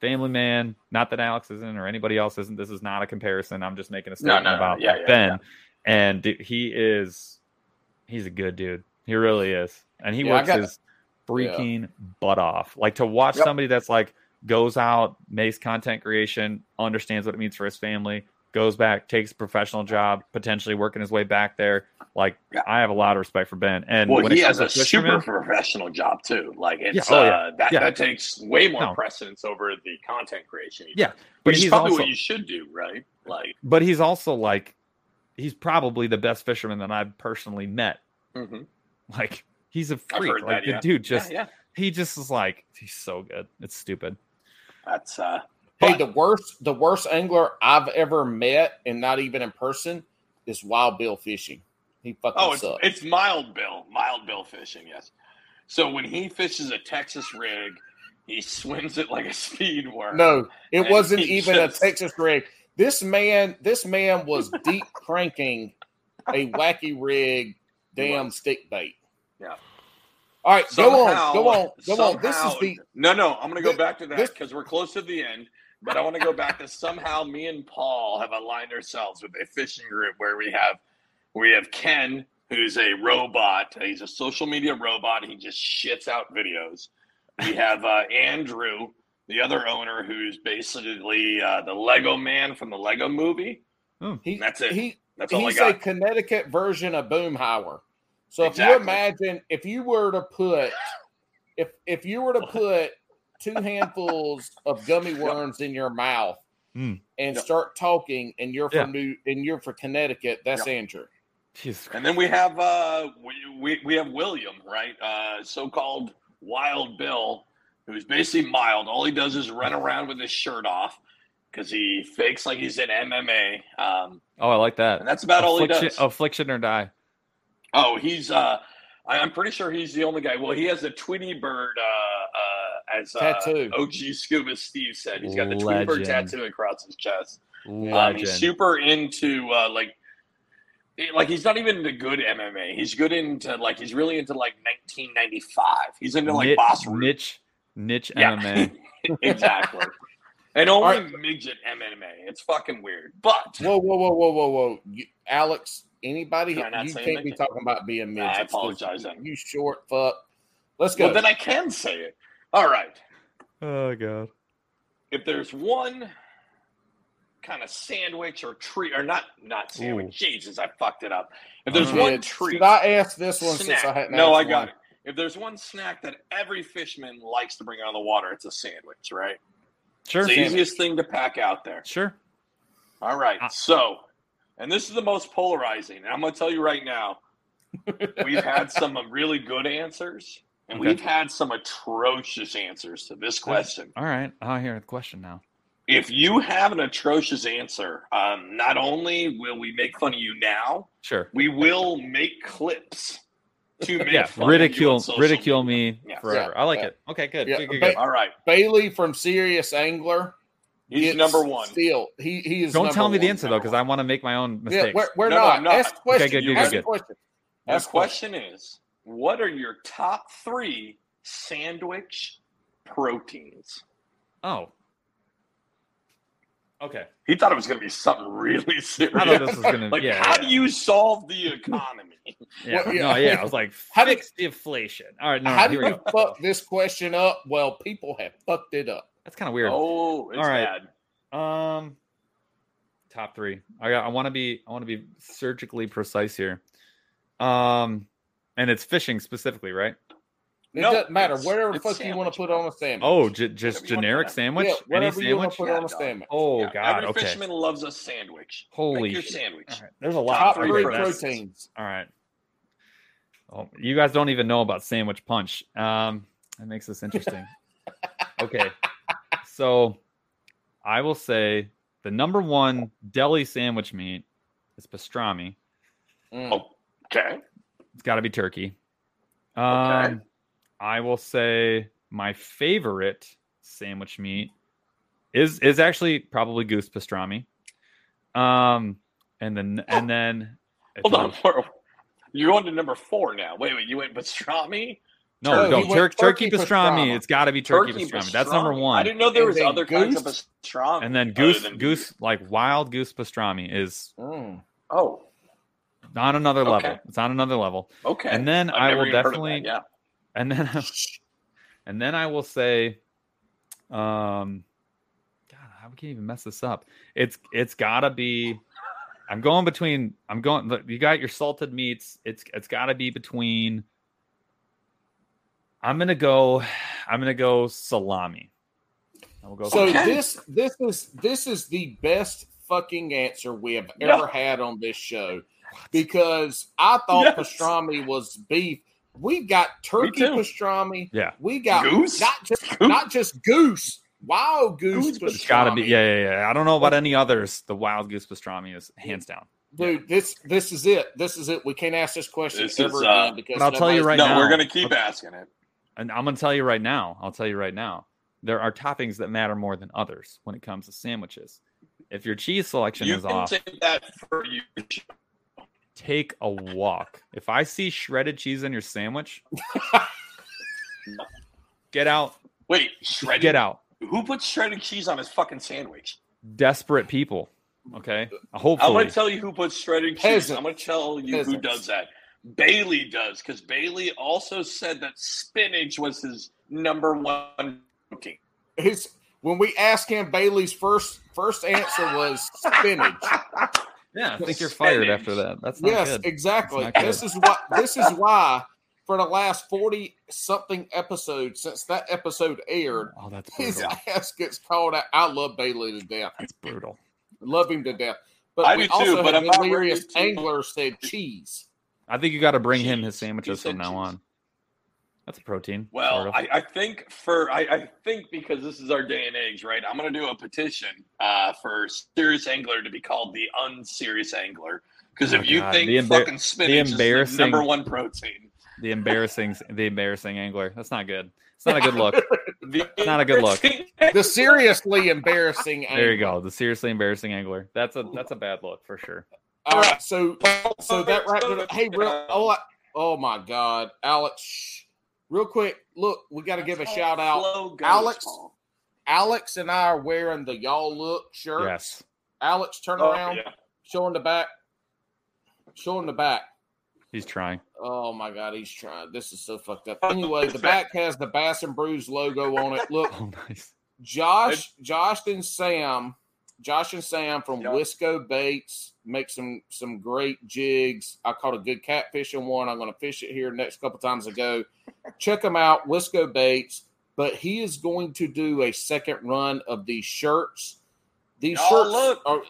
family man. Not that Alex isn't or anybody else isn't. This is not a comparison. I'm just making a statement no, no. about Yeah, yeah, Ben. yeah. And dude, he is he's a good dude. He really is. And he works his freaking butt off. Like to watch Yep. somebody that's like goes out, makes content creation, understands what it means for his family, goes back, takes a professional job, potentially working his way back there. Like Yeah. I have a lot of respect for Ben. And Well, when he has a super professional job too. Like it's Yeah, oh, yeah. uh, that Yeah. that takes way more No. precedence over the content creation. Yeah, does, but he's probably also what you should do, right? Like, but he's also like he's probably the best fisherman that I've personally met. mhm. Like he's a I've freak. like that, the yeah. dude just yeah, yeah, he just is like he's so good. It's stupid. that's uh, Hey, but- the worst the worst angler I've ever met, and not even in person, is Wild Bill fishing. He fucking Oh, it's, sucks. it's mild bill, mild bill fishing. Yes. So when he fishes a Texas rig, he swims it like a speed worm. No, it wasn't even just- a Texas rig. This man, this man was deep cranking a wacky rig, damn stick bait. Yeah. All right, go on, go on, go on. This is the no, no. I'm going to go back to that because we're close to the end. But I want to go back to somehow me and Paul have aligned ourselves with a fishing group where we have we have Ken, who's a robot. He's a social media robot. He just shits out videos. We have uh, Andrew, the other owner, who's basically uh, the Lego man from the Lego movie. he, That's it. He, That's all I he's a. Connecticut version of Boomhauer. So if you imagine, if you were to put, if if you were to put two handfuls of gummy worms in your mouth Mm. and Yep. start talking, and you're Yeah. from New, and you're from Connecticut, that's Andrew. Jesus And then we have uh we, we, we have William, right? Uh so-called Wild Bill, who's basically mild. All he does is run around with his shirt off because he fakes like he's in MMA. Um, Oh, I like that. and that's about all he affliction, does. affliction or die. Oh, he's uh I, I'm pretty sure he's the only guy. Well, he has a Tweety Bird uh as uh, Tattoo. OG Scuba Steve said. He's got the Tweety Bird tattoo across his chest. Um, Legend. he's super into uh, like, like he's not even into good MMA. He's good into like he's really into like 1995. He's into like Ni- boss room. niche niche Yeah. MMA. exactly. And only All midget MMA. It's fucking weird. But Whoa, whoa, whoa, whoa, whoa, whoa, you, Alex. Anybody, Can I not you can't be talking about being Nah, I apologize. You short fuck. Let's go. well, then I can say it. All right. Oh god. If there's one kind of sandwich or treat, or not not sandwich. Ooh. Jesus, I fucked it up. If there's You one did. treat, Should I ask this one snack. since I hadn't? no, I got one? it. If there's one snack that every fisherman likes to bring on the water, it's a sandwich, right? Sure. It's the easiest thing to pack out there. Sure. All right. Ah. So, and this is the most polarizing. And I'm going to tell you right now, we've had some really good answers, and Okay. we've had some atrocious answers to this question. All right. I'll hear the question now. If you have an atrocious answer, um, not only will we make fun of you now, Sure. we will make clips to make Yeah. fun of you Ridicule on ridicule media. me Yeah. forever. Yeah. I like Yeah. it. Okay, good. Yeah, good, good, but- good. All right. Bailey from Serious Angler. He's number one. Still, he he is. Don't tell me the answer though, because I want to make my own Yeah, mistakes. we're, we're No, no, not. I'm not. Ask the question. good, good, Ask good, the question. Ask question. question is, what are your top three sandwich proteins? oh. Okay. He thought it was going to be something really serious. I thought this was gonna like, yeah. how yeah. do you solve the economy? Yeah, Well, yeah. no, yeah. I was like, How did- fix the inflation. All right, no, How no, do we you go. fuck this question up? Well, people have fucked it up. That's kind of weird. Oh, it's All right. bad. Um, top three. I got. I want to be. I want to be surgically precise here. Um, and it's fishing specifically, right? It No, doesn't matter. Whatever the it's fuck you want to put on a sandwich. Oh, j- just Whatever you wanna generic sandwich. yeah, Any whatever you want to put Yeah, on a sandwich. Oh Yeah, God. Every okay. fisherman loves a sandwich. Holy Make your shit. sandwich. All right, There's a lot. Top three three proteins. proteins. All right. Oh, you guys don't even know about sandwich punch. Um, that makes this interesting. okay. So I will say the number one deli sandwich meat is pastrami. Mm. Oh. Okay. It's got to be turkey. Um, Okay. I will say my favorite sandwich meat is is actually probably goose pastrami. Um, and then and then Hold on. We're- You're going to number four now. Wait, wait. You went pastrami? no, Oh, no, tur- turkey, turkey pastrami. pastrami. It's got to be turkey, pastrami. That's number one. I didn't know there And was then other kinds of pastrami. and then other goose goose like wild goose pastrami is Mm. Oh, on another Okay. level. It's on another level. okay. And then I've I will even heard of definitely that, Yeah. and then and then I will say, um, God, I can't even mess this up. It's it's gotta be. I'm going between. I'm going. look, You got your salted meats. It's it's got to be between. I'm gonna go. I'm gonna go salami. I will go. So Okay. this this is this is the best fucking answer we have No. ever had on this show because I thought Yes. pastrami was beef. We've got turkey pastrami. Yeah. We got Goose? not just Goose? not just goose, wild goose. Goose it's got to be. pastrami. Yeah, yeah, yeah. I don't know about any others. The wild goose pastrami is hands down. Dude, this this is it. This is it. We can't ask this question This ever is, uh, again because But I'll tell you nobody's- right no, now. we're gonna keep asking it. And I'm going to tell you right now, I'll tell you right now, there are toppings that matter more than others when it comes to sandwiches. If your cheese selection You is can off, say that for you. Take a walk. If I see shredded cheese in your sandwich, get out, Wait, shredded. get out. Who puts shredded cheese on his fucking sandwich? Desperate people. Okay. Hopefully. I'm gonna tell you who puts shredded cheese. Peasants. I'm gonna tell you who does that. Bailey does because Bailey also said that spinach was his number one protein. his when we asked him Bailey's first first answer was spinach. yeah, I think you're fired Spinach. after that. That's not yes, good. exactly. It's not This is what this is why for the last 40 something episodes since that episode aired, Oh, that's his ass gets called out. I love Bailey to death. That's brutal. Love him to death. But I we do too, also but had I'm not delirious angler said cheese. I think you got to bring him his sandwiches from now cheese. on. That's a protein. Well. I, I think for I, I think because this is our day and age, right? I'm gonna do a petition uh, for serious angler to be called the unserious angler. Because Oh, if you God. think The embar- fucking spinach is embarrassing- the number one protein, the embarrassing, the embarrassing angler. That's not good. It's not a good look. the Not a good look. The seriously embarrassing There you go. The seriously embarrassing angler. That's a that's a bad look for sure. All right, so so that wrapped it up. Hey, real oh, oh my God, Alex, shh. Real quick, look, we got to give a shout out. Alex? Alex and I are wearing the y'all look shirt. Yes. Alex, turn Oh, around, yeah. showing the back, showing the back. He's trying. Oh my God, he's trying. This is so fucked up. Anyway, the back has the Bass and Brews logo on it. Look, Oh, nice. Josh, Josh and Sam, Josh and Sam from Yeah. Wisco Baits make some some great jigs. I caught a good catfishing one. I'm going to fish it here next couple times I go. Check them out, Wisco Baits. But he is going to do a second run of these shirts. These Oh, shirts look. are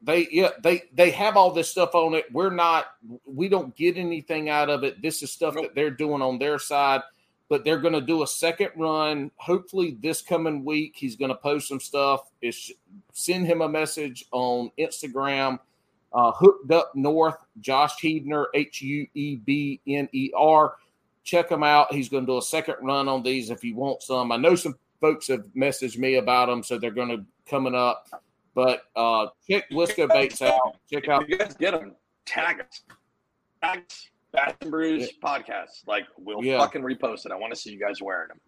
they yeah they they have all this stuff on it. We're not we don't get anything out of it. This is stuff Nope. that they're doing on their side but they're going to do a second run. Hopefully, this coming week, he's going to post some stuff. Is send him a message on Instagram. Uh, Hooked Up North, Josh Huebner, H U E B N E R. Check him out. He's going to do a second run on these if you want some. I know some folks have messaged me about them, so they're going to coming up. But uh, check Wisco Baits out. Check out you guys get them, tag us. Tag us. Bass and Brews podcast. Like we'll Yeah. fucking repost it. I want to see you guys wearing them.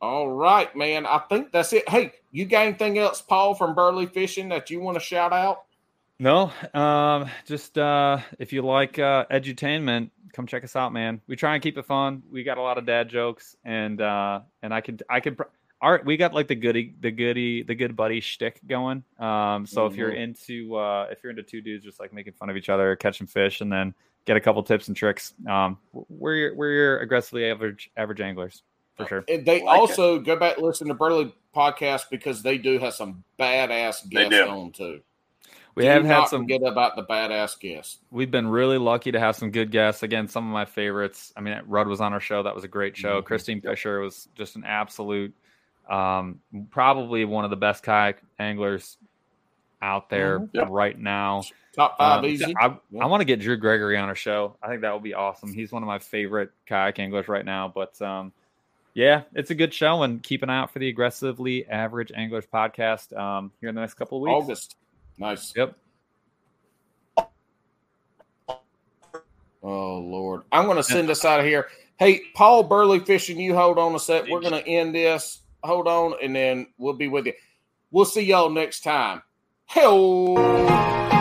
All right, man. I think that's it. Hey, you got anything else, Paul, from Burly Fishing that you want to shout out? No, um, just uh, if you like uh, edutainment, come check us out, man. We try and keep it fun. We got a lot of dad jokes, and uh, and I could I could pr- our we got like the goody the goody the good buddy shtick going. Um, so if you're into uh, if you're into two dudes just like making fun of each other, catching fish, and then get a couple tips and tricks, um, we're your, we're your aggressively average average anglers for sure. And they Like also go back listen to Burly podcast because they do have some badass They guests do. on too. We Do have not had some. forget about the badass guests. We've been really lucky to have some good guests. Again, some of my favorites. I mean, Rudd was on our show. That was a great show. Mhm. Kristine Fischer was just an absolute Um, probably one of the best kayak anglers out there Mhm. Yep. right now. Top five Um, easy. I, Yeah. I want to get Drew Gregory on our show. I think that would be awesome. He's one of my favorite kayak anglers right now. But um, yeah, it's a good show, and keep an eye out for the aggressively average anglers podcast um, here in the next couple of weeks. August. Nice. Yep. Oh Lord, I'm going to send us out of here. Hey, Paul Burly Fishing, you hold on a sec. We're going to end this. Hold on, and then we'll be with you. We'll see y'all next time. Hell.